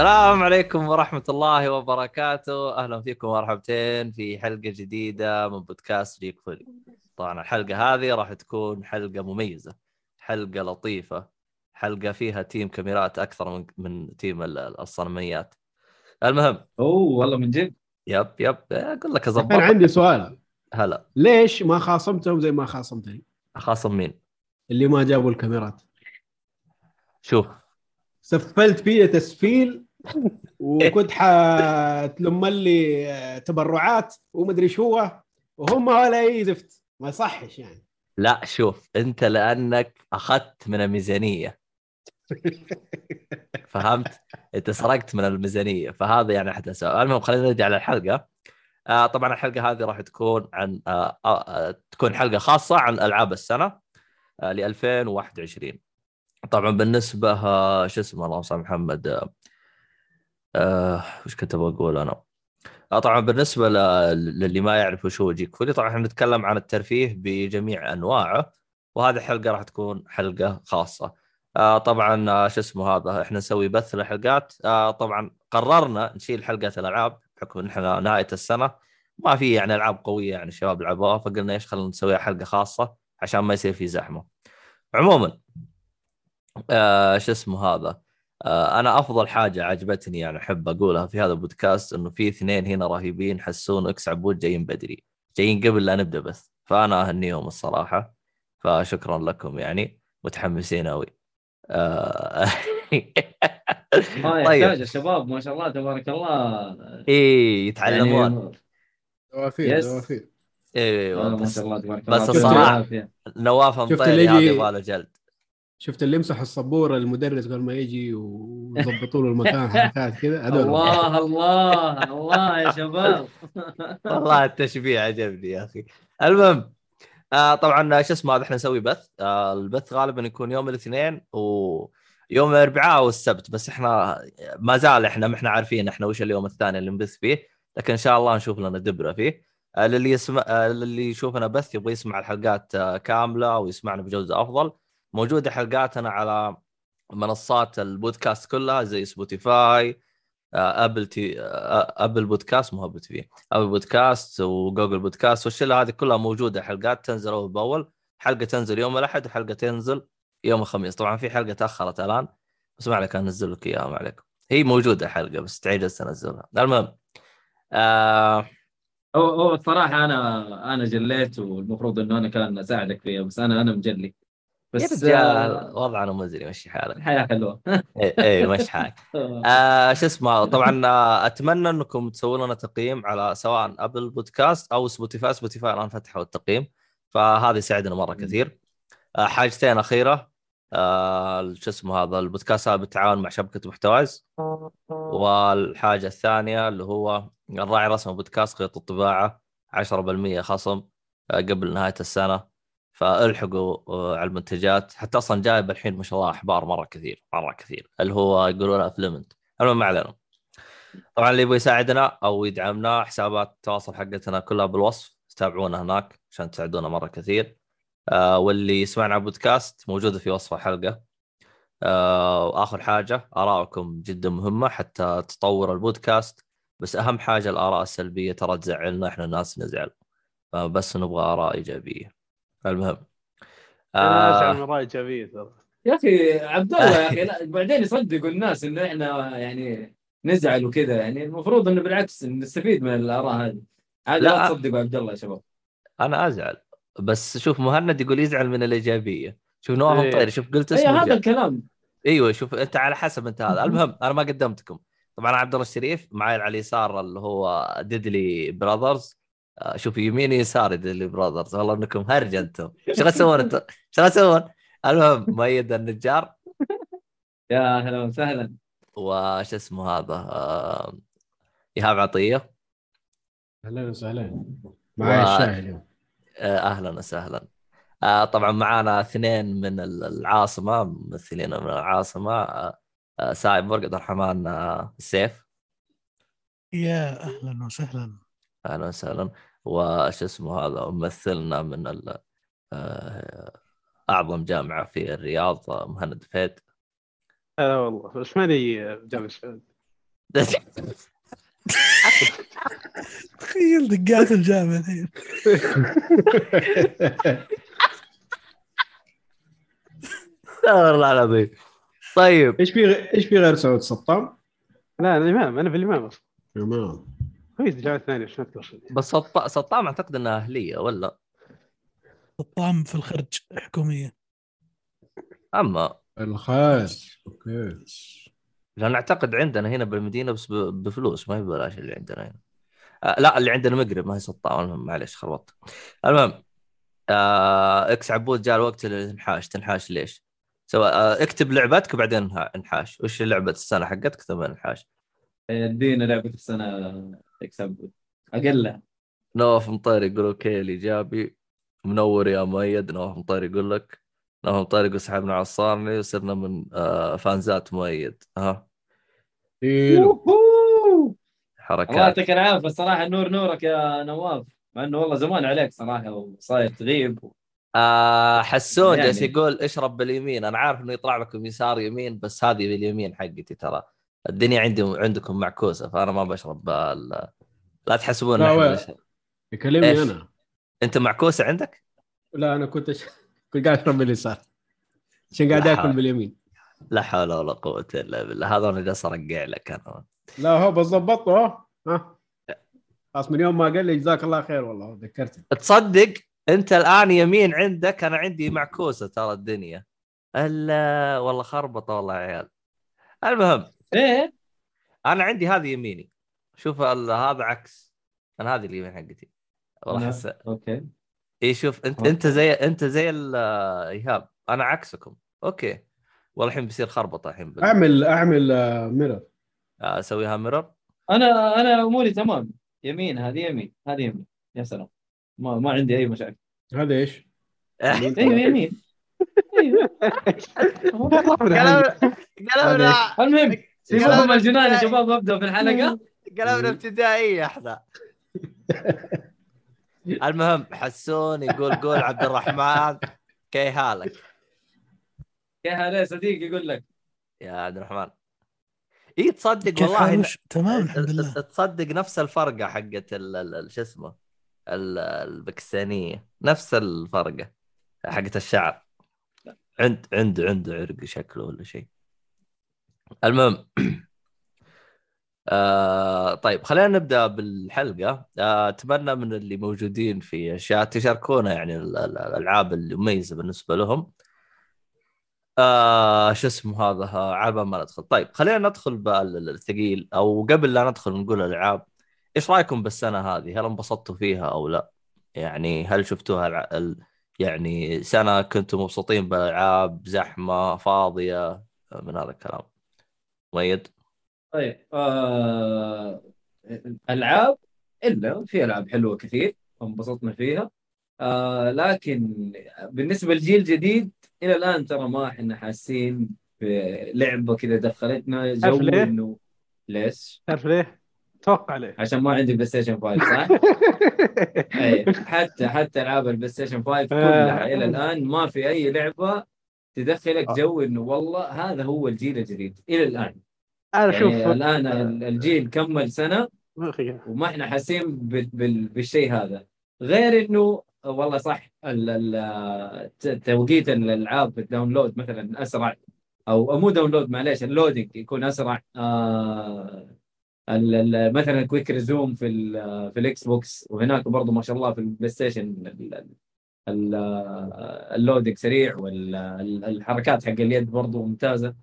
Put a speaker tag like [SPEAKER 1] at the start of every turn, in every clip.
[SPEAKER 1] السلام عليكم ورحمة الله وبركاته. أهلا فيكم مرحبتين في حلقة جديدة من بودكاست جيك فولي. طبعا الحلقة هذه راح تكون حلقة مميزة حلقة لطيفة حلقة فيها team كاميرات أكثر من من team ال- الصنميات. المهم.
[SPEAKER 2] أوه والله من جد؟
[SPEAKER 1] yep yep. أقول لك
[SPEAKER 3] أنا
[SPEAKER 1] أظبط
[SPEAKER 3] عندي سؤال.
[SPEAKER 1] هلا.
[SPEAKER 3] ليش ما خاصمتهم زي ما خاصمتني؟
[SPEAKER 1] خاصم مين؟
[SPEAKER 3] اللي ما جابوا الكاميرات.
[SPEAKER 1] شوف
[SPEAKER 3] سفلت فيه تسفيل وكنت حتلم لي تبرعات ومدري شو هو وهم ولا إي زفت. ما يصحش يعني.
[SPEAKER 1] لا شوف أنت لأنك أخذت من الميزانية. فهمت؟ أنت سرقت من الميزانية. فهذا يعني أحد الأسباب. المهم خلينا نرجع للحلقة. آه طبعا الحلقة هذه راح تكون عن آه آه آه، تكون حلقة خاصة عن ألعاب السنة آه ل 2021 طبعا بالنسبة آه شو اسمه اللهم صل محمد آه وش كنت بقول أنا؟ آه طبعا بالنسبة للي ما يعرف وش هو جيك فولي طبعا إحنا نتكلم عن الترفيه بجميع أنواعه وهذه الحلقة راح تكون حلقة خاصة. آه طبعا آه شو اسمه هذا إحنا نسوي بث للحلقات آه طبعا قررنا نشيل حلقة الألعاب بحكم إحنا نهاية السنة. ما في يعني ألعاب قوية يعني الشباب لعبوها فقلنا إيش خلينا نسويها حلقة خاصة عشان ما يصير في زحمة. عموما آه شو اسمه هذا أنا أفضل حاجة عجبتني يعني أحب أقولها في هذا البودكاست إنه في اثنين هنا رهيبين حسون إكس عبود جايين بدري. جايين قبل لا نبدأ بث فأنا أهنيهم الصراحة. فشكرا لكم يعني. متحمسين قوي آه...
[SPEAKER 2] ما
[SPEAKER 1] طيب.
[SPEAKER 2] يحتاج الشباب ما شاء الله تبارك الله.
[SPEAKER 1] إيه يتعلمون.
[SPEAKER 2] يعني
[SPEAKER 3] دوافير. دوافير.
[SPEAKER 1] أيوه
[SPEAKER 2] آه، ما
[SPEAKER 1] بس
[SPEAKER 2] شاء الله تبارك
[SPEAKER 1] بس
[SPEAKER 2] الله.
[SPEAKER 3] الصراحة-
[SPEAKER 2] العافية.
[SPEAKER 1] نواف
[SPEAKER 3] شفت
[SPEAKER 1] مطيري
[SPEAKER 3] اللي
[SPEAKER 1] هذا
[SPEAKER 3] يجي-
[SPEAKER 1] يبغى له جلد.
[SPEAKER 3] شفت اللي يمسح السبوره المدرس قبل ما يجي ويظبطوا له المكان حركات كذا هذول
[SPEAKER 2] الله الله الله يا شباب.
[SPEAKER 1] والله التشبيه عجبني يا أخي. المهم آه طبعا شو اسمه هذا إحنا نسوي بث. آه البث غالبا يكون يوم الاثنين ويوم الأربعاء والسبت بس إحنا ما زال إحنا ما إحنا عارفين إحنا وش اليوم الثاني اللي نبث فيه لكن إن شاء الله نشوف لنا دبرة فيه. آه للي يسمع آه للي يشوفنا بث يبغى يسمع الحلقات آه كاملة ويسمعنا بجوده أفضل. موجودة حلقاتنا على منصات البودكاست كلها زي سبوتيفاي آه، أبل تي آه، أبل بودكاست مو أبل تي أبل بودكاست وجوجل بودكاست والشلة هذه كلها موجودة. حلقات تنزل أول بأول حلقة تنزل يوم الأحد وحلقة تنزل يوم الخميس. طبعا في حلقة تأخرت الآن بس ما عليك أنزل لك إياها ما عليكم هي موجودة حلقة بس تعيد انزلها المهم آه
[SPEAKER 2] هو هو الصراحه أنا أنا جليت والمفروض إنه أنا كان أساعدك فيها بس أنا أنا مجلي.
[SPEAKER 1] يا
[SPEAKER 2] بس
[SPEAKER 1] رجال.
[SPEAKER 2] آه،
[SPEAKER 1] وضعنا مزري مشي حالك.
[SPEAKER 2] الحياة حلوة.
[SPEAKER 1] إي إيه مشي حالك. آه شو اسمه طبعا آه، أتمنى أنكم تسوون لنا تقييم على سواء ابل بودكاست أو سبوتيفاي سبوتيفاي الآن فتحوا التقييم فهذا يساعدنا
[SPEAKER 2] مرة.
[SPEAKER 1] كثير. آه حاجتين أخيرة آه شو اسمه هذا البودكاست هذا بالتعاون مع شبكة محتوايز. والحاجة الثانية اللي هو الراعي الرسمي بودكاست خيط الطباعة 10% خصم آه قبل نهاية السنة. فألحقوا آه، على المنتجات. حتى أصلا جايب الحين ما شاء الله أحبار مرة كثير مرة كثير. اللي هو يقولون أفلمنت. المهم ما علينا. طبعا اللي يبغى يساعدنا أو يدعمنا حسابات التواصل حقتنا كلها بالوصف. تتابعونا هناك عشان تساعدونا مرة كثير. آه واللي يسمعنا بودكاست موجودة في وصف الحلقة. آه واخر حاجة آرائكم جدا مهمة حتى تطور البودكاست. بس أهم حاجة الآراء السلبية ترى تزعلنا إحنا الناس نزعل. بس نبغى آراء إيجابية. المهم.
[SPEAKER 4] أنا
[SPEAKER 1] آه.
[SPEAKER 4] من راي ترى.
[SPEAKER 2] يا أخي عبد الله يا أخي لا بعدين يصدقوا الناس انه إحنا يعني نزعل وكذا. يعني المفروض إنه بالعكس نستفيد من الآراء هذه.
[SPEAKER 1] لا.
[SPEAKER 2] لا تصدقوا عبد الله يا شباب.
[SPEAKER 1] أنا أزعل. بس شوف مهند يقول يزعل من الإيجابية. شوف نواف
[SPEAKER 4] إيه.
[SPEAKER 1] مطيري شوف قلت
[SPEAKER 2] اي
[SPEAKER 1] اسمه
[SPEAKER 2] هذا
[SPEAKER 1] رجال.
[SPEAKER 2] الكلام.
[SPEAKER 1] أيوه شوف أنت على حسب أنت هذا. المهم أنا ما قدمتكم. طبعا عبد الله الشريف معي على اليسار اللي هو ديدلي براذرز. شوف يميني يساري ديدلي براذرز. والله انكم هرجه أنتم إيش تسوون أنتم؟ إيش تسوون؟ المهم مؤيد النجار.
[SPEAKER 2] يا أهلا وسهلا.
[SPEAKER 1] وش اسمه هذا؟ آه، إيهاب عطية.
[SPEAKER 3] أهلا وسهلا. معي
[SPEAKER 1] و-
[SPEAKER 3] الشاي اليوم.
[SPEAKER 1] آه، أهلا وسهلا. آه، طبعا معانا اثنين من ال- العاصمة ممثلين من العاصمة. آه، آه، سايبورغ عبد الرحمن آه، السيف.
[SPEAKER 5] يا أهلا وسهلا.
[SPEAKER 1] أهلا وسهلا. وش اسمه هذا ممثلنا من آه، أعظم جامعة في الرياض آه، مهند فهد.
[SPEAKER 4] لا والله. بس ماني جامع السعود
[SPEAKER 5] تخيل دقات الجامعة الحين
[SPEAKER 1] لا والله العظيم. طيب.
[SPEAKER 3] إيش في إيش في غير سعود سطام؟
[SPEAKER 4] لا الامام أنا في الإمام أصلا.
[SPEAKER 3] تمام
[SPEAKER 4] كويس جامعه ثانية بس ما اذكر
[SPEAKER 1] بس سط- سطام اعتقد إنها أهلية ولا؟
[SPEAKER 5] الطعم في الخرج حكومية.
[SPEAKER 1] أما
[SPEAKER 3] الخاص okay.
[SPEAKER 1] لأن أعتقد عندنا هنا بالمدينة بس ب- بفلوس ما هي ببلاش اللي عندنا هنا. آه لا اللي عندنا مقرب ما هي سطام المهم معلش خربطت. المهم آه إكس عبود جاء الوقت اللي تنحاش تنحاش ليش؟ سواء آه اكتب لعبتك وبعدين انحاش. وش لعبة السنة حقتك؟ ثم انحاش.
[SPEAKER 2] ادينا لعبة السنة تكسب. اقلها
[SPEAKER 1] نواف مطير يقول okay الايجابي منور يا مؤيد. نواف مطير يقول لك. نواف مطير يقول سحبنا على الصارني وصرنا من آه فانزات مؤيد. ها.
[SPEAKER 2] ووهو. الله
[SPEAKER 1] حركات.
[SPEAKER 2] يعطيك العافية. الصراحة نور نورك يا نواف. مع إنه والله زمان عليك صراحة وصاير تغيب.
[SPEAKER 1] آه حسون
[SPEAKER 2] يعني.
[SPEAKER 1] جالس يقول اشرب باليمين. أنا عارف إنه يطلع لكم يسار يمين بس هذه باليمين حقتي ترى. الدنيا عندي عندكم معكوسة فأنا ما بشرب بال... لا تحسبون؟ نشرب.
[SPEAKER 3] يكلمني
[SPEAKER 1] إيش؟
[SPEAKER 3] أنا
[SPEAKER 1] أنت معكوسة عندك؟
[SPEAKER 3] لا أنا كنت أش... كنت قاعد أشرب باليسار عشان قاعد
[SPEAKER 1] آكل.
[SPEAKER 3] باليمين
[SPEAKER 1] لا حول ولا قوة إلا بالله هذا أنا جالس ارقع لك أنا
[SPEAKER 3] لا هو بس ضبطته ها خلاص من يوم ما قال لي جزاك الله خير والله ذكرتني
[SPEAKER 1] تصدق أنت الآن يمين عندك أنا عندي معكوسة ترى الدنيا ألا والله خربطة والله يا عيال المهم
[SPEAKER 2] إيه.
[SPEAKER 1] أنا عندي هذه يميني. شوف ال- هذا عكس أنا هذه اليمين حقتي. والله. احس
[SPEAKER 2] okay.
[SPEAKER 1] اي شوف انت
[SPEAKER 2] okay.
[SPEAKER 1] أنت زي أنت زي ال- إيهاب. أنا عكسكم. okay. والله الحين بيصير خربطة الحين بال-
[SPEAKER 3] اعمل أعمل آه، mirror
[SPEAKER 1] آه، أسويها mirror
[SPEAKER 2] أنا أنا أموري تمام. يمين هذه يمين هذه يمين. يا سلام. ما ما عندي أي مشاكل.
[SPEAKER 3] هذا إيش؟
[SPEAKER 2] أيوه يمين. أيوه.
[SPEAKER 1] قلبنا قلبنا
[SPEAKER 2] المهم سيبوكم الجنان يا شباب أبدأ في الحلقة.
[SPEAKER 1] قلبنا ابتدائيه إحنا المهم حسون يقول قول عبد الرحمن. كي حالك
[SPEAKER 2] يا هلا صديق يقول لك.
[SPEAKER 1] يا عبد الرحمن. اي تصدق والله؟ إن-
[SPEAKER 5] تمام الحمد لله.
[SPEAKER 1] تصدق نفس الفرقة حقت ال- ال- ال- شو اسمه ال- الباكستانية. نفس الفرقة حقت الشعر. عند عند عنده عرق شكله ولا شيء. المهم. آه طيب خلينا نبدأ بالحلقة. آه، أتمنى من اللي موجودين في الشات تشاركونا يعني ال- ال- الألعاب المميزة بالنسبة لهم. آه شو اسمه هذا؟ عابا ما ندخل. طيب خلينا ندخل بالثقيل أو قبل لا ندخل نقول الالعاب إيش رأيكم بالسنة هذه؟ هل انبسطتوا فيها أو لا؟ يعني هل شفتوها. ال... يعني سنة كنتم مبسوطين بالألعاب زحمة فاضية؟ من هذا الكلام. مؤيد
[SPEAKER 2] طيب آه... العاب إلا في ألعاب حلوة كثير انبسطنا فيها آه لكن بالنسبة للجيل الجديد إلى الآن ترى ما إحنا حاسين بلعبة كذا دخلتنا جو
[SPEAKER 4] عارف ليه؟
[SPEAKER 2] إنه ليش؟
[SPEAKER 4] تعرف ليه؟ توقع ليه؟
[SPEAKER 2] عشان ما عندي بلاي ستيشن 5 صح؟ اي حتى حتى ألعاب البلاي ستيشن 5 كلها إلى الآن ما في أي لعبة تدخلك جو إنه والله هذا هو الجيل الجديد إلى الآن.
[SPEAKER 4] أنا شوف
[SPEAKER 2] يعني الآن ال- الجيل كمل
[SPEAKER 4] سنة
[SPEAKER 2] وما إحنا حاسين بال- بال- بالشيء هذا. غير إنه والله صح توقيت الألعاب في ال download مثلا أسرع أو مو download معليش ال loading يكون أسرع. آه مثلا quick resume في ال- في الإكس بوكس وهناك برضه ما شاء الله في البلاي ستيشن ال loading سريع والحركات حق اليد برضه ممتازة.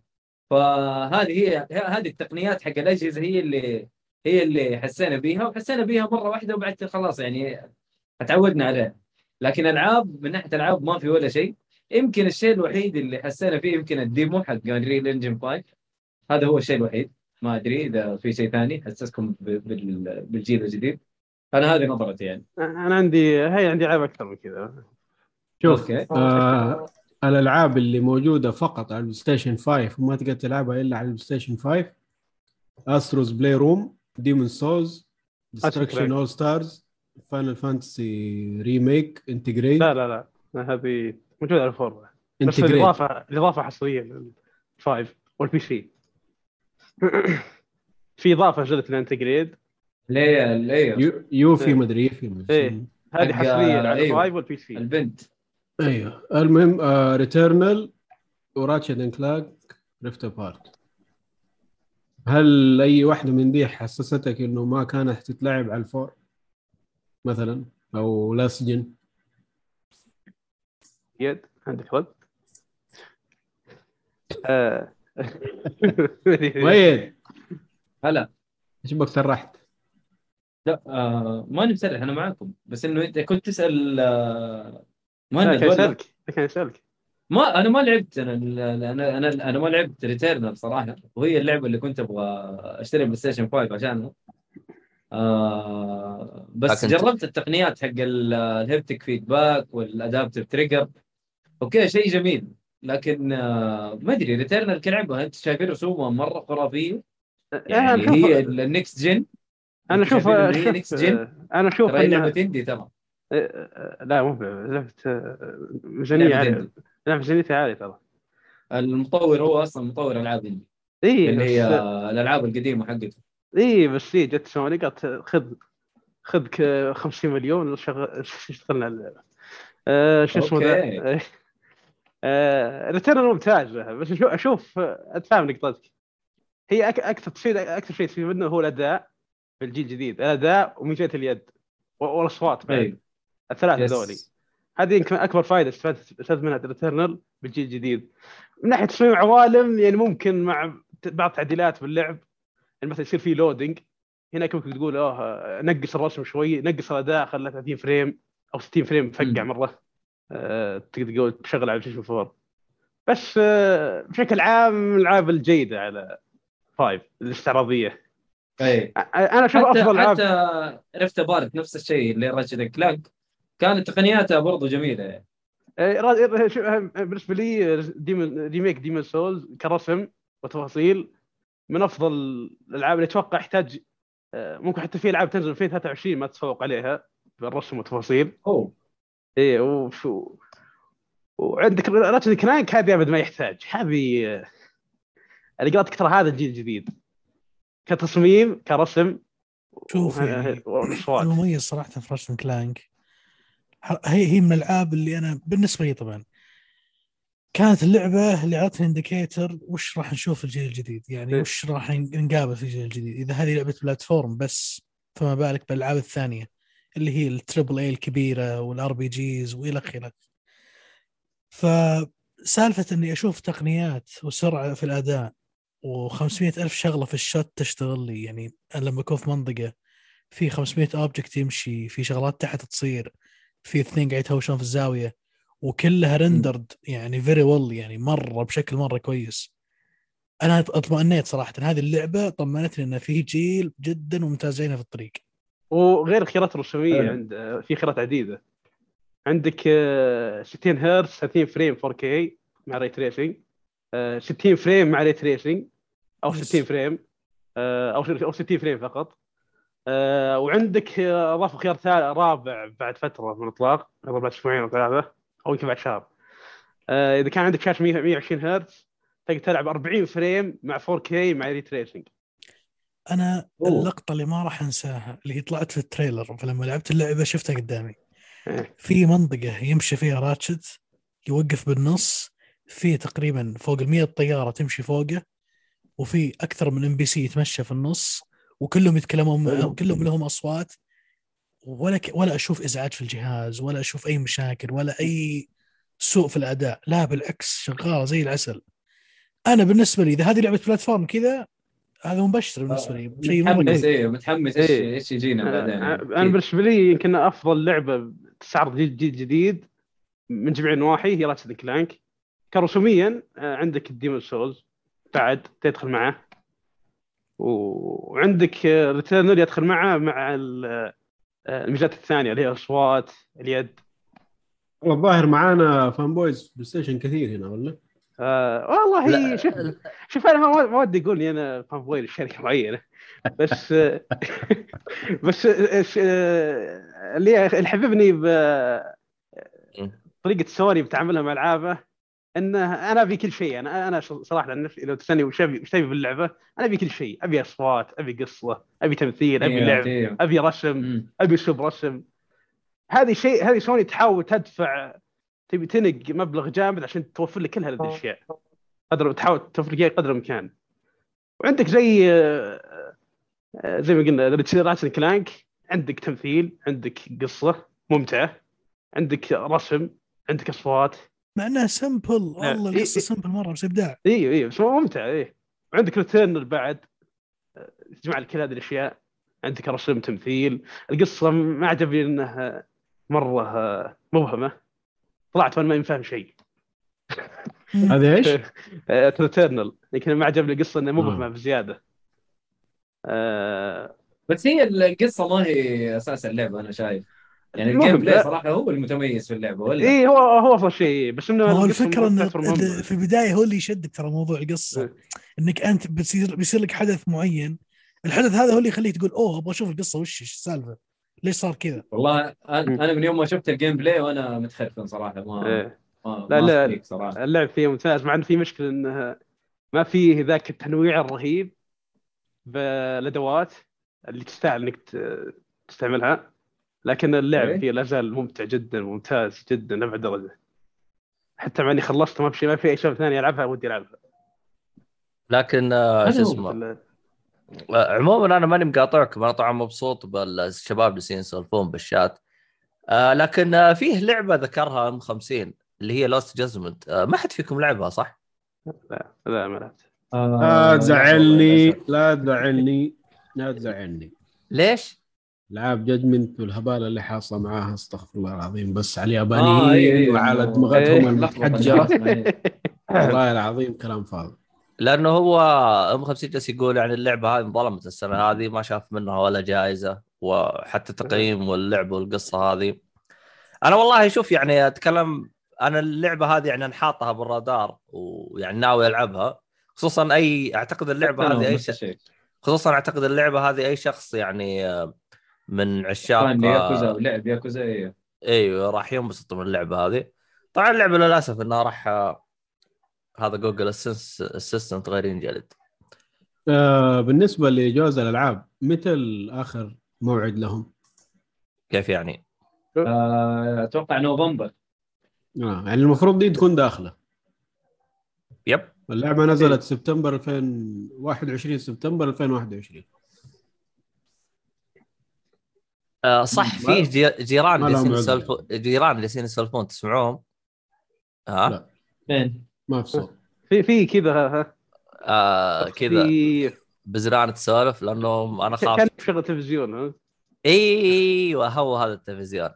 [SPEAKER 2] فهذه هي هذه التقنيات حق الأجهزة هي اللي هي اللي حسينا بيها وحسينا بيها مرة واحدة وبعد خلاص يعني اتعودنا عليها. لكن ألعاب من ناحية ألعاب ما في ولا شيء. يمكن الشيء الوحيد اللي حسينا فيه يمكن ال demo حق Unreal Engine 5 هذا هو الشيء الوحيد. ما أدري إذا في شيء ثاني حسسكم بالجيل الجديد. أنا هذه نظرتي يعني.
[SPEAKER 4] أنا عندي هي عندي العاب أكثر من كذا.
[SPEAKER 3] شوف
[SPEAKER 2] أوكي.
[SPEAKER 3] آه الألعاب اللي موجودة فقط على البلاي ستيشن 5 وما تقدر تلعبها إلا على البلاي ستيشن 5 Astro's Playroom Demon's
[SPEAKER 4] Souls
[SPEAKER 3] Destruction. AllStars Final Fantasy Remake Intergrade
[SPEAKER 4] لا لا لا. هذه موجودة على ال four بس
[SPEAKER 3] Intergrade
[SPEAKER 4] الإضافة الإضافة حصرية لل five وال PC في إضافة نزلت لل Intergrade
[SPEAKER 2] ليه ليه
[SPEAKER 3] يو- Yuffie
[SPEAKER 4] إيه.
[SPEAKER 3] مدري Yuffie مدري
[SPEAKER 4] إيه. هذه حصرية على.
[SPEAKER 2] ال
[SPEAKER 4] five وال PC
[SPEAKER 2] البنت.
[SPEAKER 3] أيوه. المهم آه Returnal و Ratchet and Clank Rift Apart هل أي واحدة من دي حسستك إنه ما كانت تتلعب على الفور؟ مثلا أو لا سجن
[SPEAKER 4] يد عندك رد آه.
[SPEAKER 3] وين؟
[SPEAKER 2] هلا.
[SPEAKER 3] إيش بك سرحت
[SPEAKER 2] لا آه ماني مسرح أنا معاكم. بس إنه انت كنت تسأل آه مهند
[SPEAKER 4] كان
[SPEAKER 2] ولا؟
[SPEAKER 4] يسألك كان يسألك.
[SPEAKER 2] ما أنا ما لعبت أنا أنا أنا أنا ما لعبت Returnal صراحة. وهي اللعبة اللي كنت أبغى أشتري بلاي ستيشن 5 عشانها. آه بس
[SPEAKER 1] لكن-
[SPEAKER 2] جربت التقنيات حق ال- ال haptic feedback وال adaptive trigger أوكي شيء جميل. لكن آه ما أدري Returnal كلعبة انت شايفين رسومها مرة خرافية؟ يعني
[SPEAKER 4] أنا
[SPEAKER 2] هي ال next
[SPEAKER 4] gen أنا
[SPEAKER 2] أشوف أنا
[SPEAKER 4] أشوف
[SPEAKER 2] لعبه indie ترى.
[SPEAKER 4] لا مو لعبه آه، ميزانيه
[SPEAKER 2] عالية.
[SPEAKER 4] لا ميزانيتها عالية ترى.
[SPEAKER 2] المطور هو أصلا مطور ألعاب indie
[SPEAKER 4] اي
[SPEAKER 2] اللي هي
[SPEAKER 4] بس
[SPEAKER 2] الألعاب القديمة حقته.
[SPEAKER 4] اي بس هي جت سوني قالت خذ خذ ك- 50 مليون اشتغلنا على اللعبة. آه، شو اسمه. ذا؟ آه، Returnal ممتازه بس شو- أشوف آه، اتفهم نقطتك. هي أكثر شيء أكثر شيء تفيد منه هو الأداء. في الجيل الجديد. الاداء وميزات اليد. والاصوات بعد.
[SPEAKER 2] اي الثلاثة.
[SPEAKER 4] ذولي. هذه يمكن أكبر فائدة استفدت منها Returnal بالجيل الجديد. من ناحية تصميم عوالم يعني ممكن مع بعض التعديلات باللعب. يعني مثلا يصير في loading هناك ممكن تقول آه نقص الرسم شوي نقص الأداء خلى 30 frame أو 60 frame فقع. مرة. آه تقدر تقول تشغل على بلايستيشن 4 بس آه بشكل عام الألعاب الجيدة على 5 الاستعراضية.
[SPEAKER 2] اي
[SPEAKER 4] أنا أشوف
[SPEAKER 2] حتى
[SPEAKER 4] أفضل العاب
[SPEAKER 2] حتى Rift Apart نفس الشيء اللي Ratchet Clank كانت تقنياتها برضو جميلة. يعني.
[SPEAKER 4] بالنسبة لي Demon remake Demon's Souls كرسم وتفاصيل من أفضل الألعاب اللي أتوقع يحتاج ممكن حتى في ألعاب تنزل 2023 ما تتفوق عليها بالرسم والتفاصيل.
[SPEAKER 2] اوه
[SPEAKER 4] إيه وشو وعندك Ratchet Clank هذه أبد ما يحتاج. هذه اللي قرأت ترى هذا الجيل الجديد كتصميم كرسم.
[SPEAKER 5] شوف يعني المميز صراحة في Ratchet Clank هي هي من الألعاب اللي أنا بالنسبة لي طبعا كانت اللعبة اللي اعطتني indicator وش راح نشوف الجيل الجديد؟ يعني
[SPEAKER 4] إيه.
[SPEAKER 5] وش راح نقابل في الجيل الجديد؟ إذا هذه لعبة platform بس فما بالك بالألعاب الثانية اللي هي ال triple A الكبيرة وال RPGs وإلى آخره. فسالفه إني أشوف تقنيات وسرعة في الأداء و500 ألف شغلة في ال shot تشتغل لي. يعني أنا لما أكون في منطقة في 500 object يمشي في شغلات تحت تصير في اثنين قاعد يتهاوشون في الزاوية وكلها rendered يعني very well يعني مرة بشكل مرة كويس. أنا اطمئنيت صراحة هذه اللعبة طمنتني إن في جيل جدا ممتاز جاينا في الطريق.
[SPEAKER 4] وغير الخيارات الرسوميه
[SPEAKER 2] حلو.
[SPEAKER 4] عند في خيارات عديدة. عندك آه، 60 هرتز 30 frame 4K مع ray tracing 60 frame مع ray tracing أو
[SPEAKER 5] Yes.
[SPEAKER 4] 60 frame. آه، أو أو 60 frame فقط. آه، وعندك اضافوا خيار ثالث رابع بعد فترة من الإطلاق. قبل بعد أسبوعين أو ثلاثة أو يمكن بعد شهر. آه، إذا كان عندك شاشه 100 120 هرتز تقدر تلعب 40 frame مع 4K مع ray tracing
[SPEAKER 5] أنا
[SPEAKER 2] أوه.
[SPEAKER 5] اللقطة اللي ما راح أنساها اللي هي طلعت في ال trailer. فلما لعبت اللعبة شفتها قدامي.
[SPEAKER 4] إيه.
[SPEAKER 5] في منطقة يمشي فيها Ratchet يوقف بالنص. في تقريبا فوق ال 100 طيارة تمشي فوقه. وفي أكثر من NPC يتمشى في النص وكلهم يتكلمون. وكلهم لهم أصوات ولا ك... ولا أشوف إزعاج في الجهاز ولا أشوف أي مشاكل ولا أي سوء في الأداء. لا بالعكس شغاله زي العسل. أنا بالنسبة لي إذا هذه لعبة platform كذا هذا مبشر بالنسبة لي. شيء مره
[SPEAKER 2] متحمس إيه متحمس إيش
[SPEAKER 4] إيه.
[SPEAKER 2] إيش يجينا بعدين؟
[SPEAKER 4] أنا أنا بالنسبة لي يمكن أفضل لعبة تستعرض جديد جديد, جديد من جميع النواحي هي Ratchet Clank كرسوميا آه، عندك ال Demon's Souls بعد تدخل معه وعندك Returnal يدخل معه مع ال- الميزات الثانية اللي هي الأصوات اليد
[SPEAKER 3] الظاهر معانا fan boys بلاي ستيشن كثير هنا ولا؟
[SPEAKER 4] آه والله. شوف شوف أنا ما ما ودي أقول إني أنا fan boy لشركة معينة بس بس آه، اللي اللي حببني بطريقه سوني بتعاملها مع ألعابه انه أنا ابي كل شيء. أنا أنا صراحة عن نفسي لو تسألني وش ابي وش تبي باللعبه أنا ابي كل شيء. أبي أصوات أبي قصة أبي تمثيل أبي
[SPEAKER 2] إيه،
[SPEAKER 4] لعب. أبي رسم. أبي اسلوب رسم. هذه شيء هذه سوني تحاول تدفع تبي تنق مبلغ جامد عشان توفر لك كل هذه الاشياء قدر تحاول توفر لك قدر الإمكان. وعندك زي آه، زي ما قلنا Ratchet and Clank عندك تمثيل عندك قصة ممتعة عندك رسم عندك أصوات.
[SPEAKER 5] مع إنها simple والله
[SPEAKER 4] إيه،
[SPEAKER 5] القصة
[SPEAKER 4] إيه.
[SPEAKER 5] simple مرة بس إبداع.
[SPEAKER 4] أيوه أيوه بس ممتع إيه وعندك Returnal بعد. آه، تجمع لك كل هذه الأشياء. عندك رسم تمثيل. القصة ما عجبني إنها مرة آه، مبهمة. طلعت وأنا ما فاهم شيء.
[SPEAKER 3] هذه إيش؟
[SPEAKER 4] Returnal لكن ما عجبني القصة إنها مبهمة
[SPEAKER 3] آه.
[SPEAKER 4] بزيادة. آه،
[SPEAKER 2] بس هي القصة ما هي أساس اللعبة أنا شايف. يعني ال gameplay
[SPEAKER 4] لا.
[SPEAKER 2] صراحة هو المتميز في اللعبة ولا
[SPEAKER 4] اي إيه، هو هو أفضل شيء بس
[SPEAKER 5] إنه هو
[SPEAKER 4] الفكرة إنه.
[SPEAKER 5] في البداية هو اللي يشدك ترى موضوع القصة
[SPEAKER 4] إيه.
[SPEAKER 5] إنك أنت بتصير بيصير لك حدث معين الحدث هذا هو اللي يخليك تقول أوه أبغى أشوف القصة وش إيش السالفة ليش صار كذا
[SPEAKER 2] والله أنا أنا من يوم ما شفت ال gameplay وأنا متخرفن صراحة ما
[SPEAKER 4] إيه.
[SPEAKER 2] ما
[SPEAKER 4] لا،
[SPEAKER 2] ما
[SPEAKER 4] لا.
[SPEAKER 2] صراحة
[SPEAKER 4] اللعب فيه ممتاز مع إنه في مشكلة إنه ما فيه ذاك التنويع الرهيب بالادوات اللي تستاهل إنك ت- تستعملها لكن اللعب
[SPEAKER 2] إيه.
[SPEAKER 4] فيه لا زال ممتع جدا ممتاز جدا لابعد درجه حتى مع إني خلصت ما في شيء ما في أي شيء ثاني ألعبها ودي العبها
[SPEAKER 1] لكن آه، شو. اسمه آه، عموما أنا ماني مقاطعكم أنا طبعا مبسوط بالشباب اللي يسولفون بالشات آه لكن آه فيه لعبة ذكرها أم 50 اللي هي لوست جازمنت آه ما حد فيكم لعبها صح؟
[SPEAKER 4] لا ما لعبت
[SPEAKER 3] لا تزعلني. لا تزعلني لا تزعلني
[SPEAKER 1] ليش؟
[SPEAKER 3] العاب جادجمنت والهبالة اللي حاصلة معاها استغفر الله العظيم. بس على اليابانيين وعلى
[SPEAKER 2] إنه-
[SPEAKER 3] دماغتهم
[SPEAKER 4] إيه،
[SPEAKER 3] المتحجره
[SPEAKER 2] لخبطة إيه.
[SPEAKER 3] والله العظيم كلام فاضي.
[SPEAKER 1] لأنه هو أم 50 جالس يقول يعني اللعبة هذه انظلمت السنة هذه ما شاف منها ولا جائزة وحتى تقييم واللعب والقصة هذه. أنا والله شوف يعني أتكلم أنا اللعبة هذه يعني أنا حاطها بالرادار ويعني ناوي ألعبها. خصوصا أي أعتقد اللعبة هذه أي
[SPEAKER 2] نفس
[SPEAKER 1] ش...
[SPEAKER 2] الشيء.
[SPEAKER 1] خصوصا أعتقد اللعبة هذه أي شخص يعني آه، من عشاق
[SPEAKER 2] ياكوزا ولعب ياكوزا أيوه
[SPEAKER 1] إيوه راح ينبسط من اللعبة هذه. طبعا اللعبة للأسف إنها راح آه، هذا Google Assistant غير ينجلد.
[SPEAKER 3] آه بالنسبة لجوائز الألعاب متى آخر موعد لهم؟
[SPEAKER 1] كيف يعني؟
[SPEAKER 2] آه، أتوقع نوفمبر.
[SPEAKER 3] آه يعني المفروض دي تكون داخلة.
[SPEAKER 1] يب.
[SPEAKER 3] اللعبة نزلت سبتمبر 2021 سبتمبر 2021
[SPEAKER 1] آه صح فيه جي- جيران جالسين. يسولفون جيران جالسين يسولفون تسمعوهم؟ ها؟
[SPEAKER 3] لا.
[SPEAKER 2] فين؟
[SPEAKER 3] ما في صوت
[SPEAKER 4] في في كذا ها-
[SPEAKER 1] آه كذا بزران تسولف لأنه أنا خاف
[SPEAKER 4] كان شغل تلفزيون ها
[SPEAKER 1] إيوه هو هذا التلفزيون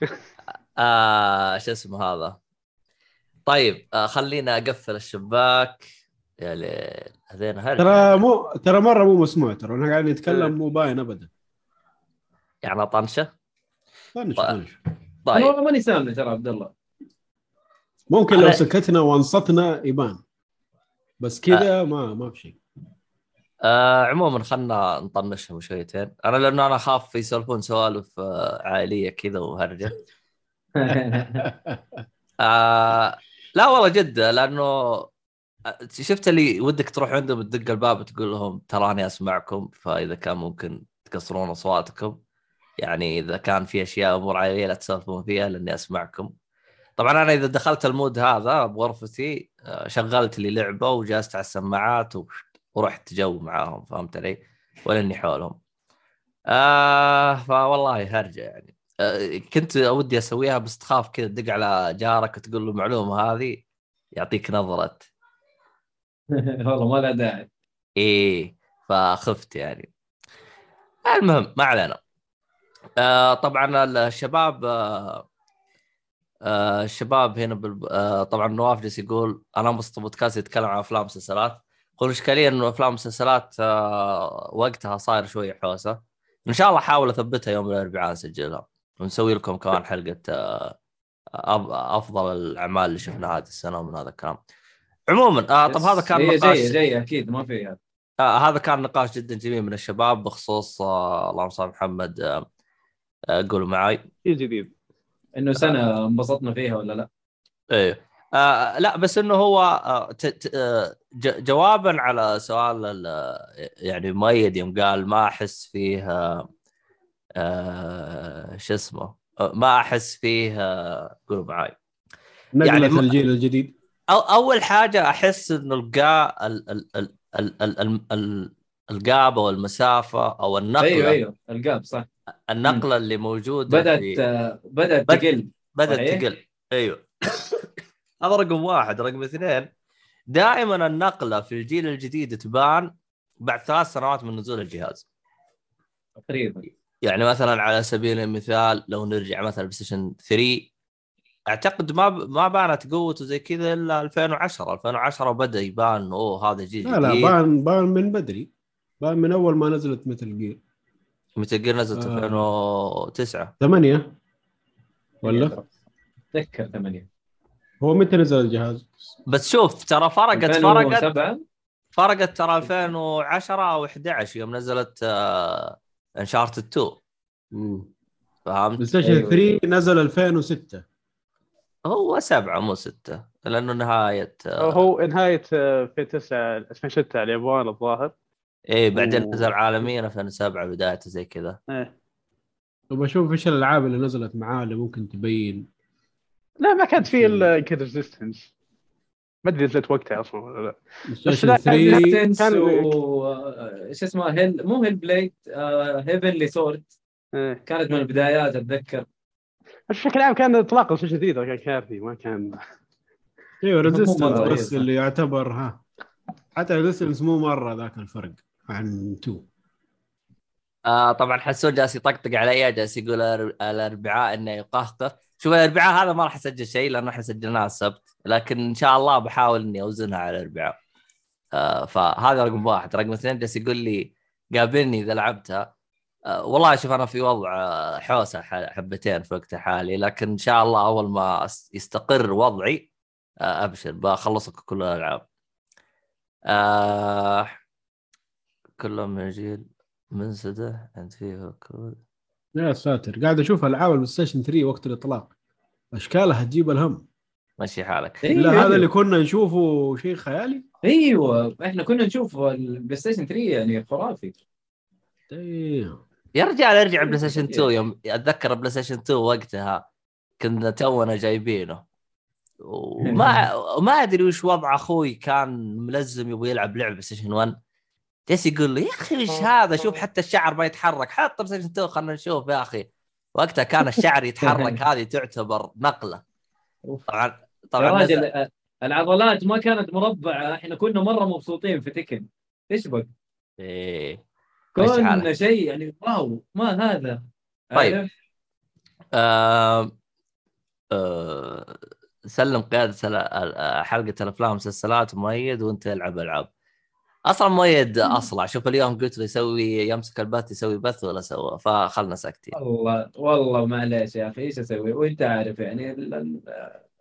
[SPEAKER 1] آه شو اسمه هذا طيب آه خلينا أقفل الشباك يا ليل هذين.
[SPEAKER 3] ترى مو ترى مرة مو مسموع ترى إحنا قاعدين
[SPEAKER 4] إيه.
[SPEAKER 3] نتكلم مو باين ابدا
[SPEAKER 1] يعني طنشه
[SPEAKER 3] طنش
[SPEAKER 1] طيب.
[SPEAKER 3] طنش.
[SPEAKER 1] طيب.
[SPEAKER 2] والله ماني سامع ترى عبد الله.
[SPEAKER 3] ممكن لو سكتنا وانصتنا يبان بس كذا ما ما في شيء.
[SPEAKER 1] آه عموما خلنا نطنشهم شويتين. أنا لأنه أنا أخاف يسولفون سوالف آه عائلية كذا وهرجة. آه لا والله جد لأنه آه، شفت اللي ودك تروح عندهم تدق الباب تقول لهم تراني أسمعكم فإذا كان ممكن تقصرون أصواتكم. يعني إذا كان في أشياء أمور عائلية لا تسولفون فيها لأني أسمعكم. طبعا أنا إذا دخلت المود هذا بغرفتي آه، شغلت لي لعبة وجلست على السماعات و- ورحت جو معاهم فهمت علي؟ ولا اني حولهم. آه فوالله هرجة يعني. آه كنت ودي أسويها بس تخاف كذا تدق على جارك وتقول له المعلومة هذه يعطيك نظرة.
[SPEAKER 2] والله ما له داعي.
[SPEAKER 1] إيه فخفت يعني. المهم ما علينا. آه طبعا الشباب آه آه الشباب هنا بال... آه طبعا نواف جالس يقول أنا انبسط بودكاست يتكلم عن أفلام ومسلسلات. يقول الاشكاليه إنه أفلام ومسلسلات آه وقتها صاير شوية حوسة. إن شاء الله أحاول أثبتها يوم الأربعاء نسجلها. ونسوي لكم كمان حلقة آه أفضل الأعمال اللي شفناها هذه السنة ومن هذا الكلام. عموما آه طب هذا كان نقاش
[SPEAKER 2] جاية جاية أكيد ما في
[SPEAKER 1] آه هذا كان نقاش جدا جميل من الشباب بخصوص آه اللهم صل محمد آه قولوا
[SPEAKER 4] معاي. جديد
[SPEAKER 2] إنه سنة انبسطنا فيها ولا لا؟
[SPEAKER 1] إيه. آه لا بس إنه هو آه، آه، جوابا على سؤال يعني مؤيد يوم قال ما أحس فيه آه شو اسمه؟ آه، ما أحس فيه قولوا معاي.
[SPEAKER 3] نقله
[SPEAKER 1] يعني
[SPEAKER 3] الجيل الجديد؟
[SPEAKER 1] أو أول حاجة أحس إنه القاء ال ال ال القاب أو المسافه أو النقلة.
[SPEAKER 2] أيوه أيوه القاب صح.
[SPEAKER 1] النقلة اللي موجودة
[SPEAKER 2] بدأت
[SPEAKER 1] في
[SPEAKER 2] آه، بدأت
[SPEAKER 1] بد-
[SPEAKER 2] تقل بدأت.
[SPEAKER 1] تقل. أيوه. هذا رقم واحد رقم اثنين. دائما النقلة في الجيل الجديد تبان بعد ثلاث سنوات من نزول الجهاز.
[SPEAKER 2] تقريبا.
[SPEAKER 1] يعني مثلا على سبيل المثال لو نرجع مثلا PlayStation 3 أعتقد ما ب... ما بانت قوته زي كذا إلا 2010 2010 بدأ يبان أوه هذا جيل
[SPEAKER 3] لا لا بان بان من بدري. بان من أول ما نزلت Metal Gear
[SPEAKER 1] Metal Gear نزلت
[SPEAKER 3] آه.
[SPEAKER 1] 2009
[SPEAKER 3] ثمانية. ولا؟
[SPEAKER 2] تذكر ثمانية.
[SPEAKER 3] هو متى نزل الجهاز؟
[SPEAKER 1] بس شوف ترى فرقت فرقت
[SPEAKER 2] 2007
[SPEAKER 1] فرقت ترى 2010 أو 11 يوم نزلت آه Uncharted 2
[SPEAKER 3] Play
[SPEAKER 1] فهمت؟
[SPEAKER 3] Station
[SPEAKER 2] أيوة.
[SPEAKER 3] 3 نزل 2006
[SPEAKER 1] هو سبعة مو ستة لأنه نهاية آه،
[SPEAKER 4] هو نهاية آه، في 9 2006 على اليابان الظاهر.
[SPEAKER 1] إيه بعدين
[SPEAKER 4] أوه.
[SPEAKER 1] نزل عالميا 2007 بدايته زي كذا.
[SPEAKER 4] إيه.
[SPEAKER 3] وبشوف إيش الألعاب اللي نزلت معاه اللي ممكن تبين.
[SPEAKER 4] لا ما كانت في إلا كذا Resistance ما أدري نزلت وقتها أصلا ولا لا.
[SPEAKER 3] Play
[SPEAKER 4] لا،
[SPEAKER 3] Station 3
[SPEAKER 2] Resistance
[SPEAKER 4] كان-
[SPEAKER 2] و آه، شو اسمه Hell مو Hellblade Heavenly Sword
[SPEAKER 4] إيه.
[SPEAKER 2] كانت من البدايات أتذكر.
[SPEAKER 4] بشكل عام كان اطلاق الشاشه جديده كان كافي ما كان.
[SPEAKER 3] أيوه
[SPEAKER 2] Resistance
[SPEAKER 3] بس
[SPEAKER 2] إيه،
[SPEAKER 3] اللي يعتبر ها حتى ريزيستنس مو مرة ذاك الفرق. عن 2
[SPEAKER 1] آه طبعا حسون جالس يطقطق علي جالس يقول الأربعاء إنه يقهقه شوف الأربعاء هذا ما راح أسجل شيء لأنه إحنا سجلناه السبت لكن إن شاء الله بحاول إني أوزنها على الأربعاء. آه فهذا رقم واحد. رقم اثنين جالس يقول لي قابلني إذا لعبتها. آه والله شوف أنا في وضع آه، حوسة حبتين في وقت حالي لكن إن شاء الله أول ما يستقر وضعي آه أبشر بخلص كل الألعاب. آه كلهم من جيل. منسدح عند فيه كود؟
[SPEAKER 3] يا ساتر. قاعد أشوف العاب ال PlayStation 3 وقت الإطلاق. أشكالها تجيب الهم.
[SPEAKER 1] مشي حالك.
[SPEAKER 2] أيوة،
[SPEAKER 3] لا
[SPEAKER 2] أيوة.
[SPEAKER 3] هذا اللي كنا نشوفه شيء خيالي؟
[SPEAKER 2] أيوه. إحنا كنا نشوف ال PlayStation 3 يعني خرافي.
[SPEAKER 3] دايم.
[SPEAKER 1] يا رجال ارجع PlayStation 2 يوم أتذكر PlayStation 2 وقتها كنا تونا جايبينه. وما ما أدري وش وضع أخوي كان ملزم يبغى يلعب لعبة PlayStation 1 جالس يقول لي يا أخي إيش هذا؟ شوف حتى الشعر ما يتحرك. حط 2 خلينا نشوف يا أخي وقتها كان الشعر يتحرك هذه تعتبر نقلة. طبعا
[SPEAKER 2] يا
[SPEAKER 1] طبعا
[SPEAKER 2] راجل
[SPEAKER 1] نزل-
[SPEAKER 2] آه، العضلات ما كانت مربعة. إحنا كنا مرة مبسوطين في Tekken. إيش بك؟
[SPEAKER 1] إيه.
[SPEAKER 2] كنا شيء يعني wow ما هذا؟
[SPEAKER 1] طيب. آه آه سلم قيادة ال- حلقة الأفلام والمسلسلات مؤيد وأنت العب ألعاب. أصلا مؤيد أصلع شوف اليوم قلت له يسوي يمسك البث يسوي بث ولا سوى. فخلنا ساكتين.
[SPEAKER 2] والله والله معليش يا أخي. إيش أسوي؟ وأنت عارف يعني ال- ال-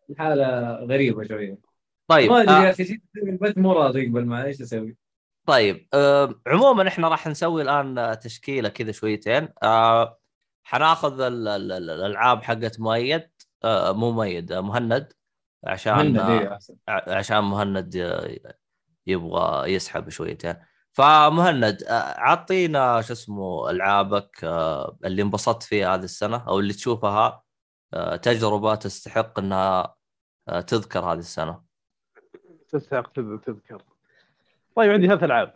[SPEAKER 2] الحالة غريبة شوية.
[SPEAKER 1] طيب
[SPEAKER 2] ما أدري
[SPEAKER 1] آه.
[SPEAKER 2] يا أخي جيت البث مو راضي يقبل معي. إيش أسوي؟
[SPEAKER 1] طيب آه عموما إحنا راح نسوي الآن تشكيلة كذا شويتين. آه حناخذ ال- ال- ال- الألعاب حقت مؤيد. آه مو مؤيد آه مهند. عشان
[SPEAKER 2] مهند
[SPEAKER 1] آه
[SPEAKER 2] إيه.
[SPEAKER 1] ع- عشان مهند ي- يبغى يسحب شويتين فمهند عطينا شو اسمه ألعابك اللي انبسطت فيها هذه السنة أو اللي تشوفها تجربة تستحق إنها تذكر هذه السنة.
[SPEAKER 4] تستحق تذ- تذكر. طيب عندي ثلاث ألعاب.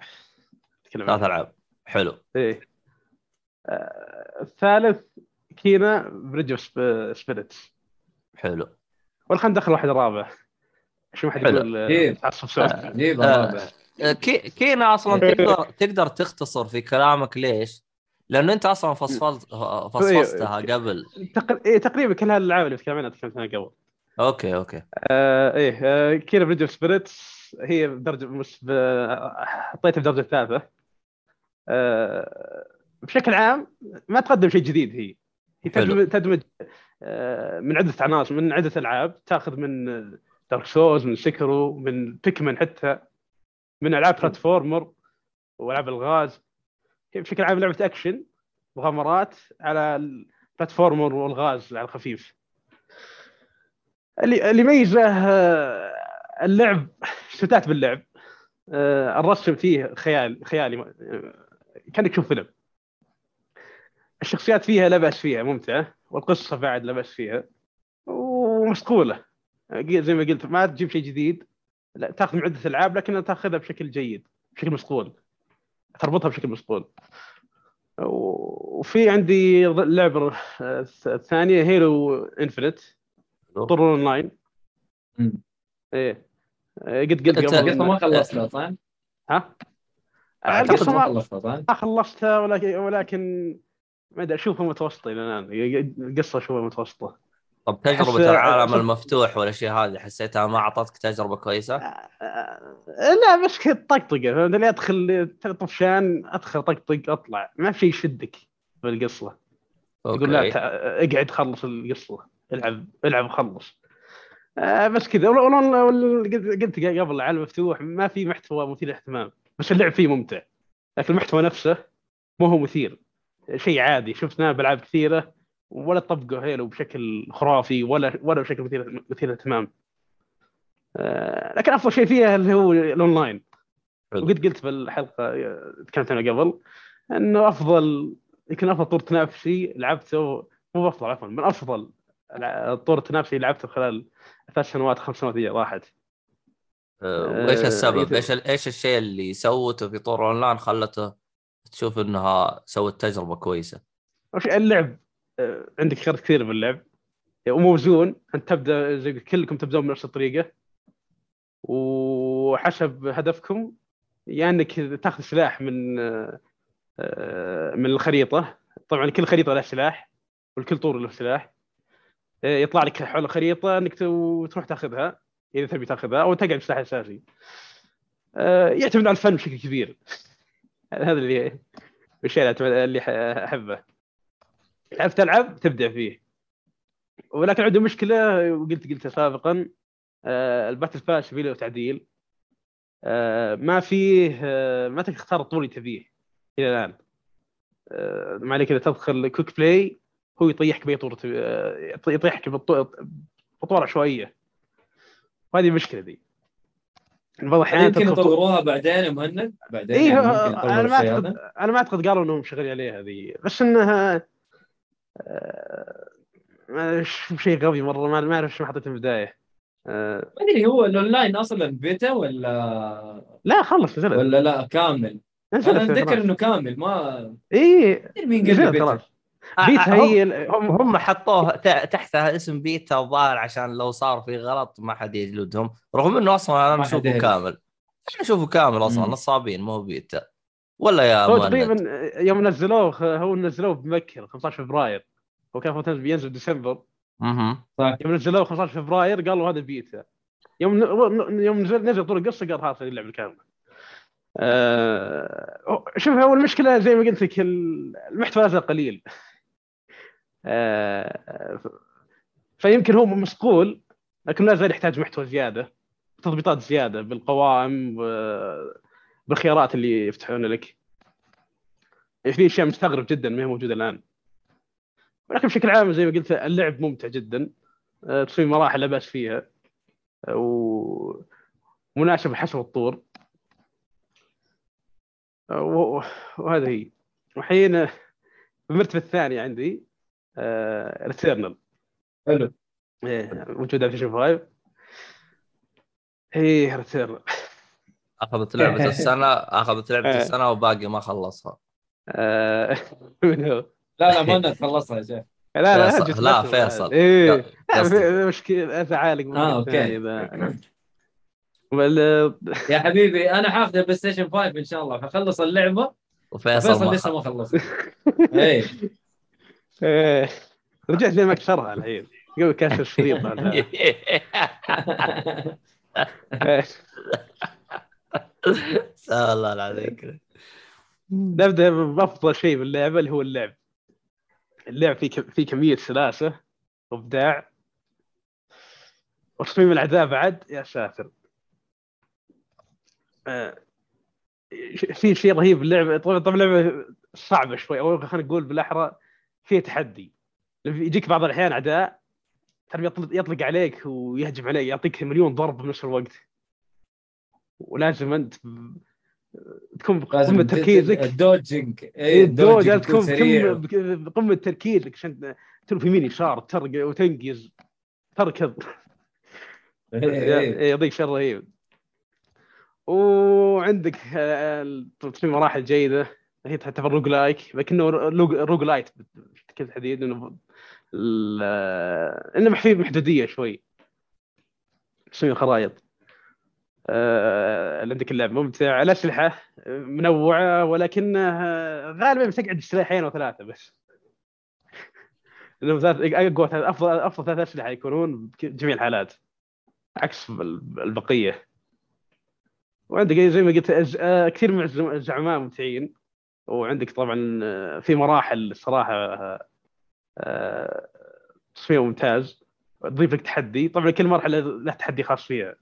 [SPEAKER 1] ثلاث. ألعاب. حلو.
[SPEAKER 4] إيه. آه، الثالث Kena Bridge of Spirits
[SPEAKER 1] حلو.
[SPEAKER 4] ولا خلينا ندخل واحد رابع شو ما حد. يقول آه،
[SPEAKER 2] إيه.
[SPEAKER 4] تعصب
[SPEAKER 1] آه. آه، كي... Kena أصلا تقدر تقدر تختصر في كلامك ليش؟ لأنه أنت أصلا فصفلت فصفصتها قبل
[SPEAKER 4] تق- إيه تقريبا كل هالالعاب اللي تكلمنا عنها تكلمت عنها قبل
[SPEAKER 1] okay okay
[SPEAKER 4] آه إيه آه Kena Bridge of Spirits هي بدرجه مش ب... حطيتها بدرجه ثالثة آه بشكل عام ما تقدم شيء جديد هي هي. تدمج, تدمج آه من عدة عناصر من عدة ألعاب تأخذ من Dark Souls من Sekiro من Pikmin حتى من ألعاب platformer وألعاب الغاز. بشكل عام لعبة اكشن مغامرات على ال platformer والغاز على الخفيف. اللي اللي يميزه آه، اللعب استمتعت باللعب. آه، الرسم فيه خيال خيالي. آه، كأنك تشوف فيلم. الشخصيات فيها لا بأس فيها ممتعة. والقصة بعد لا بأس فيها. ومصقوله زي ما قلت ما تجيب شيء جديد لا تاخذ من عدة ألعاب لكنها تاخذها بشكل جيد بشكل مصقول تربطها بشكل مصقول و- وفي عندي اللعبه آه، الثانية هيلو انفنت طور اون لاين. إيه. آه، قد قلت
[SPEAKER 1] أنت-
[SPEAKER 2] القصة
[SPEAKER 4] قبل
[SPEAKER 2] ما خلصتها صح؟
[SPEAKER 4] ها؟ القصة
[SPEAKER 2] ما
[SPEAKER 4] ما
[SPEAKER 2] خلصتها صح؟
[SPEAKER 4] ما خلصتها ولكن ولكن ما أدري أشوفها متوسطة إلى الآن. القصة أشوفها متوسطة.
[SPEAKER 1] طب تجربة
[SPEAKER 4] أحس-
[SPEAKER 1] العالم المفتوح والاشياء هذه حسيتها ما أعطتك تجربة كويسة؟
[SPEAKER 4] آه، لا بس كذا طقطقة. فهمت؟ اللي أدخل طفشان أدخل طقطق أطلع. ما في شيء يشدك بالقصة يقول لا اقعد خلص القصة. العب العب وخلص. آه بس كذا. قلت قبل العالم مفتوح ما في محتوى مثير للاهتمام. بس اللعب فيه ممتع. لكن المحتوى نفسه مو هو مثير. شيء عادي. شفناه بألعاب كثيرة. ولا طبقوا هيلو بشكل خرافي ولا ولا بشكل مثير مثير للاهتمام آه لكن أفضل شيء فيها اللي هو
[SPEAKER 1] الأونلاين.
[SPEAKER 4] وقد قلت بالحلقة آه، تكلمت عنها قبل إنه افضل يمكن أفضل طور تنافسي لعبته مو افضل عفوا من أفضل الطور التنافسي لعبته خلال ثلاث سنوات خمس سنوات اللي راحت
[SPEAKER 1] وايش
[SPEAKER 4] آه،
[SPEAKER 1] السبب؟ إيش إيش الشيء اللي سوته في طور أونلاين خلته تشوف إنها سوت تجربة كويسة؟
[SPEAKER 4] أول شيء اللعب عندك خيارات كثيره باللعب وموزون أنت تبدأ زي كلكم تبدون بنفس الطريقة. وحسب هدفكم يا إنك تاخذ سلاح من آه، آه، من الخريطة. طبعا كل خريطة لها سلاح والكل طور له سلاح. آه، يطلع لك حول الخريطة إنك تروح تاخذها إذا تبي تاخذها أو تقعد بسلاح أساسي. آه، يعتمد على الفن بشكل كبير. هذا اللي الشيء اللي أحبه. تعرف تلعب تبدع فيه. ولكن عنده مشكلة وقلت قلتها سابقا آه، ال battle pass فيه له تعديل. آه، ما فيه آه، ما تقدر تختار الطول اللي تبيه إلى الآن. آه، ما عليك إذا تدخل quick play هو يطيحك بأي آه، يطيحك بطور عشوائية. وهذه المشكلة دي. بعض الأحيان
[SPEAKER 2] يمكن يطوروها بعدين يا مهند؟ بعدين
[SPEAKER 4] إيه
[SPEAKER 2] يعني
[SPEAKER 4] أنا ما اعتقد. أنا ما أعتقد قالوا إنهم شغالين عليها ذي بس إنها شيء غبي مرة ما أعرف شو حطيته في البداية. آه،
[SPEAKER 2] ما أدري هو الأونلاين أصلا بيتا ولا؟
[SPEAKER 4] لا خلص نزلت.
[SPEAKER 2] ولا لا كامل؟
[SPEAKER 4] نزلت
[SPEAKER 2] أنا أتذكر
[SPEAKER 4] خلاص.
[SPEAKER 2] إنه كامل ما أدري مين قال لي
[SPEAKER 4] نزلت
[SPEAKER 2] بيتا.
[SPEAKER 4] خلاص. بيتا هي
[SPEAKER 1] هم هم حطوه ت- تحتها اسم بيتا الظاهر عشان لو صار في غلط ما حد يجلدهم. رغم
[SPEAKER 2] إنه أصلا
[SPEAKER 1] أنا
[SPEAKER 2] أشوفه.
[SPEAKER 1] كامل. أنا أشوفه كامل
[SPEAKER 2] أصلا.
[SPEAKER 1] نصابين مو بيتا. ولا يا
[SPEAKER 4] هو تقريبا يوم نزلوه هو نزلوه بمبكر 15 فبراير. هو كان المفروض ينزل ديسمبر.
[SPEAKER 1] مهم.
[SPEAKER 4] يوم نزلوه 15 فبراير قالوا هذا بيتا يوم ن- يوم نزل نزل طول القصة قال خلاص هذه اللعبة الكاملة. آه شوف هو المشكلة زي ما قلت لك ال- المحتوى نازل قليل. ف- فيمكن هو مصقول لكن لا زال يحتاج محتوى زيادة تضبيطات زيادة بالقوائم بالخيارات اللي يفتحون لك. في أشياء مستغرب جدا ما هي موجودة الآن. ولكن بشكل عام زي ما قلت اللعب ممتع جدا. آه، تسوي مراحل لا بأس فيها. آه، ومناسب حسب الطور. آه، و- وهذا هي. وحين المرتبة الثانية عندي ريتيرنال
[SPEAKER 2] حلو.
[SPEAKER 4] موجودة على فيشن 5 إيه ريتيرنال
[SPEAKER 1] أخذت لعبة السنة أخذت لعبة
[SPEAKER 4] إيه.
[SPEAKER 1] السنة وباقي ما خلصها.
[SPEAKER 4] آه، من هو؟
[SPEAKER 2] لا لا ما تخلصها يا شيخ.
[SPEAKER 4] لا لا
[SPEAKER 1] فيصل- لا،. فيصل.
[SPEAKER 4] إيه. مشكلة ازعالك
[SPEAKER 2] آه
[SPEAKER 4] أوكي. وال-
[SPEAKER 2] يا حبيبي أنا حاخذ البلاي ستيشن 5 إن شاء الله. فخلص اللعبة.
[SPEAKER 1] وفيصل
[SPEAKER 2] فيصل
[SPEAKER 1] ما
[SPEAKER 2] لسه ما خلص.
[SPEAKER 4] إيه. رجعت لين ما كسرها الحين. قبل كسر الشريط
[SPEAKER 1] الله العظيم
[SPEAKER 4] نبدأ بأفضل شيء باللعبة اللي هو اللعب. اللعب فيه كم- فيه كمية سلاسة وابداع وتصميم الأعداء بعد يا ساتر. آه، في شيء رهيب باللعبة. طبعا طبعا اللعبه صعبة شوي. أو خلينا نقول بالأحرى فيها تحدي. يجيك بعض الأحيان أعداء يطلق عليك ويهجم عليك يعطيك مليون ضرب بنفس الوقت. ولازم انت تكون بقمة تركيزك.
[SPEAKER 2] الدوجنج اي
[SPEAKER 4] إيه، الدوج لازم
[SPEAKER 2] تكون
[SPEAKER 4] بقمه تركيزك عشان تلف يمين يسار ترق وتنقز. تركض.
[SPEAKER 2] إيه، إيه.
[SPEAKER 4] إيه، يعطيك شيء رهيب. وعندك آه، تصميم مراحل جيدة. هي تعتبر roguelike لكنه roguelite بكل تحديد إنه آه، إنه محدودية شوي. تصميم خرائط اللي عندك اللعب ممتع الاسلحه منوعه ولكنها غالبا بتقعد سلاحين أو ثلاثة بس. لأنه ثلاث أقوى أفضل أفضل ثلاث اسلحه يكونون بجميع الحالات عكس ال- البقية. وعندك زي ما قلت آه، كثير من الزعماء ممتعين. وعندك طبعا آه، في مراحل الصراحه آه، تصميم ممتاز تضيف لك تحدي. طبعا كل مرحلة لها تحدي خاص فيها.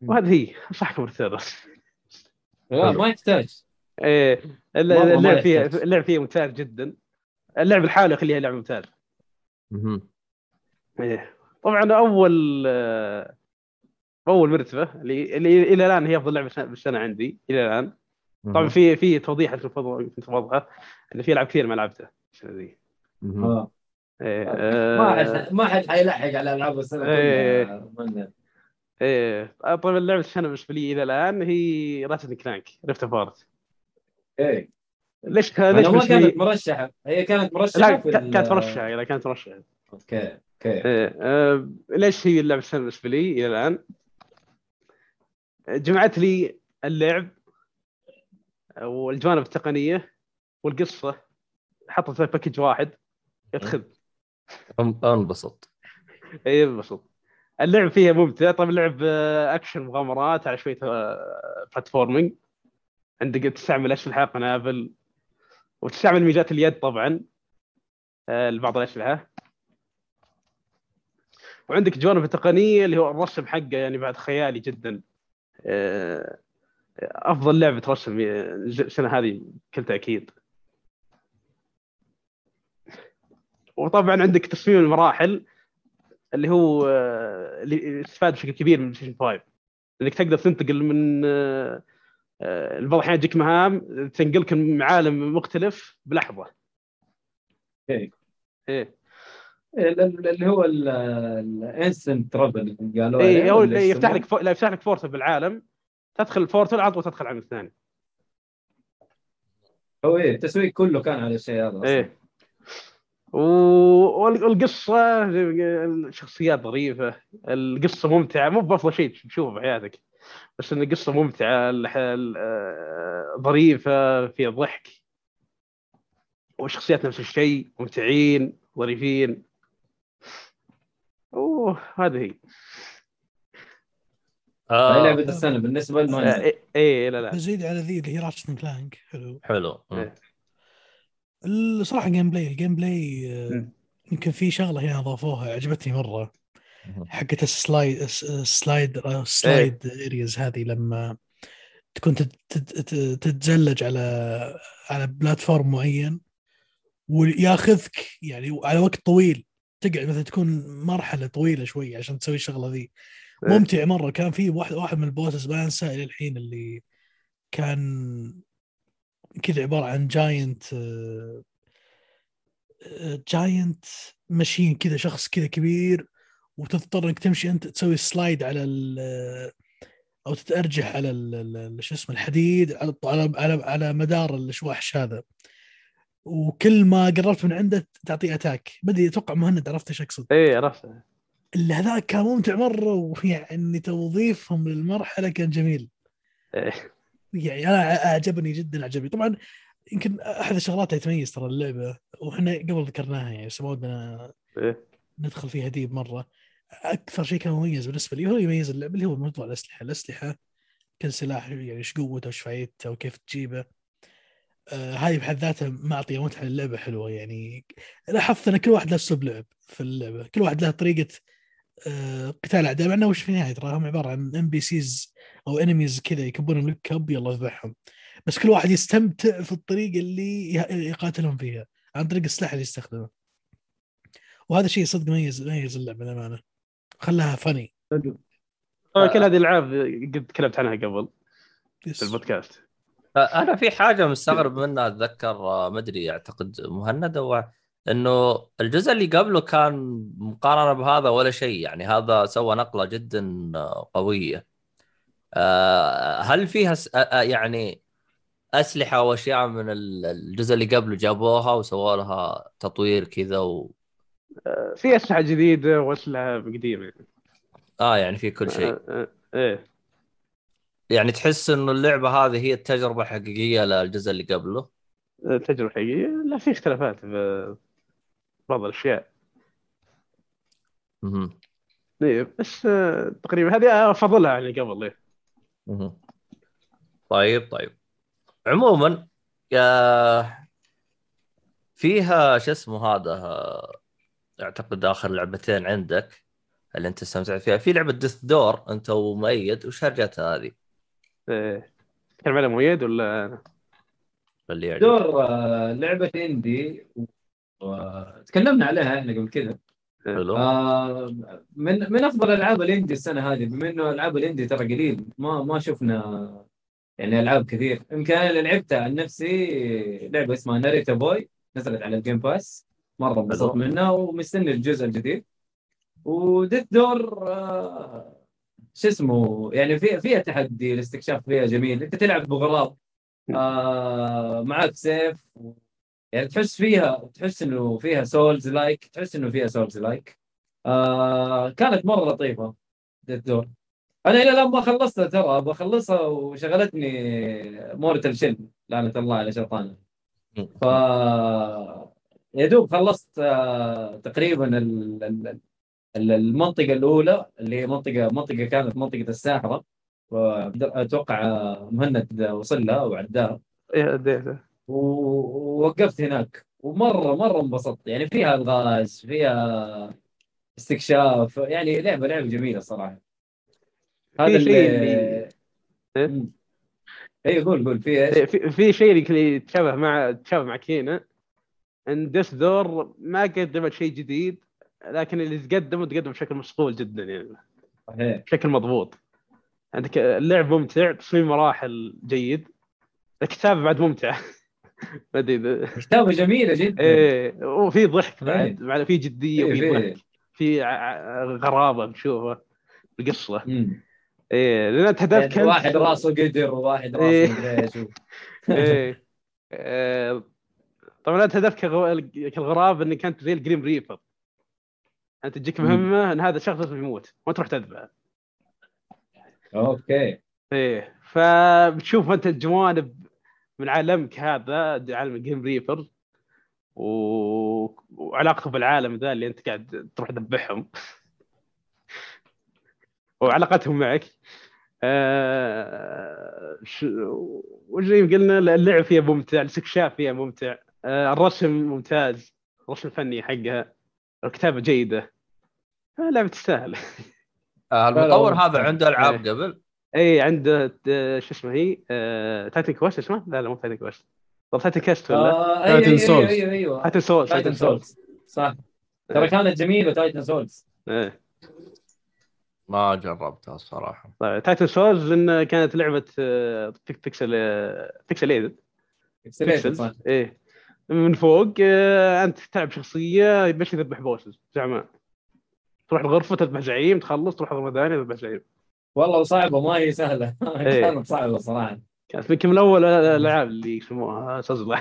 [SPEAKER 4] وهذه هي انصحكم ارتدوا
[SPEAKER 2] لا ما يحتاج. إيه
[SPEAKER 4] اللعب فيها. اللعب فيها ممتاز جدا. اللعب لحاله يخليها لعبه ممتازه
[SPEAKER 1] مهم.
[SPEAKER 4] إيه. طبعا أول آه، أول مرتبة اللي, اللي إلى الآن هي أفضل لعبة بالسنه عندي إلى الآن. طبعا في في توضيح كنت بوضحه إن في ألعاب كثير ما لعبتها السنة ذي.
[SPEAKER 2] آه.
[SPEAKER 4] إيه،
[SPEAKER 2] ما
[SPEAKER 4] آه،
[SPEAKER 2] حد ما حد حيلحق على ألعاب السنة
[SPEAKER 4] إيه. إيه طبعا لعبة السنة بالنسبة لي إلى الآن هي راتشت كلانك ريفت أبارت
[SPEAKER 2] إيه.
[SPEAKER 4] ليش
[SPEAKER 2] أنا
[SPEAKER 4] ليش
[SPEAKER 2] ما كانت مرشحة. هي كانت مرشحة
[SPEAKER 4] لا
[SPEAKER 2] ال-
[SPEAKER 4] كانت مرشحة إذا كانت مرشحة.
[SPEAKER 2] أوكي أوكي.
[SPEAKER 4] إيه، آه، ليش هي اللعبة السنة بالنسبة لي إلى الآن؟ جمعت لي اللعب والجوانب التقنية والقصة حطت في package واحد يدخل
[SPEAKER 1] أن- أنبسط.
[SPEAKER 4] اي أنبسط. اللعب فيها ممتع. طبعا لعب آه، أكشن مغامرات على شوية آه، platforming عندك تستعمل اسلحه قنابل وتستعمل ميزات اليد طبعا آه، لبعض الاسلحه وعندك جوانب التقنيه اللي هو الرسم حقه يعني بعد خيالي جدا. آه، أفضل لعبة رسم آه، السنة هذه بكل تأكيد. وطبعا عندك تصميم المراحل. اللي هو آه، اللي استفاد بشكل كبير من ستيشن 5 إنك تقدر تنتقل من آه، آه، بعض الاحيان تجيك مهام تنقلك من عالم مختلف
[SPEAKER 2] بلحظة.
[SPEAKER 4] إيه
[SPEAKER 2] ال- اللي هو ال instant travel
[SPEAKER 4] قالوا
[SPEAKER 2] إيه
[SPEAKER 4] هو يفتح؟ لك فو... لا يفتح لك portal بالعالم تدخل ال portal على طول تدخل عالم ثاني
[SPEAKER 2] هو إيه التسويق كله كان على الشيء هذا.
[SPEAKER 4] إيه والقصة الشخصيات ظريفة. القصة ممتعة مو بأفضل شيء تشوفه بحياتك بس إن القصة ممتعة آه، ظريفة فيها ضحك. والشخصيات نفس الشيء ممتعين ظريفين. أوه هذه هي.
[SPEAKER 1] آه.
[SPEAKER 2] لعبة السنة. بالنسبة
[SPEAKER 4] آه،
[SPEAKER 2] لنا
[SPEAKER 4] إيه إيه، لا لا.
[SPEAKER 5] بزيد على ذي اللي هي راتشت كلانك حلو.
[SPEAKER 1] حلو.
[SPEAKER 4] إيه.
[SPEAKER 5] الصراحه gameplay ال
[SPEAKER 4] gameplay.
[SPEAKER 5] يمكن في شغلة هنا أضافوها عجبتني
[SPEAKER 1] مرة.
[SPEAKER 5] حقت ال slide ال slide slide areas هذه لما تكون تت- تت- تت- تتزلج على على platform معين وياخذك يعني على وقت طويل تقعد مثلا تكون مرحلة طويلة شوي عشان تسوي الشغلة ذي
[SPEAKER 4] إيه.
[SPEAKER 5] ممتع مرة كان في واحد واحد من ال bosses ما أنساه إلى الحين اللي كان كذا عبارة عن جاينت جاينت ماشين كذا شخص كذا كبير وتضطر إنك تمشي أنت تسوي سلايد على ال أو تتأرجح على شو اسمه الحديد على على على, على مدار الشواحش هذا. وكل ما قربت من عنده تعطيه اتاك بدي أتوقع مهند عرفت إيش أقصد.
[SPEAKER 4] إيه عرفت
[SPEAKER 5] اللي هذاك كان ممتع مرة ويعني توظيفهم للمرحلة كان جميل.
[SPEAKER 4] إيه.
[SPEAKER 5] يعني أنا أعجبني جدا عجبني طبعا يمكن أحد الشغلات اللي تميز ترى اللعبة وإحنا قبل ذكرناها يعني بس ما ودنا
[SPEAKER 4] إيه.
[SPEAKER 5] ندخل فيها ديب مره أكثر شيء كان مميز بالنسبة لي هو يميز اللعبة اللي هو موضوع الأسلحة. الأسلحة كل سلاح يعني إيش قوته وش فايدته وكيف تجيبه. آه هاي بحد ذاتها معطيه متعة للعبة حلوة يعني. لاحظت إن كل واحد له أسلوب لعب في اللعبة. كل واحد له طريقة آه قتال أعداء مع إنه وش في النهاية ترى هم عبارة عن NPCs أو enemies كذا يكبونهم لك كب يلا أذبحهم. بس كل واحد يستمتع في الطريقة اللي يقاتلهم فيها عن طريق السلاح اللي يستخدمه. وهذا شيء صدق ميز ميز اللعبة للأمانة. خلاها funny
[SPEAKER 4] طبعا كل هذه الالعاب قد تكلمت عنها قبل
[SPEAKER 5] yes.
[SPEAKER 4] في البودكاست.
[SPEAKER 1] أنا في حاجة مستغرب منها أتذكر آه، ما أدري أعتقد مهند أو إنه الجزء اللي قبله كان مقارنة بهذا ولا شيء يعني هذا سوى نقلة جدا آه، قوية. آه، هل فيها س- آه، آه، يعني أسلحة أو أشياء من ال- الجزء اللي قبله جابوها وسووا لها تطوير كذا و...
[SPEAKER 4] في أسلحة جديدة وأسلحة قديمة.
[SPEAKER 1] آه يعني في كل شيء.
[SPEAKER 4] آه، آه، إيه.
[SPEAKER 1] يعني تحس إنه اللعبة هذه هي التجربة الحقيقية للجزء اللي قبله؟
[SPEAKER 4] آه، تجربة حقيقية؟ لا في اختلافات في بعض
[SPEAKER 1] الأشياء.
[SPEAKER 4] إيه بس آه، تقريبا هذه أفضلها عن اللي قبل
[SPEAKER 1] مهم. طيب طيب. عموما آه، فيها شو اسمه هذا آه، أعتقد آخر لعبتين عندك اللي أنت استمتعت فيها. في لعبة ديث دور أنت ومؤيد وش هرجتها هذه؟
[SPEAKER 4] إيه. تتكلم على مؤيد ولا؟
[SPEAKER 1] اللي يعجبك.
[SPEAKER 2] دور آه، لعبة indie وتكلمنا عليها إحنا قبل كذا.
[SPEAKER 1] حلو.
[SPEAKER 2] آه، من من افضل العاب ال indie السنة هذه بما انه العاب ال indie ترى قليل ما ما شفنا يعني العاب كثير. يمكن أنا اللي لعبتها عن نفسي لعبة اسمها ناريتا بوي نزلت على الجيم باس مرة انبسطت. منها ومستني الجزء الجديد. وديت دور آه، شو اسمه يعني في فيها تحدي الاستكشاف فيها جميل. انت تلعب بغراب آه معك سيف يعني تحس فيها تحس إنه فيها Souls-like تحس إنه فيها Souls-like آه كانت مرة لطيفة Death's Door أنا إلى الآن ما خلصتها ترى بخلصها وشغلتني Mortal Shell لعنة الله على شيطانه ف يا دوب خلصت آه تقريبا ال- ال- ال- المنطقة الأولى اللي هي منطقة منطقة كانت منطقة الساحرة. وأتوقع آه، مهند وصل لها وعداها ووقفت هناك. ومره مرة انبسطت. يعني فيها الغاز فيها استكشاف. يعني لعبه لعبة جميلة الصراحه هذا اللي
[SPEAKER 4] اللي- إيه؟
[SPEAKER 2] أيوه قول قول. في إيش؟
[SPEAKER 4] إيه، في في شيء اللي يتشابه مع يتشابه مع كينا. إن ديث دور ما قدمت شيء جديد لكن اللي تقدم تقدم بشكل مصقول جدا يعني.
[SPEAKER 2] صحيح
[SPEAKER 4] بشكل مضبوط. عندك اللعب ممتع تصميم مراحل جيد. الكتابة بعد ممتعة. ما أدري
[SPEAKER 2] كتابه جميلة جدا
[SPEAKER 4] إيه وفي ضحك
[SPEAKER 2] إيه.
[SPEAKER 4] بعد بعد في جدية
[SPEAKER 2] إيه،
[SPEAKER 4] وفي
[SPEAKER 2] في-
[SPEAKER 4] ضحك في غرابة نشوفها القصة. إيه لأن
[SPEAKER 2] يعني
[SPEAKER 4] أنت-
[SPEAKER 2] واحد راسه قدر وواحد
[SPEAKER 4] إيه.
[SPEAKER 2] راسه مدري إيش
[SPEAKER 4] إيه آه، طبعا أنت هدفك كالغراب إنك أنت زي ال Grim Reaper أنت
[SPEAKER 2] تجيك.
[SPEAKER 4] مهمة إن هذا الشخص لازم يموت ما تروح تذبحه
[SPEAKER 2] okay
[SPEAKER 4] إيه فبتشوف أنت الجوانب من عالمك هذا عالم ال Grim Reaper و... وعلاقته بالعالم ذا اللي أنت قاعد تروح تذبحهم. وعلاقتهم معك. آه... ش... وزي ما قلنا اللعب فيها ممتع الاستكشاف فيها ممتع. آه... الرسم ممتاز الرسم الفني حقها الكتابة جيدة. آه، لعبة تستاهل.
[SPEAKER 1] آه، المطور هذا عنده ألعاب
[SPEAKER 4] إيه.
[SPEAKER 1] قبل؟
[SPEAKER 4] اي عنده آه، شو اسمه هي؟ آه... Titan Quest اسمه؟ لا لا مو Titan Quest طب Titan Quest ولا؟
[SPEAKER 2] آه أيوه
[SPEAKER 3] Titan
[SPEAKER 2] أيوه
[SPEAKER 3] Souls.
[SPEAKER 2] أيوه. أيوه
[SPEAKER 4] Titan Souls
[SPEAKER 2] Titan Souls صح. ترى كانت جميلة Titan Souls
[SPEAKER 4] إيه.
[SPEAKER 1] ما جربتها الصراحة.
[SPEAKER 4] طيب Titan Souls لأن كانت لعبة آه، pix- pixel آه، pixelated
[SPEAKER 2] pixelated صح.
[SPEAKER 4] إيه. من فوق آه، أنت تلعب شخصية بس تذبح bosses زعماء. تروح الغرفة تذبح زعيم تخلص تروح غرفه ثانية تذبح زعيم.
[SPEAKER 2] والله صعبة ما هي سهلة.
[SPEAKER 4] إيه.
[SPEAKER 2] كانت صعبة صراحة.
[SPEAKER 4] كانت يمكن من أول الألعاب اللي يسموها سوز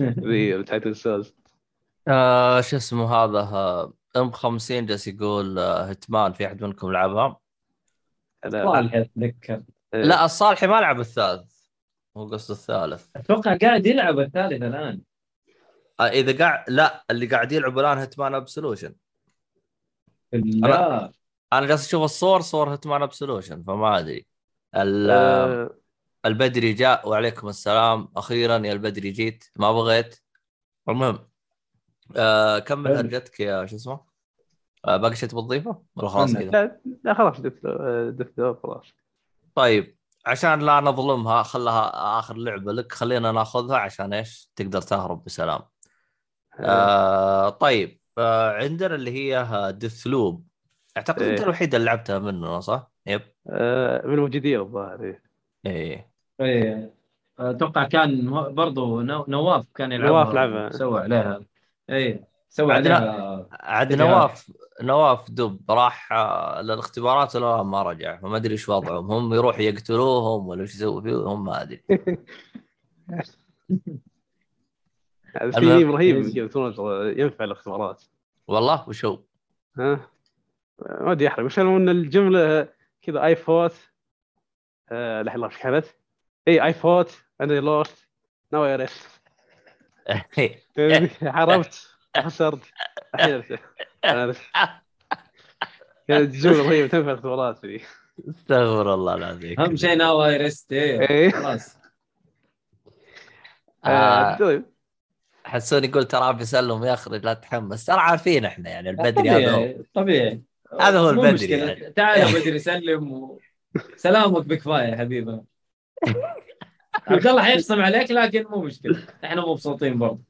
[SPEAKER 4] ذي Titan Souls
[SPEAKER 1] آه شو اسمه هذا؟ آه أم 50 جالس يقول آه، Hitman في أحد منكم لعبها؟
[SPEAKER 2] صالح اتذكر.
[SPEAKER 1] لا الصالحي ما لعب الثالث. هو قصده الثالث.
[SPEAKER 2] أتوقع قاعد يلعب الثالث الآن.
[SPEAKER 1] آه، إذا قاعد لا اللي قاعد يلعبوا الآن Hitman Absolution
[SPEAKER 2] لا.
[SPEAKER 1] أنا جالس أشوف الصور صور Hitman Absolution فما أدري. ال-
[SPEAKER 4] آه،
[SPEAKER 1] البدري جاء وعليكم السلام. أخيرا يا البدري جيت ما بغيت. المهم آه كمل. هرجتك يا شو اسمه؟ آه باقي شيء تضيفه؟ ولا خلاص. كذا؟
[SPEAKER 4] لا لا خلاص دث دث خلاص.
[SPEAKER 1] طيب عشان لا نظلمها خلها آخر لعبة لك خلينا ناخذها عشان إيش؟ تقدر تهرب بسلام. آه طيب آه عندنا اللي هي ديث لوب أعتقد أنت
[SPEAKER 4] إيه.
[SPEAKER 1] الوحيد اللي لعبتها منه صح؟ يب
[SPEAKER 4] آه، من الموجودين الظاهر إيه.
[SPEAKER 1] إيه
[SPEAKER 2] إيه أتوقع كان برضو نو- نواف كان يلعبها
[SPEAKER 4] نواف لعبها.
[SPEAKER 2] سوى عليها إيه سوى
[SPEAKER 1] عندنا-
[SPEAKER 2] عليها
[SPEAKER 1] عاد. نواف نواف دب راح آه، للاختبارات ولا ما رجع فما أدري إيش وضعهم هم يروح يقتلوهم ولا إيش يسوي فيهم ما
[SPEAKER 4] أدري في رهيب
[SPEAKER 2] إيه.
[SPEAKER 4] ينفع الاختبارات
[SPEAKER 1] والله وش هو؟
[SPEAKER 4] ها ما ودي احرق بس إن الجملة كذا I fought آه لحظه إيش كانت؟ I I fought and lost now I rest حاربت خسرت. كانت جملة رهيبة تنفع الاختبارات ذي
[SPEAKER 1] استغفر الله العظيم.
[SPEAKER 2] أهم شيء now I
[SPEAKER 4] rest
[SPEAKER 2] خلاص.
[SPEAKER 1] آه،
[SPEAKER 4] آه، طيب.
[SPEAKER 1] حسون يقول ترى بيسلم يخرج لا تتحمس ترى عارفين إحنا يعني البدري هذا
[SPEAKER 2] طبيعي.
[SPEAKER 1] هذا هو البدري. يعني.
[SPEAKER 2] تعال يا بدري سلم و... سلامك بكفاية يا حبيبي. عبد الله حيخصم عليك لكن مو مشكلة. إحنا مبسوطين برضه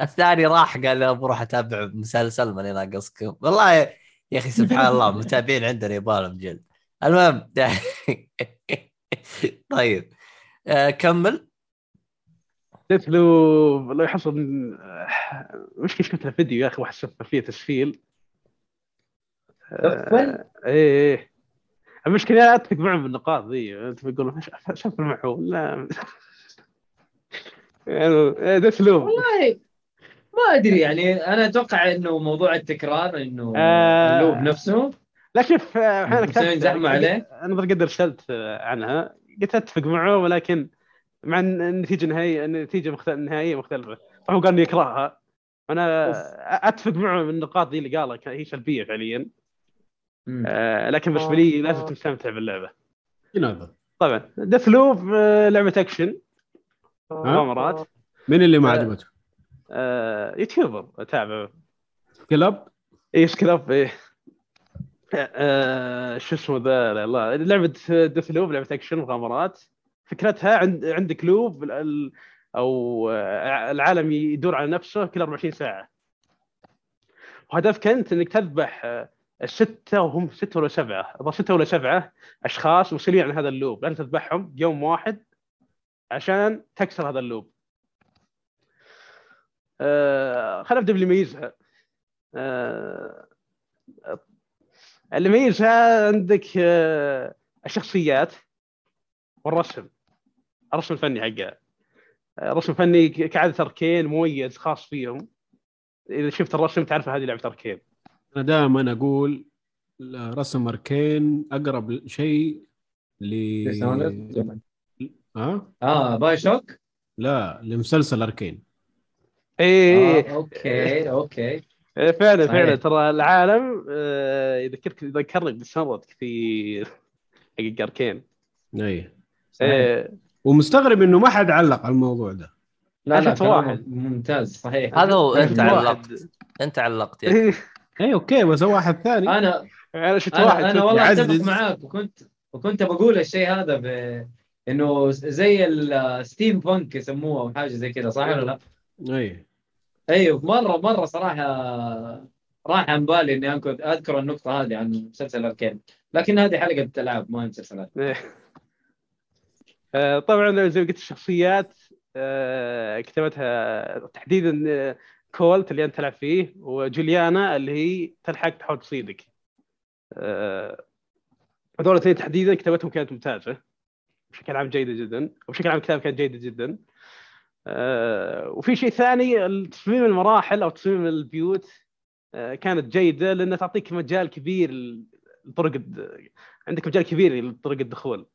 [SPEAKER 1] الثاني راح قال لي بروح أتابع مسلسل ماني ناقصكم والله يا يا أخي سبحان الله متابعين عندنا يبالهم جلد المهم طيب. آه، كمل.
[SPEAKER 4] قلت له لو يحصل مشكلة شفت له فيديو يا أخي واحد سفر فيه تسفيل
[SPEAKER 2] سفل؟
[SPEAKER 4] إيه إيه. المشكلة لا أتفق معهم بالنقاط ذي. انت بتقول شفر معه لا. يعني ده اسلوب
[SPEAKER 2] والله ما أدري يعني أنا أتوقع إنه موضوع التكرار إنه
[SPEAKER 4] آه.
[SPEAKER 2] اللوب نفسه
[SPEAKER 4] لا شوف أحيانا
[SPEAKER 2] المسلمين زحمة عليه؟
[SPEAKER 4] أنا قد ارسلت عنها. قلت أتفق معه ولكن مع النتيجة النهائيه النتيجة مختلفه النهائية مختلفة. هو قال إنه يكرهها. أنا أتفق معه من النقاط دي اللي قالها هي سلبية فعليا. آه، لكن بالنسبة لي لازم تستمتع
[SPEAKER 3] باللعبة.
[SPEAKER 4] طبعا. ديث لوب لعبة اكشن مغامرات
[SPEAKER 3] مين اللي ما
[SPEAKER 4] آه.
[SPEAKER 3] عجبته؟
[SPEAKER 4] آه، يوتيوبر أتابعه.
[SPEAKER 3] كلاب؟
[SPEAKER 4] إيش كلاب؟ إيه. آه، شو اسمه ذا؟ لا الله لعبة Deathloop لعبة اكشن مغامرات فكرتها عند عندك loop أو آه، العالم يدور على نفسه كل 24 ساعة. وهدفك أنت إنك تذبح آه، الستة وهم ستة ولا سبعة. الظاهر ستة ولا سبعة أشخاص مسؤولين عن هذا ال loop. لازم تذبحهم يوم واحد عشان تكسر هذا ال loop. آه خلينا نبدأ باللي يميزها آه اللي يميزها عندك آه الشخصيات والرسم. الرسم الفني حقها آه، الرسم الفني كعادة أركين مميز خاص فيهم. إذا شفت الرسم تعرف هذه لعبة أركين
[SPEAKER 3] أنا دائما أقول رسم اركين أقرب شيء ل ها؟
[SPEAKER 2] آه BioShock
[SPEAKER 3] لا لمسلسل Arcane.
[SPEAKER 4] إيه
[SPEAKER 2] آه، okay
[SPEAKER 4] okay. فعلا
[SPEAKER 2] صحيح.
[SPEAKER 4] فعلا ترى العالم آه، يذكرك يذكرني بالسرد كثير حق
[SPEAKER 3] Arcane.
[SPEAKER 2] إي.
[SPEAKER 4] إيه
[SPEAKER 3] ومستغرب إنه ما حد علق على الموضوع ده.
[SPEAKER 2] لا لا
[SPEAKER 4] واحد.
[SPEAKER 2] ممتاز صحيح.
[SPEAKER 1] هذا هو
[SPEAKER 4] أنت
[SPEAKER 1] علقت. أنت علقت
[SPEAKER 4] إيه،
[SPEAKER 3] اي okay بس هو واحد ثاني
[SPEAKER 2] أنا
[SPEAKER 4] أنا شفت
[SPEAKER 2] أنا,
[SPEAKER 4] واحد
[SPEAKER 2] أنا
[SPEAKER 4] شفت-
[SPEAKER 2] والله. أتفق معاك وكنت وكنت بقول الشيء هذا ب... إنه زي ال steampunk يسموه أو حاجة زي كذا صح ولا لا؟
[SPEAKER 3] اي
[SPEAKER 2] أيوه مره مرة صراحة راح عن بالي إني أذكر النقطة هذه عن مسلسل Arcane لكن هذه حلقة العاب ما هي مسلسلات
[SPEAKER 4] إيه. آه، طبعا زي ما قلت الشخصيات آه، كتابتها تحديدا آه، كولت اللي أنت تلعب فيه وجوليانا اللي هي تلحق تحاول تصيدك. آه، هذول الاثنين تحديدا كتابتهم كانت ممتازة بشكل عام جيدة جدا وبشكل عام الكتابه كانت جيده جدا. آه، وفي شيء ثاني تصميم المراحل أو تصميم البيوت آه، كانت جيدة لأنها تعطيك مجال كبير لطرق الد- عندك مجال كبير لطرق الدخول.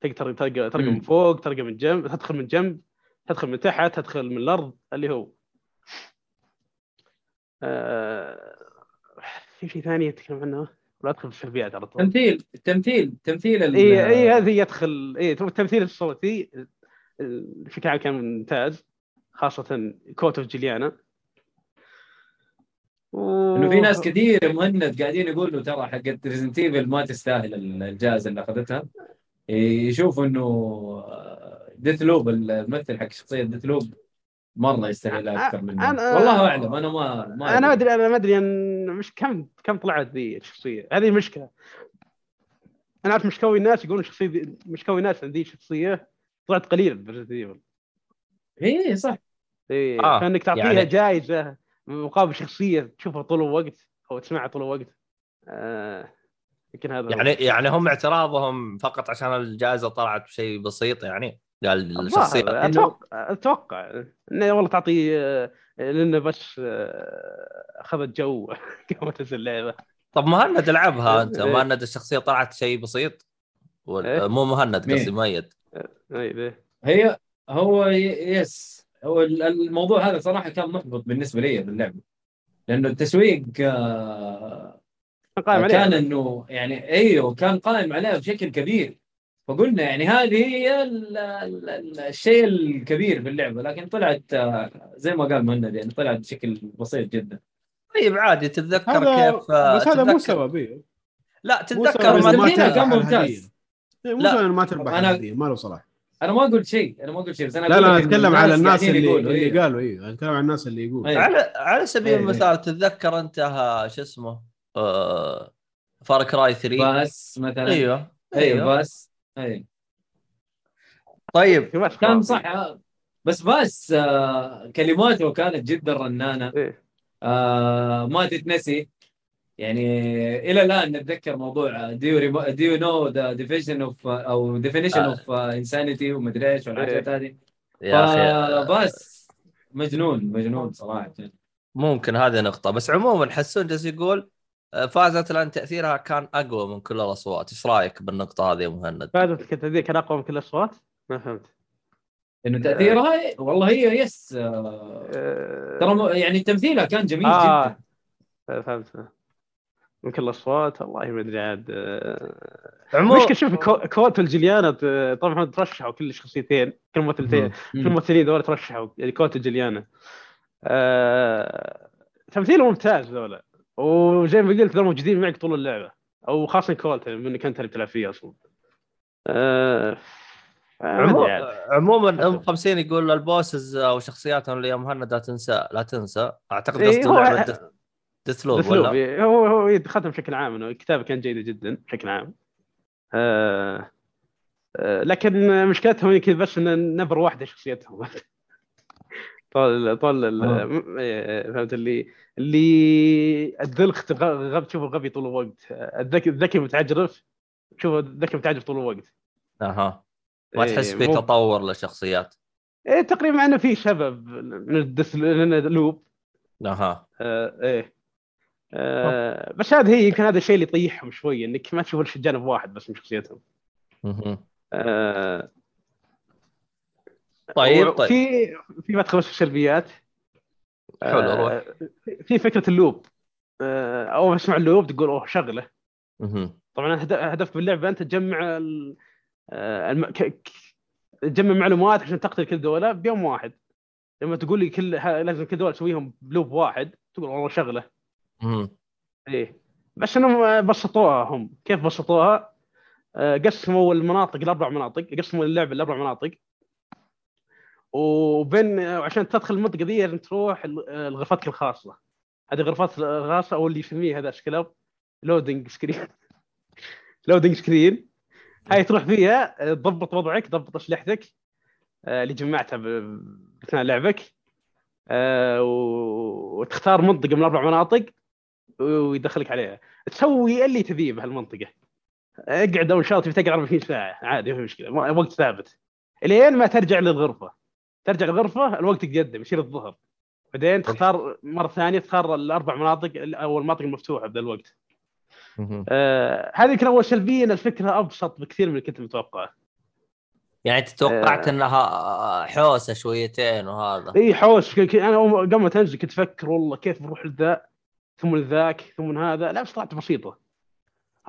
[SPEAKER 4] تقدر تلقى من. فوق تلقى من جنب تدخل من جنب تدخل من تحت تدخل من الأرض اللي هو. في شيء ثاني اتكلم عنه؟ ولا ادخل في السلبيات على طول.
[SPEAKER 2] تمثيل التمثيل تمثيل
[SPEAKER 4] اي اي هذه يدخل اي التمثيل الصوتي بشكل عام كان ممتاز خاصة كولت وجوليانا. و...
[SPEAKER 2] إنه في ناس كثير مهند قاعدين يقولوا ترى حقت Resident Evil ما تستاهل الجائزه اللي أخذتها. يشوفوا إنه Deathloop الممثل حق شخصية Deathloop مره يستاهل أكثر منه.
[SPEAKER 4] أنا-
[SPEAKER 2] والله أعلم أنا ما ما
[SPEAKER 4] أنا ما
[SPEAKER 2] أدري.
[SPEAKER 4] ادري أنا ما أدري ان مش كم كم طلعت ذي الشخصية. هذه مشكلة. أنا عارف مشكوي الناس يقولون الشخصيه ذي مشكوي الناس عن ذي الشخصية طلعت قليل بريزنت ايفل
[SPEAKER 2] اي صح.
[SPEAKER 4] إيه
[SPEAKER 1] آه،
[SPEAKER 4] فانك تعطيها
[SPEAKER 1] يعني-
[SPEAKER 4] جائزه مقابل شخصية تشوفها طول الوقت أو تسمعها طول الوقت. آه يمكن هذا هو.
[SPEAKER 1] يعني يعني هم اعتراضهم فقط عشان الجائزة طلعت بشيء بسيط يعني.
[SPEAKER 4] الشخصية أتوقع أتوقع. إنه والله تعطي آه، لأنه بس آه، أخذت جو قامت تنزل اللعبة.
[SPEAKER 1] طب مهند العبها أنت؟
[SPEAKER 4] إيه.
[SPEAKER 1] مهند الشخصية طلعت شيء بسيط؟
[SPEAKER 4] إيه.
[SPEAKER 1] مو مهند؟ قصدي مؤيد.
[SPEAKER 4] اي ذي.
[SPEAKER 2] هي هو يس. هو ال- الموضوع هذا صراحة كان محبط بالنسبة لي باللعبة. لأنه التسويق آه،
[SPEAKER 4] قائم عليها.
[SPEAKER 2] كان إنه يعني إيوه كان قائم عليها بشكل كبير. فقلنا يعني هذه هي ال- ال- ال- الشيء الكبير في اللعبة لكن طلعت آه، زي ما قال مهند يعني طلعت بشكل بسيط جدا
[SPEAKER 1] طيب عادي تتذكر
[SPEAKER 3] هذا
[SPEAKER 1] كيف آه،
[SPEAKER 3] بس هذا مو سبب إيه.
[SPEAKER 1] لا تتذكر ما
[SPEAKER 2] كان. ممتاز.
[SPEAKER 3] إيه، مو
[SPEAKER 1] لا.
[SPEAKER 3] ما تربح
[SPEAKER 2] أنا-
[SPEAKER 3] ما له صلاح
[SPEAKER 2] أنا ما قلت شيء أنا ما قلت شيء بس أنا
[SPEAKER 3] لا لا
[SPEAKER 2] لك
[SPEAKER 3] أنا
[SPEAKER 2] إن
[SPEAKER 3] أتكلم على الناس اللي
[SPEAKER 2] يقولوا،
[SPEAKER 3] اللي
[SPEAKER 2] إيه.
[SPEAKER 3] قالوا أنا أتكلم على الناس اللي يقولوا.
[SPEAKER 1] على على سبيل
[SPEAKER 2] إيه.
[SPEAKER 1] المثال تتذكر أنت ها- شو اسمه Far Cry 3
[SPEAKER 2] بس مثلا
[SPEAKER 1] أيوه
[SPEAKER 2] أيوه بس أيوه
[SPEAKER 1] طيب
[SPEAKER 2] كان. صح. بس بس آه كلماته كانت جدا رنانة.
[SPEAKER 4] إيه.
[SPEAKER 2] آه ما تتنسي. يعني إلى الآن نتذكر موضوع do you do you know the definition of
[SPEAKER 1] أو
[SPEAKER 2] definition. of insanity ومدري إيش والحاجات هذه.
[SPEAKER 1] يا أخي.
[SPEAKER 2] فبس مجنون مجنون صراحة.
[SPEAKER 1] ممكن هذه نقطة بس عموما حسون جالس يقول فازت لأن تأثيرها كان أقوى من كل الأصوات، إيش رأيك بالنقطة هذه يا مهند؟
[SPEAKER 4] فازت ذي كان أقوى من كل الأصوات؟ ما فهمت.
[SPEAKER 2] إنه تأثيرها والله هي yes آه،
[SPEAKER 4] آه،
[SPEAKER 2] ترى يعني تمثيلها كان جميل
[SPEAKER 4] آه.
[SPEAKER 2] جدا.
[SPEAKER 4] فهمت. من كل الأصوات؟ والله ما أدري عاد. آه،
[SPEAKER 1] عموما
[SPEAKER 4] مشكلة شوف Co- Colt و Juliana ت- طبعا ترشحوا كل الشخصيتين كل الممثلتين كل الممثلين ذول ترشحوا. يعني Colt و Juliana آه... تمثيله ممتاز ذولا. وزي ما قلت ذول موجودين معك طول اللعبة. أو خاصة كولت من انك انت اللي بتلعب فيه أصلا. ما
[SPEAKER 1] عمو...
[SPEAKER 4] أدري عاد.
[SPEAKER 1] عموما أم 50 يقول البوسز أو شخصياتهم اللي يا مهند لا تنسى لا تنسى. أعتقد
[SPEAKER 4] إيه،
[SPEAKER 1] قصده
[SPEAKER 4] هو-
[SPEAKER 1] لعبة ديث
[SPEAKER 4] أسلوب،
[SPEAKER 1] ولا؟
[SPEAKER 4] إيه، هو هو ختم بشكل عام إنه الكتابة كانت جيدة جدا بشكل عام. آه... آه... لكن مشكلتهم يمكن بس ان نبر واحدة شخصيتهم. طول طول ال-
[SPEAKER 2] آه.
[SPEAKER 4] م- إيه، فهمت اللي اللي الذلخ تغ- غب تشوفه غبي طول الوقت. الذكي الذكي متعجرف تشوفه الذكي متعجرف طول الوقت.
[SPEAKER 1] أها. ما
[SPEAKER 4] إيه،
[SPEAKER 1] تحس في
[SPEAKER 4] مو-
[SPEAKER 1] تطور للشخصيات.
[SPEAKER 4] إيه تقريبا مع إنه في سبب من الدس لوب.
[SPEAKER 1] أها.
[SPEAKER 4] آه إيه. آه بس هذا هي يمكن هذا الشيء اللي يطيحهم شوي إنك ما تشوف الا جانب واحد بس من شخصيتهم.
[SPEAKER 1] مهم.
[SPEAKER 4] آه
[SPEAKER 1] طيب طيب.
[SPEAKER 4] في في مدخل بس في السلبيات.
[SPEAKER 1] حلو روح
[SPEAKER 4] آه في فكرة اللوب. آه أول ما تسمع اللوب تقول أوه
[SPEAKER 1] شغلة.
[SPEAKER 4] طبعا هد- هدف باللعبه أنت تجمع ال... آه، الم... ك... ك- تجمع معلومات عشان تقتل كل دولة بيوم واحد. لما تقول لي كل لازم كل دولة تسويهم بلوب واحد تقول والله
[SPEAKER 1] شغلة.
[SPEAKER 4] إيه. بس إنهم بسطوها هم. كيف بسطوها؟ آه، قسموا المناطق لأربع مناطق قسموا اللعبة لأربع مناطق. وبين عشان تدخل المنطقة دي لازم تروح لغرفتك الخاصة. هذه غرفات الخاصة أو اللي يسميها هذا كلاب loading screen loading screen هاي تروح فيها تضبط وضعك تضبط أسلحتك آه، اللي جمعتها اثناء لعبك آه، وتختار منطقة من أربع مناطق ويدخلك عليها. تسوي اللي تبيه بهالمنطقة. اقعد أول شاط تقعد 24 ساعة. عادي ما في مشكلة. وقت ثابت. إلين ما ترجع للغرفة. ترجع للغرفه الوقت يتقدم يصير الظهر. بعدين تختار مرة ثانية تختار الأربع مناطق أو المناطق المفتوحة بذا الوقت. آه هذه يمكن أول سلبيه إن الفكرة أبسط بكثير من اللي كنت متوقعه
[SPEAKER 1] يعني توقعت
[SPEAKER 4] آه.
[SPEAKER 1] انها حوسة شويتين وهذا؟
[SPEAKER 4] إي ك- أنا قبل ما تنزل كنت أفكر والله كيف بروح لذا ثم لذاك ثم هذا. لا بس طلعت بسيطة.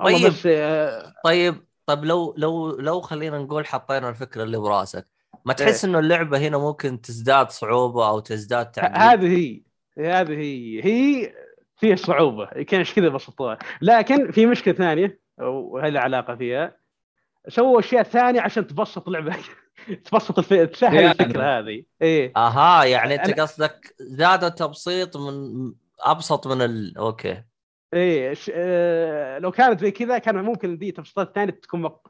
[SPEAKER 1] طيب.
[SPEAKER 4] بس آه
[SPEAKER 1] طيب. طيب لو لو لو خلينا نقول حطينا الفكرة اللي براسك. ما تحس
[SPEAKER 4] إيه.
[SPEAKER 1] إنه اللعبة هنا ممكن تزداد صعوبة أو تزداد تعقيد
[SPEAKER 4] هذه هي هذه هي هي فيها صعوبة. كان كذا بسطوها. لكن في مشكلة ثانية وهي علاقة فيها. سووا أشياء ثانية عشان تبسط اللعبة. تبسط الف... تسهل
[SPEAKER 2] يعني.
[SPEAKER 4] الفكرة هذه. إيه.
[SPEAKER 1] أها يعني أنت
[SPEAKER 4] أنا-
[SPEAKER 1] قصدك زادوا تبسيط من أبسط من ال... أوكي.
[SPEAKER 4] إيه ش... آه... لو كانت زي كذا كان ممكن دي تبسيطات الثانية تكون مق...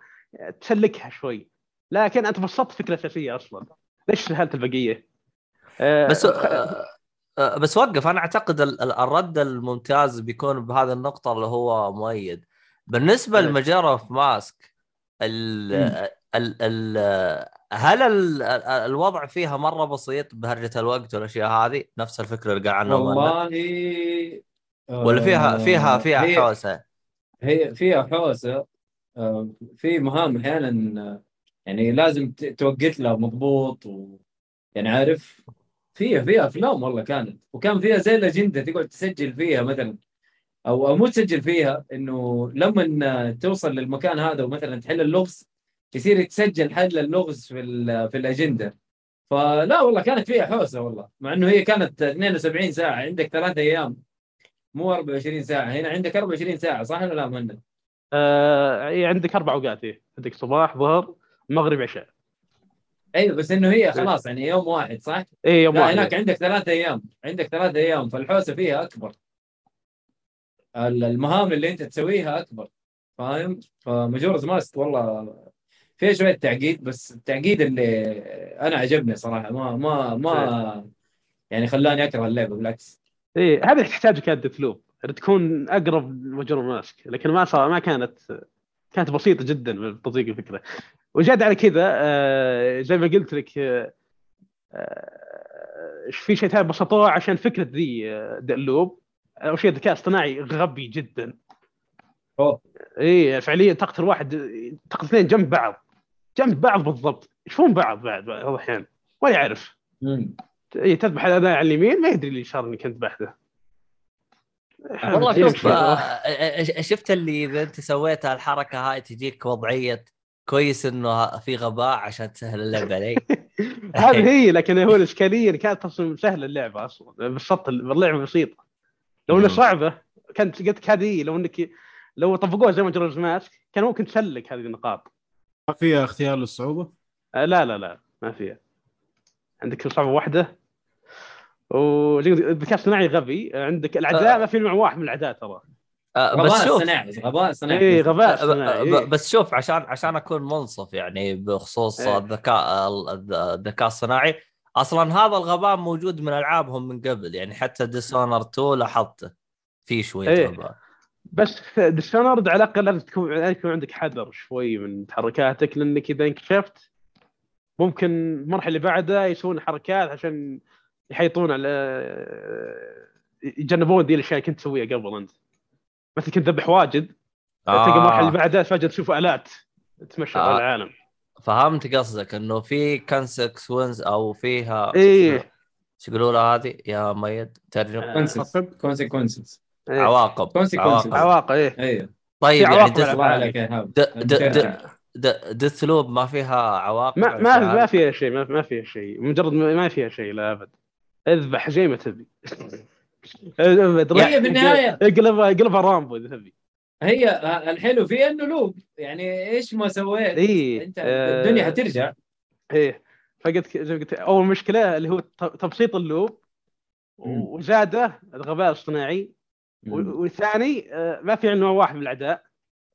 [SPEAKER 4] تسلكها شوي. لكن أنت بسطت الفكرة الاساسيه أصلا ليش سهلت البقية؟ آه...
[SPEAKER 1] بس آه، آه، بس وقف أنا أعتقد ال- ال- الرد الممتاز بيكون بهذه النقطة اللي هو مؤيد بالنسبة
[SPEAKER 4] إيه.
[SPEAKER 1] لمجرة في ماسك ال. ال ال هل ال ال- الوضع فيها مرة بسيط بهرجة الوقت والأشياء هذه نفس الفكرة اللي قال عنها؟
[SPEAKER 2] والله
[SPEAKER 1] ولا فيها فيها فيها
[SPEAKER 2] هي-
[SPEAKER 1] حوسة
[SPEAKER 2] هي فيها حوسة آه، في مهام أحيانا آه، يعني لازم ت- توقت لها مضبوط و يعني عارف فيها فيها أفلام والله كانت. وكان فيها زي الأجندة تقعد تسجل فيها مثلا. أو أو مو تسجل فيها إنه لما توصل للمكان هذا ومثلا تحل اللغز يصير يتسجل حل اللغز في في الأجندة. فلا والله كانت فيها حوسة والله. مع إنه هي كانت 72 ساعة عندك ثلاثة أيام. مو 24 ساعة. هنا عندك 24 ساعة صح ولا لا مهند؟
[SPEAKER 4] آه... عندك أربع أوقات. عندك صباح ظهر مغرب عشاء.
[SPEAKER 2] أيوه بس إنه هي خلاص يعني يوم واحد صح؟
[SPEAKER 4] إيه يوم
[SPEAKER 2] لا
[SPEAKER 4] واحد
[SPEAKER 2] هناك عندك ثلاثة أيام عندك ثلاثة أيام فالحوسة فيها أكبر. ال- المهام اللي أنت تسويها أكبر فاهم؟ فماجورز ماسك والله فيها شوية تعقيد بس التعقيد اللي أنا عجبني صراحة ما ما ما يعني خلاني أكره اللعبة بالعكس.
[SPEAKER 4] إيه هذه تحتاج كانت ديث لوب تكون أقرب لمجرور ماسك لكن ما صار ما كانت كانت بسيطة جدا في تطبيق الفكرة. وزاد على كذا آه، زي ما قلت لك آه، آه، في شيء ثاني بسطوه عشان فكرة ذي اللوب أول شيء الذكاء الاصطناعي غبي جدا.
[SPEAKER 2] أوه.
[SPEAKER 4] إيه فعليا تقتل واحد تقتل اثنين جنب بعض. جنب بعض بالضبط. يشوفون بعض بعد بعض الأحيان. ولا يعرف. إيه، تذبح هذا على اليمين ما يدري اليسار انك انت ذبحته.
[SPEAKER 1] والله شوف شفت اللي إذا أنت سويت الحركة هاي تجيك وضعية كويس إنه في غباء عشان تسهل اللعبه علي.
[SPEAKER 4] هذه هي لكن هو الإشكالية اللي كانت أصلا سهله اللعبه أصلا بالضبط اللعبه بسيطه لو انها. صعبة كانت قلت لك هذه لو إنك لو طبقوها زي ما جرز ماسك كان ممكن تسلك هذه النقاط.
[SPEAKER 3] ما فيها اختيار للصعوبة؟
[SPEAKER 4] آه لا لا لا ما فيها. عندك صعبة واحدة. والذكاء الصناعي غبي. عندك الأعداء
[SPEAKER 1] آه.
[SPEAKER 4] ما في نوع واحد من الأعداء ترى.
[SPEAKER 1] آه، بس
[SPEAKER 2] غباء
[SPEAKER 1] شوف
[SPEAKER 2] صناعي غباء صناعي
[SPEAKER 4] اي غباء صناعي إيه.
[SPEAKER 1] بس شوف عشان عشان أكون منصف يعني بخصوص
[SPEAKER 4] إيه.
[SPEAKER 1] الذكاء ال- الذكاء الصناعي أصلا هذا الغباء موجود من ألعابهم من قبل يعني حتى Dishonored 2 لاحظته في شوية
[SPEAKER 4] إيه.
[SPEAKER 1] غباء
[SPEAKER 4] بس Dishonored على الأقل لازم تكون لازم يكون عندك حذر شوي من تحركاتك لأنك إذا انكشفت ممكن المرحلة اللي بعدها يسوون حركات عشان يحيطون على يتجنبون ذي الأشياء اللي كنت تسويها قبل أنت مثلا كنت تذبح واجد. تلقى المرحله اللي بعدها فجأة تشوف آلات. تمشي
[SPEAKER 1] آه.
[SPEAKER 4] على العالم.
[SPEAKER 1] فهمت قصدك إنه في consequence أو فيها
[SPEAKER 4] إيه.
[SPEAKER 1] إيش يقولوا لها هذه؟ يا مؤيد ترجم
[SPEAKER 4] آه.
[SPEAKER 2] consequences
[SPEAKER 4] إيه.
[SPEAKER 1] عواقب.
[SPEAKER 2] Consequences.
[SPEAKER 1] عواقب
[SPEAKER 4] عواقب إيه.
[SPEAKER 2] أيوه
[SPEAKER 1] طيب يعني
[SPEAKER 4] عواقب
[SPEAKER 1] Death-
[SPEAKER 4] على
[SPEAKER 2] الله عليك يا هاب
[SPEAKER 1] د- د- د-
[SPEAKER 2] ممتاز.
[SPEAKER 1] د- Deathloop ما فيها عواقب
[SPEAKER 4] ما ما ما فيها شيء ما, ما فيها شيء. مجرد ما ما فيها شيء لا أبد. اذبح زي ما تبي.
[SPEAKER 2] هي بالنهاية-
[SPEAKER 4] اقلب اقلبها رامبو اذا تبي
[SPEAKER 2] هي الحلو فيها إنه loop. يعني إيش ما سويت؟
[SPEAKER 4] اي
[SPEAKER 2] أنت الدنيا حترجع.
[SPEAKER 4] إيه. فقلت زي ما قلت أول مشكلة اللي هو تبسيط ال
[SPEAKER 2] loop.
[SPEAKER 4] وزاده الغباء الاصطناعي والثاني آه، ما في عنده واحد من الاعداء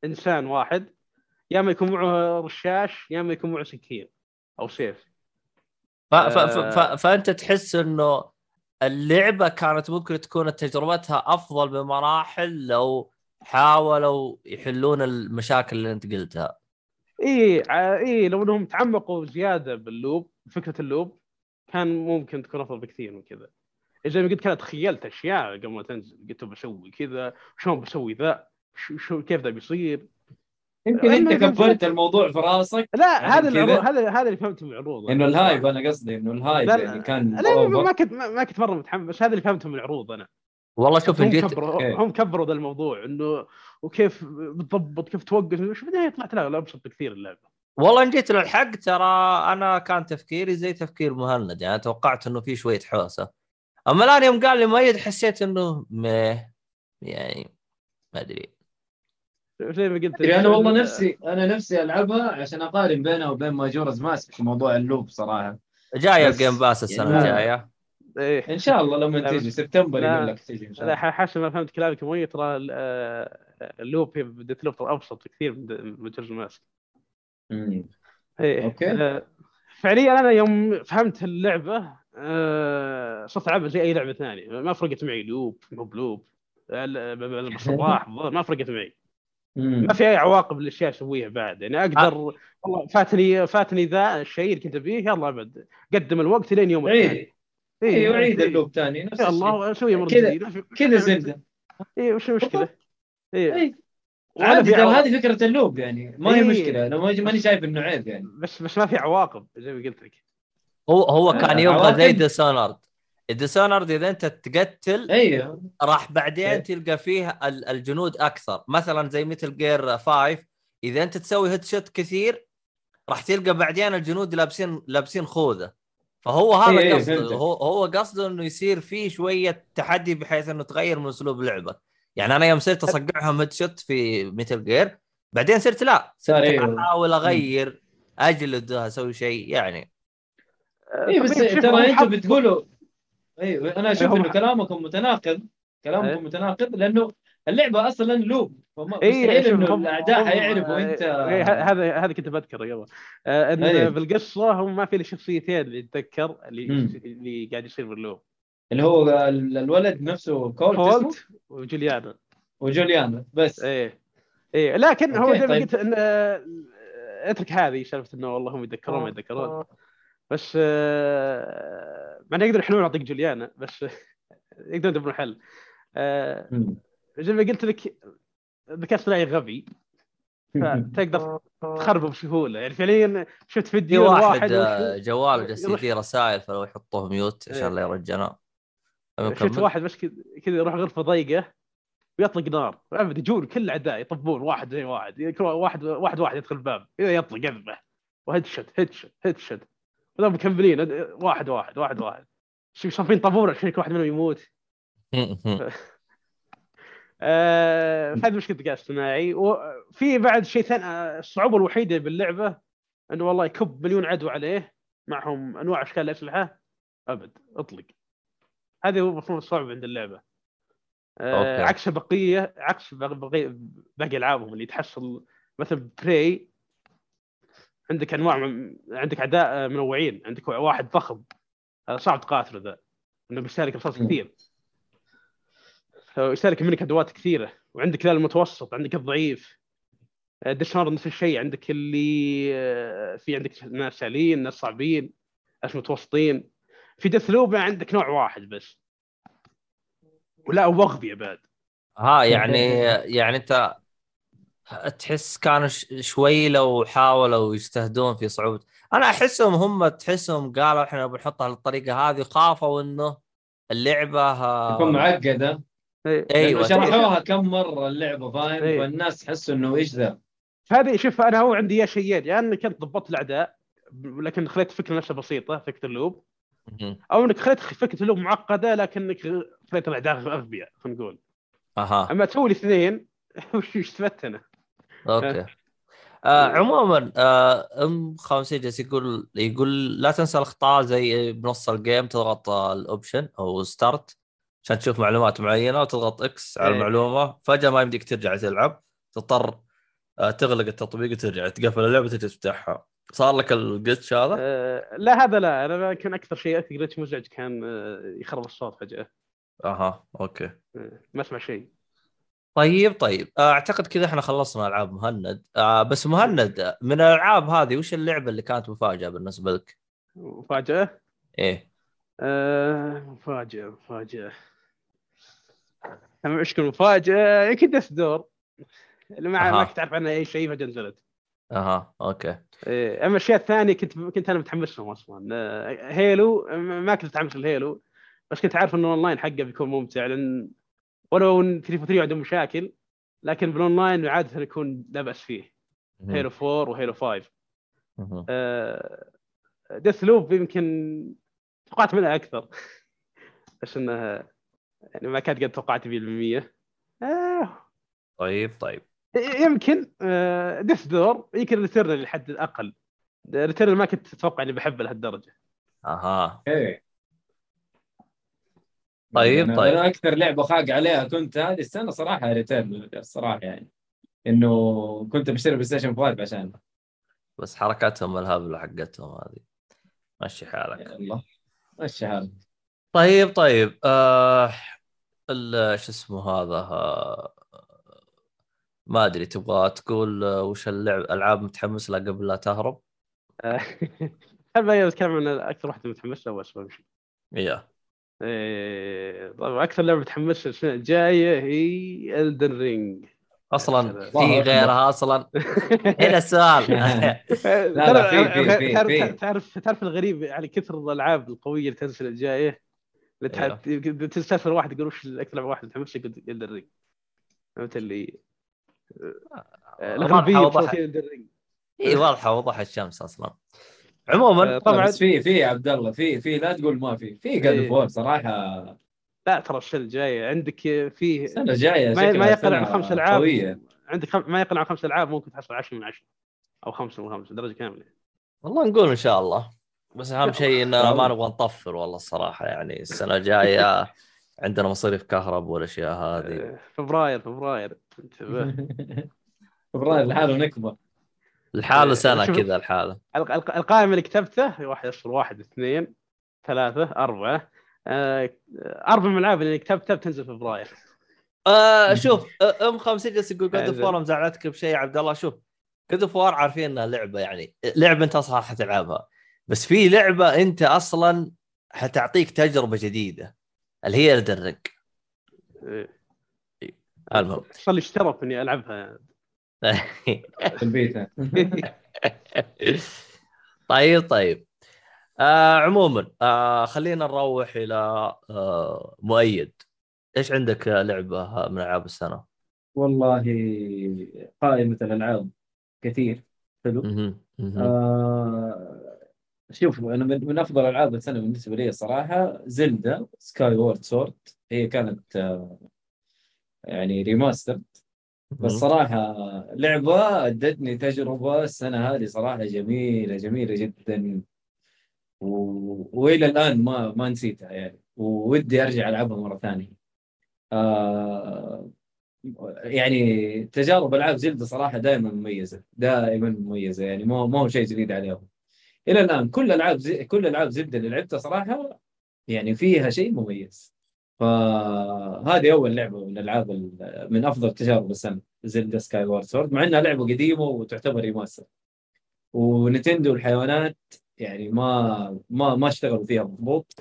[SPEAKER 4] إنسان واحد. يا اما يكون معه رشاش يا اما يكون معه سكين أو سيف.
[SPEAKER 1] ف... ف... ف... ف...
[SPEAKER 4] آه.
[SPEAKER 1] فأنت تحس إنه اللعبة كانت ممكن تكون تجربتها أفضل بمراحل لو حاولوا يحلون المشاكل اللي أنت قلتها.
[SPEAKER 4] إي إي لو إنهم تعمقوا زيادة بال loop فكرة ال loop كان ممكن تكون أفضل بكثير من كذا. زي ما قلت؟ كذا تخيلت أشياء قبل ما تنزل. قلت بسوي كذا شلون بسوي ذا؟ شو كيف ذا بيصير؟
[SPEAKER 2] يمكن انت
[SPEAKER 4] ما-
[SPEAKER 2] كبرت الموضوع في راسك؟
[SPEAKER 4] لا هذا؟ العروض هذا هذا اللي فهمته من العروض.
[SPEAKER 2] إنه ال hype أنا قصدي إنه ال hype
[SPEAKER 4] لا، لا،
[SPEAKER 2] يعني كان
[SPEAKER 4] لا لا ما. كنت ما ما كنت مرة متحمس هذا اللي فهمته من العروض أنا.
[SPEAKER 1] والله شوف
[SPEAKER 4] هم
[SPEAKER 1] ان جيت
[SPEAKER 4] كبروا
[SPEAKER 2] أوكي.
[SPEAKER 4] هم كبروا ذا الموضوع إنه وكيف بتضبط كيف توقف في النهايه طلعت؟ لا لا أبسط بكثير اللعبة.
[SPEAKER 1] والله إن جيت للحق ترى أنا كان تفكيري زي تفكير مهند يعني توقعت إنه في شوية حوسة. أما الآن يوم قال لي مؤيد حسيت إنه meh يعني ما أدري.
[SPEAKER 4] زي ما قلت
[SPEAKER 2] يعني أنا والله نفسي أنا نفسي ألعبها عشان أقارن بينها وبين Majora's Mask في موضوع ال loop
[SPEAKER 1] صراحة.
[SPEAKER 2] جاية بس
[SPEAKER 1] ال Game Pass السنة
[SPEAKER 2] يعني-
[SPEAKER 1] الجاية.
[SPEAKER 4] إيه.
[SPEAKER 2] إن شاء الله لما تيجي سبتمبر يقول لك تيجي إن شاء الله.
[SPEAKER 4] حاسس ما فهمت كلامك مؤيد ترى ال- آه، ال loop هي ب Deathloop أبسط كثير من Majora's Mask.
[SPEAKER 2] مم.
[SPEAKER 4] إيه.
[SPEAKER 2] أوكي.
[SPEAKER 4] آه، فعليا أنا يوم فهمت اللعبة آه، صرت ألعبها زي أي لعبة ثانية. ما فرقت معي loop مو ب loop. ال- ب- بالصباح بالظهر، ما فرقت معي. ما في أي عواقب للأشياء اسويها بعد. يعني أقدر والله فاتني فاتني ذا الشيء اللي كنت ابيه يلا أبد. قدم الوقت لين يوم الثاني.
[SPEAKER 2] عيد أيوه عيد ال loop ثاني نفس الشيء.
[SPEAKER 4] الله اسويها مره جديده
[SPEAKER 2] كذا زبده
[SPEAKER 4] اي وش المشكلة؟ اي
[SPEAKER 2] اي
[SPEAKER 4] ولا
[SPEAKER 2] عادي ترى. هذه فكرة ال loop يعني. ما هي
[SPEAKER 4] إيه.
[SPEAKER 2] مشكلة أنا ما- ماني شايف إنه عيب يعني.
[SPEAKER 4] بس بس ما في عواقب زي ما قلت لك.
[SPEAKER 1] هو هو كان
[SPEAKER 2] آه،
[SPEAKER 1] يبغى زي
[SPEAKER 2] عواقب.
[SPEAKER 1] Dishonored ال Dishonored اذا انت تقتل
[SPEAKER 2] أيوه.
[SPEAKER 1] راح بعدين
[SPEAKER 2] إيه.
[SPEAKER 1] تلقى فيه ال- الجنود أكثر. مثلا زي Metal Gear 5 إذا أنت تسوي headshot كثير راح تلقى بعدين الجنود لابسين لابسين خوذة. فهو هذا
[SPEAKER 2] إيه،
[SPEAKER 1] قصده.
[SPEAKER 2] فهمتك.
[SPEAKER 1] هو هو قصده إنه يصير فيه شوية تحدي بحيث إنه تغير من أسلوب لعبه يعني أنا يوم صرت أصقعهم headshot في Metal Gear بعدين صرت لا.
[SPEAKER 2] صار إيه.
[SPEAKER 1] أحاول أغير أجلد أسوي شيء يعني.
[SPEAKER 2] اي بس ترى
[SPEAKER 4] أنتم
[SPEAKER 2] بتقولوا أيوه
[SPEAKER 4] أنا
[SPEAKER 2] أشوف
[SPEAKER 4] إنه
[SPEAKER 2] كلامكم متناقض كلامكم
[SPEAKER 4] إيه.
[SPEAKER 2] متناقض لأنه اللعبة أصلا لوب
[SPEAKER 4] اي
[SPEAKER 2] مستحيل
[SPEAKER 4] شوف،
[SPEAKER 2] إنه
[SPEAKER 4] الأعداء
[SPEAKER 2] حيعرفوا أنت.
[SPEAKER 4] إيه، هذا هذا كنت بذكره قبل آه، إن
[SPEAKER 2] أيه.
[SPEAKER 4] بالقصة هم ما في إلا شخصيتين اللي اتذكر اللي. اللي قاعد يصير باللوب
[SPEAKER 2] اللي هو ال- الولد نفسه كولت
[SPEAKER 4] كولت وجوليانا.
[SPEAKER 2] وجوليانا بس.
[SPEAKER 4] إيه. إيه لكن هو زي ما
[SPEAKER 2] طيب.
[SPEAKER 4] قلت إن آه، اترك هذه سالفه إنه والله هم يتذكرون ما يتذكرون. بس آه، مع إنه يقدروا يحلون يعطيك جوليانا بس يقدرون يدبرون حل. آه،. زي ما قلت لك الذكاء الاصطناعي غبي فتقدر تخربه بسهولة. يعني فعليا شفت
[SPEAKER 1] في
[SPEAKER 4] فيديو
[SPEAKER 1] واحد
[SPEAKER 4] واحد
[SPEAKER 1] جواله جالس
[SPEAKER 4] يروح-
[SPEAKER 1] يدي رسائل فلو يحطوه ميوت
[SPEAKER 4] إيه.
[SPEAKER 1] عشان لا يرجعنا
[SPEAKER 4] شفت واحد بس كذا يروح غرفه ضيقة ويطلق نار. ابد يجون كل الاعداء يطبون واحد زي واحد. كل واحد واحد واحد يدخل الباب. اذا يطلق يذبح. وهيد شت هيد شت هيد شت. وذا مكملين. واحد واحد واحد واحد. شوف صافين طابور عشان كل واحد منهم يموت. آه هذه مشكلة الذكاء الاصطناعي وفي بعد شيء ثاني الصعوبة الوحيدة باللعبة إنه والله يكب مليون عدو عليه معهم أنواع أشكال الأسلحة. أبد أطلق. هذه هو المفروض الصعب عند اللعبة. آه. عكس بقيه عكس بق- بقي- باقي ألعابهم اللي تحصل مثلا Prey عندك أنواع من عندك أعداء منوعين عندك واحد ضخم. صعب تقاتله ذا إنه بيستهلك رصاص. كثير. يستهلك منك أدوات كثيرة وعندك ذا المتوسط عندك الضعيف. Dishonored نفس الشيء عندك اللي آه، في عندك ناس سهلين ناس صعبين ناس متوسطين. في Deathloop عندك نوع واحد بس. ولا واغبياء بعد.
[SPEAKER 1] ها يعني يعني أنت تحس كانوا ش- شوي لو حاولوا يجتهدون في صعوبه أنا أحسهم هم تحسهم قالوا إحنا بنحطها بالطريقة هذه خافوا إنه اللعبة آه،
[SPEAKER 2] يكون
[SPEAKER 4] معقدة.
[SPEAKER 1] أيوه
[SPEAKER 2] لأنه شرحوها كم مرة اللعبة فاهم
[SPEAKER 4] إيه.
[SPEAKER 2] فالناس حسوا إنه إيش ذا
[SPEAKER 4] هذه شوف أنا هو عندي يا شيئين يا إنك أنت ضبطت الاعداء لكن خليت الفكرة نفسها بسيطة فكرة اللوب. أو إنك خليت فكرة ال loop معقدة لكنك خليت الاعداء أغبياء خلينا نقول
[SPEAKER 1] أها
[SPEAKER 4] أما تسوي الاثنين وش استفدت أنا؟
[SPEAKER 1] okay. آه عموما آه أم خمسة جالس يقول يقول لا تنسى الأخطاء زي بنص ال game تضغط ال option أو start عشان تشوف معلومات معينة وتضغط X على
[SPEAKER 4] إيه.
[SPEAKER 1] المعلومة. فجأة ما يمديك ترجع تلعب تضطر آه تغلق التطبيق وترجع تقفل اللعبة وتجي تفتحها. صار لك ال glitch هذا؟
[SPEAKER 4] آه، لا هذا لا. أنا يمكن أكثر شيء أكثر glitch مزعج كان آه، يخرب الصوت فجأة.
[SPEAKER 1] أها okay.
[SPEAKER 4] آه، ما أسمع شيء.
[SPEAKER 1] طيب طيب. آه، أعتقد كذا إحنا خلصنا ألعاب مهند. آه بس مهند آه، من الألعاب هذه وش اللعبة اللي كانت مفاجأة بالنسبة لك؟
[SPEAKER 4] مفاجأة؟
[SPEAKER 1] إيه.
[SPEAKER 4] آه، مفاجأة مفاجأة. أنا إيش مفاجأة. يمكن Death's Door اللي ما ما
[SPEAKER 1] أها.
[SPEAKER 4] كنت أعرف عنها أي شيء فجأة نزلت.
[SPEAKER 1] أها okay.
[SPEAKER 4] إيه، أما الأشياء الثانية كنت كنت أنا متحمس لهم أصلا. آه، Halo ما كنت متحمس ل Halo بس كنت عارف انه الأونلاين حقه بيكون ممتع لأن و 343 عندهم مشاكل لكن بالأونلاين عاده يكون لا بأس فيه. Halo 4 و Halo 5
[SPEAKER 1] مهم.
[SPEAKER 4] Deathloop يمكن توقعت منها أكثر. بس إنها يعني ما كانت قد توقعت به 100% آه.
[SPEAKER 1] طيب طيب.
[SPEAKER 4] يمكن آه Death's Door يمكن Returnal لحد الأقل. Returnal ما كنت أتوقع إني بحبه لهالدرجة.
[SPEAKER 1] أها.
[SPEAKER 2] إيه.
[SPEAKER 1] طيب،
[SPEAKER 2] أنا-
[SPEAKER 1] طيب.
[SPEAKER 2] أنا أكثر لعبة خاق عليها كنت هذه السنة صراحة Returnal صراحة يعني إنه كنت بشتري PlayStation 5 عشان.
[SPEAKER 1] بس حركاتهم الهبله حقتهم هذه. مشي حالك.
[SPEAKER 2] يلا مشي حالك.
[SPEAKER 1] طيب طيب آه ال- شو اسمه هذا آه ما أدري تبغى تقول آه، وش اللعب ألعاب متحمس لها قبل لا تهرب؟
[SPEAKER 4] هل بقى اتكلم عن أكثر واحدة متحمس لها بس بمشي
[SPEAKER 1] يا.
[SPEAKER 4] إيه، طبعا أكثر لعبة متحمس السنة الجاية هي الدن رينج أصلا
[SPEAKER 1] في. غيرها أصلا. هنا السؤال.
[SPEAKER 2] لا، لا، في- في- في-
[SPEAKER 4] تعرف
[SPEAKER 2] في.
[SPEAKER 4] تعرف تعرف الغريب يعني كثر الألعاب القوية اللي تنزل الجاية؟ اللي
[SPEAKER 1] أيوه.
[SPEAKER 4] تستفسر واحد يقول وش أكثر لعبة واحد متحمس يقول الدن رينج فهمت اللي رينج
[SPEAKER 1] اي واضحة وضح الشمس أصلا. عموما
[SPEAKER 4] آه،
[SPEAKER 2] طبعا. في في يا عبد الله في في لا تقول ما في. في جاد
[SPEAKER 4] إيه.
[SPEAKER 2] فور صراحة.
[SPEAKER 4] لا ترى السنة الجايه عندك فيه
[SPEAKER 2] السنة الجاية
[SPEAKER 4] ما, ما يقل عن خمس ألعاب.
[SPEAKER 2] قوية.
[SPEAKER 4] عندك خم... ما يقل عن خمس ألعاب ممكن تحصل 10 من 10 أو 5 من 5 درجة كاملة.
[SPEAKER 1] والله نقول إن شاء الله. بس أهم شيء اننا ما. نبغى نطفر والله الصراحة يعني السنة الجاية عندنا مصاريف كهرب والأشياء هذه.
[SPEAKER 4] فبراير فبراير. انتبه.
[SPEAKER 2] فبراير لحاله نكبة.
[SPEAKER 1] الحالة
[SPEAKER 4] إيه، شوف-
[SPEAKER 1] كذا الحالة.
[SPEAKER 4] الق- الق- القائمة اللي كتبته واحد اصفر واحد اثنين ثلاثة أربعة آه، أربع من الألعاب اللي كتبتها بتنزل في فبراير.
[SPEAKER 1] آه شوف أم خمسة جالس يقول God
[SPEAKER 4] of
[SPEAKER 1] War مزعلتك بشيء يا عبد الله؟ شوف God of War عارفين إنها لعبة يعني لعبة أنت أصلا حتلعبها بس في لعبة أنت أصلا حتعطيك تجربة جديدة اللي هي Elden Ring
[SPEAKER 4] آه،
[SPEAKER 1] المهم.
[SPEAKER 4] صار لي أشرف إني ألعبها.
[SPEAKER 2] في البيتا
[SPEAKER 1] طيب طيب. آه عموما آه خلينا نروح إلى آه مؤيد. إيش عندك لعبة من ألعاب السنة؟
[SPEAKER 2] والله قائمة الألعاب كثير. حلو. آه شوف أنا من, من أفضل ألعاب السنة بالنسبة لي الصراحه Zelda Skyward Sword هي كانت آه يعني remaster بس صراحة لعبة أدتني تجربة السنة هذه صراحة جميلة جميلة جدا. و... وإلى الآن ما ما نسيتها يعني. ودي أرجع ألعبها مرة ثانية. آه يعني تجارب ألعاب Zelda صراحة دائما مميزة دائما مميزة يعني. مو مو شيء جديد عليهم. إلى الآن كل ألعاب زي... كل ألعاب Zelda اللي لعبتها صراحة يعني فيها شيء مميز. فهذه أول لعبة من الالعاب ال- من أفضل تجارب السنة Zelda Skyward Sword مع إنها لعبة قديمة وتعتبر remaster. ونتندو الحيوانات يعني ما ما ما اشتغلوا فيها مضبوط.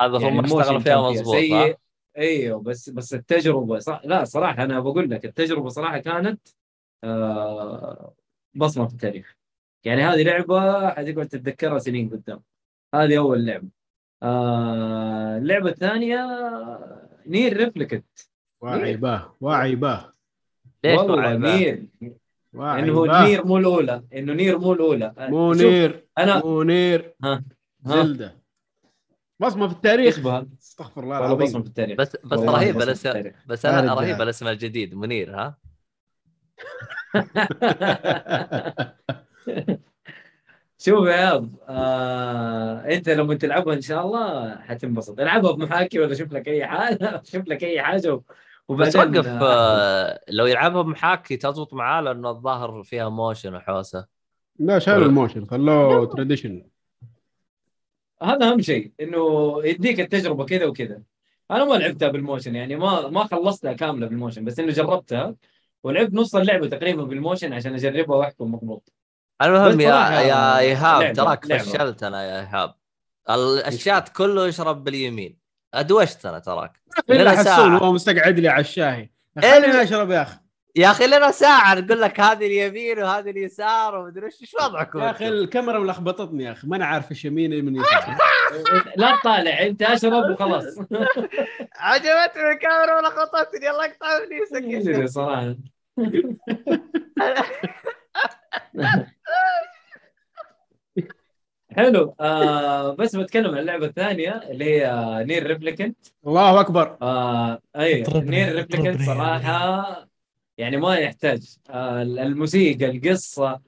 [SPEAKER 1] هذا
[SPEAKER 2] يعني
[SPEAKER 1] هم اشتغلوا فيها مضبوط
[SPEAKER 2] سيء.
[SPEAKER 1] ها؟
[SPEAKER 2] أيوه بس بس التجربة صح لا صراحة أنا بقول لك التجربة صراحة كانت آه بصمة في التاريخ. يعني هذه لعبة حتقعد تتذكرها سنين قدام. هذه أول لعبة. آه اللعبه الثانية نير ريفليكت.
[SPEAKER 3] واعي باه واعي باه.
[SPEAKER 1] ليش
[SPEAKER 2] والله
[SPEAKER 1] معي بقى؟
[SPEAKER 2] نير؟
[SPEAKER 3] واعي
[SPEAKER 2] إنه
[SPEAKER 3] باه.
[SPEAKER 2] نير مو الأولى إنه نير مو الأولى.
[SPEAKER 3] مو
[SPEAKER 2] شوف،
[SPEAKER 3] نير
[SPEAKER 2] أنا
[SPEAKER 3] مو نير.
[SPEAKER 2] ها ها.
[SPEAKER 3] زلدة. بصمة في التاريخ. استغفر الله
[SPEAKER 2] والله بصمة
[SPEAKER 3] العظيم
[SPEAKER 2] في التاريخ.
[SPEAKER 1] بس بس
[SPEAKER 2] والله
[SPEAKER 1] رهيب
[SPEAKER 2] بصمة في
[SPEAKER 1] الاسم. بس أنا
[SPEAKER 3] رجال.
[SPEAKER 1] رهيب الأسم الجديد منير ها؟
[SPEAKER 2] شوف يا عيال آه، أنت لما تلعبها إن شاء الله حتنبسط. ألعبها بمحاكي ولا شوف لك أي حاجة؟ شوف لك أي حاجة و...
[SPEAKER 1] بس
[SPEAKER 2] وبعدين
[SPEAKER 1] وقف
[SPEAKER 2] آه،
[SPEAKER 1] آه، لو يلعبها بمحاكي تضبط معاه لأنه الظاهر فيها motion وحوسة.
[SPEAKER 3] لا شالوا ال motion خلوه traditional
[SPEAKER 2] هذا أهم شيء إنه يديك التجربة كذا وكذا. أنا ما لعبتها بال motion يعني ما ما خلصتها كاملة بال motion بس انه جربتها ولعبت نص اللعبة تقريبا بال motion عشان أجربها وأحكم مضبوط.
[SPEAKER 1] المهم يا
[SPEAKER 2] صراحة
[SPEAKER 1] يا
[SPEAKER 2] إيهاب
[SPEAKER 1] تراك. فشلت أنا يا إيهاب. الشات كله يشرب باليمين. ادوشت أنا تراك
[SPEAKER 3] الا
[SPEAKER 1] لنا
[SPEAKER 3] حسون
[SPEAKER 1] ساعة.
[SPEAKER 3] هو مستقعد لي على الشاهي.
[SPEAKER 1] إيه.
[SPEAKER 3] خليني اشرب يا أخي.
[SPEAKER 1] يا أخي لنا ساعة نقول لك هذه اليمين وهذه اليسار ومدري إيش إيش وضعكم
[SPEAKER 3] يا
[SPEAKER 1] أخي؟
[SPEAKER 3] الكاميرا ملخبطتني يا أخي ما أنا عارف إيش يمين من يسار
[SPEAKER 2] لا تطالع أنت أشرب وخلاص.
[SPEAKER 1] عجبتني الكاميرا ولا خطتني يلا اقطعني سكت
[SPEAKER 2] صراحة. حلو. آه بس بتكلم عن اللعبة الثانية اللي هي NieR Replicant.
[SPEAKER 3] الله أكبر.
[SPEAKER 2] آه أي NieR
[SPEAKER 5] Replicant.
[SPEAKER 2] صراحة يعني ما يحتاج. آه الموسيقى القصة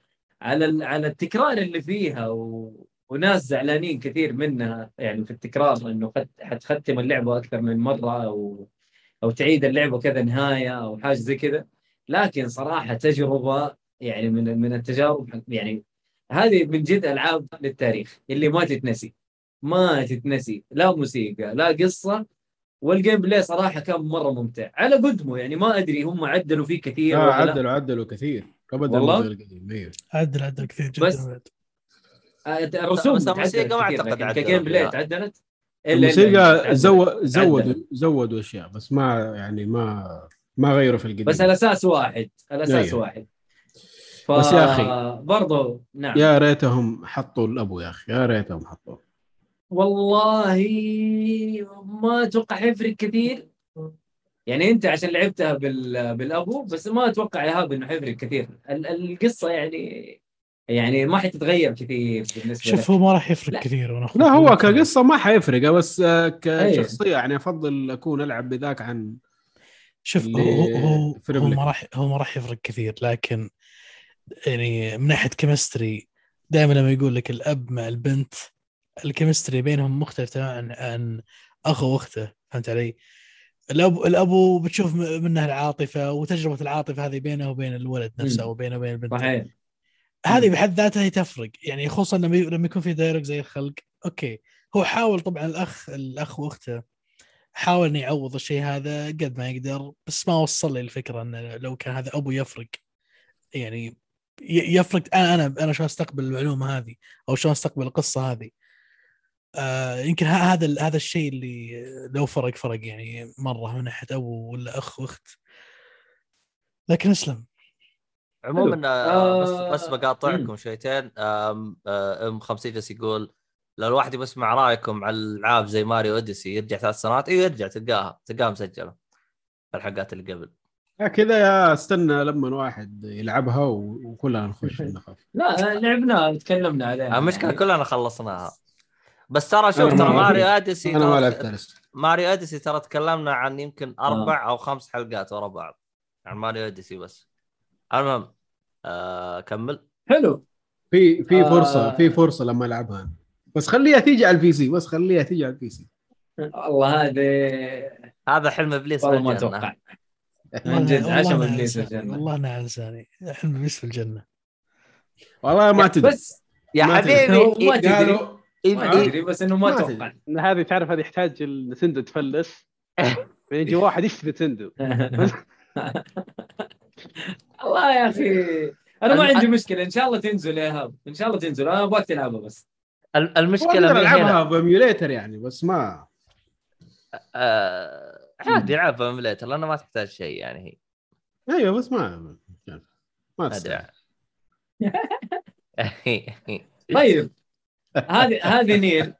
[SPEAKER 2] على على التكرار اللي فيها و... وناس زعلانين كثير منها يعني في التكرار إنه قد حتختم اللعبة أكثر من مرة أو أو تعيد اللعبة كذا نهاية أو حاجة زي كذا. لكن صراحة تجربة يعني من من التجارب يعني هذه من جد ألعاب للتاريخ اللي ما تتنسي ما تتنسي لا موسيقى لا قصة وال gameplay صراحة كان مرة ممتع على قدمه يعني ما أدري هم عدلوا فيه كثير
[SPEAKER 3] آه
[SPEAKER 2] ولا لا.
[SPEAKER 3] عدلوا عدلوا كثير قبل
[SPEAKER 2] والله؟
[SPEAKER 3] القديم أيوه
[SPEAKER 5] عدل عدل كثير
[SPEAKER 2] بس-
[SPEAKER 5] جدا.
[SPEAKER 2] آه، الرسوم
[SPEAKER 1] بس الموسيقى ما عدلوا
[SPEAKER 2] ك
[SPEAKER 1] gameplay.
[SPEAKER 2] تعدلت
[SPEAKER 3] الموسيقى
[SPEAKER 2] تعدلت.
[SPEAKER 3] زو... زودوا. زودوا أشياء بس ما يعني ما ما غيروا في القديم
[SPEAKER 2] بس الاساس واحد الاساس
[SPEAKER 3] أيوه.
[SPEAKER 2] واحد ف...
[SPEAKER 3] بس يا أخي،
[SPEAKER 2] برضو نعم
[SPEAKER 3] يا ريتهم حطوا الأبو يا أخي يا ريتهم حطوا
[SPEAKER 2] والله ما أتوقع حيفرق كثير يعني أنت عشان لعبتها بال... بالأبو بس ما أتوقع يا هاب إنه حيفرق كثير ال... القصة يعني يعني ما حتتغير كثير بالنسبة
[SPEAKER 5] شوف هو ما راح يفرق
[SPEAKER 2] لا.
[SPEAKER 5] كثير وأنا
[SPEAKER 3] لا هو كقصة ما حيفرق بس آه،
[SPEAKER 2] أيوه.
[SPEAKER 3] كشخصية يعني أفضل أكون ألعب بذاك عن
[SPEAKER 5] شوف هو هو هو. ما راح هو ما راح يفرق كثير لكن يعني من ناحية chemistry دائما لما يقول لك الأب مع البنت ال chemistry بينهم مختلف تماما عن عن أخو وأخته فهمت علي؟ الأب الابو بتشوف منه العاطفة وتجربة العاطفة هذه بينه وبين الولد نفسه
[SPEAKER 2] مم.
[SPEAKER 5] وبينه وبين البنت.
[SPEAKER 2] صحيح.
[SPEAKER 5] هذه بحد ذاتها هي تفرق. يعني خصوصا لما لما يكون في direct زي الخلق. أوكي. هو حاول طبعا الأخ الأخ وأخته حاول إنه يعوض الشيء هذا قد ما يقدر بس ما وصل لي الفكرة إنه لو كان هذا أبو يفرق. يعني يفرق. أنا أنا أنا شلون أستقبل المعلومة هذه؟ أو شلون أستقبل القصة هذه؟ آه يمكن هذا هذا الشيء اللي لو فرق فرق يعني مرة من ناحية أبو ولا أخ وأخت. لكن أسلم.
[SPEAKER 1] عموما آه،
[SPEAKER 2] آه،
[SPEAKER 1] بس بس بقاطعكم شويتين. آه، أم 50 جالس يقول لو الواحد يبغى يسمع رأيكم على الألعاب زي ماريو أوديسي يرجع ثلاث سنوات؟ أيوه يرجع تلقاها تلقاها مسجلة. في الحلقات اللي قبل.
[SPEAKER 3] كذا يا استنى لما واحد يلعبها وكلنا نخش نخاف
[SPEAKER 2] لا لعبناها تكلمنا عليها.
[SPEAKER 1] المشكلة
[SPEAKER 2] يعني.
[SPEAKER 1] كلنا خلصناها. بس ترى شوف ترى
[SPEAKER 3] ما-
[SPEAKER 1] ماريو اديسي
[SPEAKER 3] أنا ما لسه
[SPEAKER 1] ماريو اديسي ترى تكلمنا عن يمكن أربع أو خمس حلقات ورا بعض عن ماريو اديسي بس. المهم آه كمل.
[SPEAKER 2] حلو.
[SPEAKER 3] في في
[SPEAKER 2] آه.
[SPEAKER 3] فرصة في فرصة لما ألعبها. بس خليها تيجي على ال PC بس خليها تيجي على ال PC
[SPEAKER 2] والله هذه
[SPEAKER 1] هذا حلم إبليس
[SPEAKER 2] والله ما. أتوقع. من جد
[SPEAKER 5] والله
[SPEAKER 2] عشم ابليس الجنه
[SPEAKER 5] والله أنا عزاني حلم إبليس في الجنة.
[SPEAKER 3] والله ما تدري.
[SPEAKER 2] بس
[SPEAKER 1] يا. حبيبي
[SPEAKER 2] ما
[SPEAKER 1] إيه-
[SPEAKER 2] تدري. ما
[SPEAKER 1] إيه- إيه-
[SPEAKER 2] ادري بس إنه ما
[SPEAKER 4] أتوقع هذه تعرف هذه يحتاج Nintendo تفلس. يجي واحد يشتري Nintendo
[SPEAKER 2] والله يا أخي. أنا ما عندي مشكلة. إن شاء الله تنزل يا هاب. إن شاء الله تنزل. أنا أبغاك تلعبها بس.
[SPEAKER 3] المشكلة
[SPEAKER 1] من ألعبها
[SPEAKER 3] ب emulator يعني بس ما
[SPEAKER 1] آه عادي. العبها emulator لأنه ما تحتاج شيء يعني هي.
[SPEAKER 3] أيوه بس ما ما تستاهل.
[SPEAKER 2] طيب. هذه هذه نير.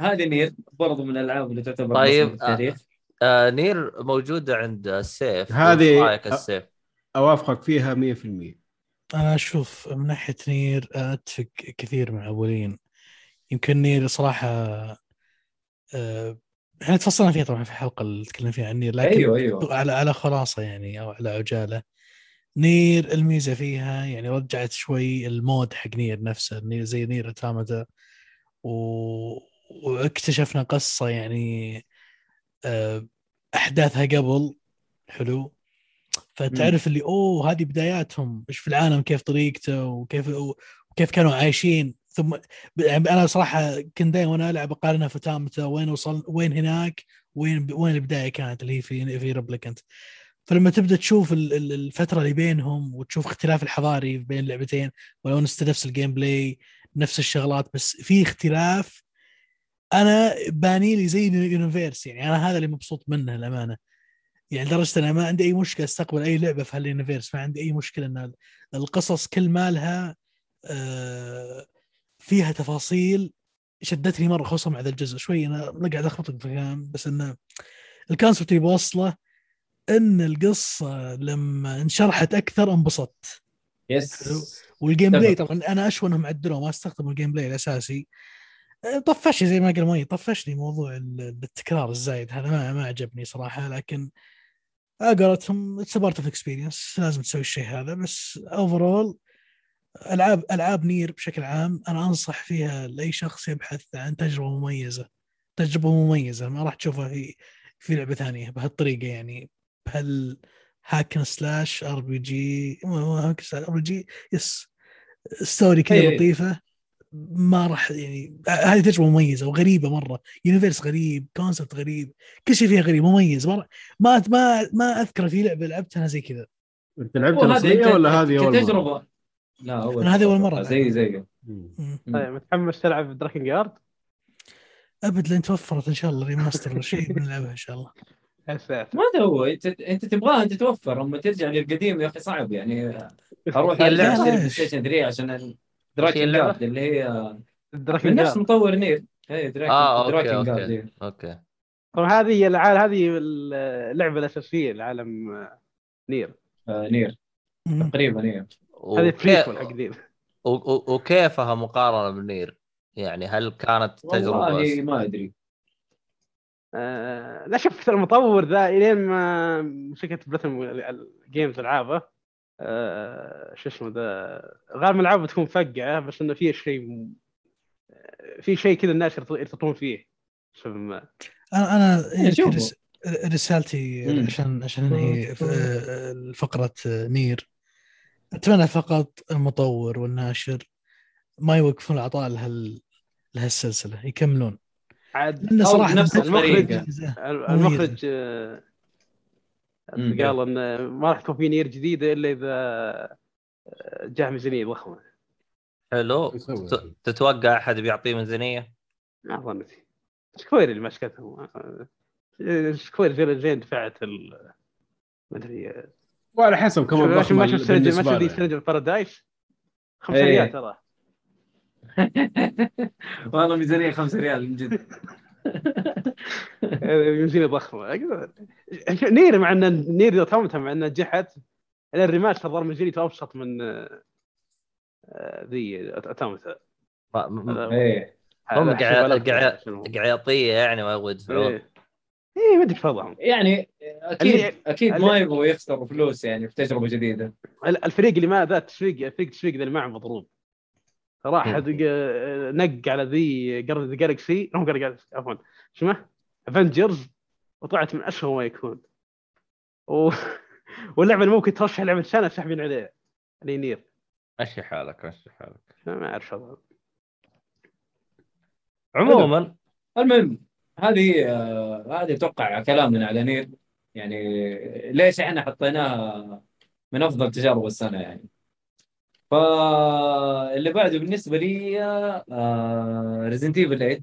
[SPEAKER 2] هذه نير برضو من الألعاب اللي تعتبر
[SPEAKER 1] طيب،
[SPEAKER 2] التاريخ.
[SPEAKER 1] آه نير موجودة عند السيف.
[SPEAKER 3] هذه-
[SPEAKER 1] رأيك السيف؟
[SPEAKER 3] أوافقك فيها 100%
[SPEAKER 5] أنا أشوف من ناحية نير أتفق كثير مع إلين يمكن نير صراحة آه، إحنا تفصلنا فيها طبعا في الحلقة اللي تكلمنا فيها عن نير لكن
[SPEAKER 2] أيوه أيوه.
[SPEAKER 5] على على خلاصة يعني أو على عجالة. نير الميزة فيها يعني رجعت شوي ال mood حق نير نفسه نير زي نير أوتوماتا و... واكتشفنا قصة يعني آه، أحداثها قبل. حلو. فتعرف اللي أوه هذه بداياتهم. إيش في العالم كيف طريقته وكيف وكيف كانوا عايشين. ثم يعني أنا صراحة كنت دائما وأنا ألعب اقارنها في تامتا وين وصل وين هناك وين وين البداية كانت اللي هي في في ريبليكنت فلما تبدأ تشوف ال- ال- الفترة اللي بينهم وتشوف اختلاف الحضاري بين اللعبتين ولو نفس ال gameplay نفس الشغلات بس في اختلاف أنا باني لي زي universe يعني. أنا هذا اللي مبسوط منه الامانه يعني لدرجة أنا ما عندي أي مشكلة أستقبل أي لعبة في هال universe ما عندي أي مشكلة إن القصص كل مالها آه، فيها تفاصيل شدتني مرة خصوصا مع ذا الجزء. شوي أنا قاعد أخبط في كلام بس إنه ال concept اللي بوصله إن القصة لما انشرحت أكثر انبسطت. yes وال
[SPEAKER 2] gameplay.
[SPEAKER 5] طبعا أنا اشوى إنهم عدلوا ما استخدموا ال gameplay الأساسي. أه، طفشني زي ما قال مي طفشني موضوع ال- التكرار الزايد هذا ما ما عجبني صراحة. لكن على قولتهم it's part of experience لازم تسوي الشيء هذا. بس overall العاب ألعاب نير بشكل عام أنا أنصح فيها لأي شخص يبحث عن تجربة مميزة. تجربة مميزة ما راح تشوفها في في لعبة ثانية بهالطريقة يعني. بهال hack and slash RPG hack and slash RPG yes story كذا
[SPEAKER 2] إيه.
[SPEAKER 5] لطيفة ما راح يعني هذه تجربة مميزة وغريبة مرة. universe غريب concept غريب كل شيء فيها غريب مميز. ما ما ما, ما أذكر في لعبة لعبتها زي كذا.
[SPEAKER 3] أنت لعبت
[SPEAKER 2] وهذه
[SPEAKER 3] الاصليه
[SPEAKER 2] أنت-
[SPEAKER 3] ولا هذه أول؟
[SPEAKER 2] كتجربة. لا اول
[SPEAKER 5] أنا هذه أول مرة
[SPEAKER 2] زي زي.
[SPEAKER 4] طيب متحمس تلعب Drakengard؟
[SPEAKER 5] أبد لين توفرت إن شاء الله remaster ولا شيء بنلعبها إن شاء الله.
[SPEAKER 4] يا ساتر.
[SPEAKER 2] ما هو؟ انت أنت تبغاها أنت توفر أما ترجع للقديم يا أخي صعب يعني.
[SPEAKER 1] أروح
[SPEAKER 2] اشتري بلاي ستيشن 3 عشان دراكن؟ جارد اللي هي
[SPEAKER 4] دراكن
[SPEAKER 2] من نفس مطور نير. اي دراكن
[SPEAKER 1] أوكي
[SPEAKER 2] دراكن
[SPEAKER 1] أوكي
[SPEAKER 2] جارد
[SPEAKER 1] أوكي.
[SPEAKER 4] طبعا هذه هي العالم هذه اللعبة الأساسية لعالم آه، نير.
[SPEAKER 2] آه نير. تقريبا اي
[SPEAKER 4] هذه prequel حق
[SPEAKER 1] و- وكيفها مقارنة بنير؟ يعني هل كانت تجربة
[SPEAKER 2] والله ما أدري.
[SPEAKER 4] آه، لا شوف المطور ذا إلين ما شركه بلاتم جيمز ألعابه. آه، شو اسمه ذا غالبا الألعاب بتكون فقعه بس إنه في شيء في شيء كذا الناس يرت- يرتطون فيه. شوف ما.
[SPEAKER 5] أنا أنا
[SPEAKER 2] إيه،.
[SPEAKER 5] رس- رسالتي. عشان عشان ننهي ف- آه، فقرة آه، نير. أتمنى فقط المطور والناشر ما يوقفون العطاء لهال لهالسلسلة يكملون.
[SPEAKER 4] عاد
[SPEAKER 5] صراحة
[SPEAKER 2] بنفس
[SPEAKER 4] المخرج. المخرج آه،
[SPEAKER 2] مم.
[SPEAKER 4] قال انه ما راح تكون في نير جديدة إلا إذا آه، جاء ميزانيه ضخمه
[SPEAKER 1] حلو. تتوقع أحد بيعطيه ميزانيه؟
[SPEAKER 4] ما ظنيت سكوير اللي مسكتهم آه، سكوير زي زين دفعت ال ما أدري
[SPEAKER 3] وعلى حسب ضخمه
[SPEAKER 4] ما شفت ما شفت سنجل بارادايس خمس
[SPEAKER 2] إيه.
[SPEAKER 4] ريال ترى.
[SPEAKER 2] والله ميزانية 5 ريال من جد.
[SPEAKER 4] ميزانيه ضخمة. نير مع ان نير إذا مع انها نجحت أنا الريماستر ظهر ميزانيته ابسط من آه، ذي
[SPEAKER 1] م-
[SPEAKER 2] إيه.
[SPEAKER 1] هم قاعد قاعد قعيطيه يعني ما يبغوا
[SPEAKER 4] إيه إيه، ما أدري وضعهم
[SPEAKER 2] يعني أكيد
[SPEAKER 4] أكيد
[SPEAKER 2] ما يبغوا يخسروا فلوس يعني في تجربة جديدة.
[SPEAKER 4] ال- الفريق اللي ما ذا التسويق الفريق التسويق ذا اللي معه مضروب. دق- نق على ذي جارد جالكسي هم جالكسي عفوا. شو اسمه؟ افنجرز وطلعت من اسوء ما يكون. و... واللعبة اللي ممكن ترشح لعبة سنه ساحبين عليها. اللي نير
[SPEAKER 1] مشي حالك مشي حالك.
[SPEAKER 4] ما أعرف شو
[SPEAKER 1] عموما
[SPEAKER 2] المهم هذه هذه أتوقع كلامنا على Nier يعني ليش إحنا حطيناها من أفضل تجارب السنة يعني. فاللي بعده بالنسبة لي Resident Evil 8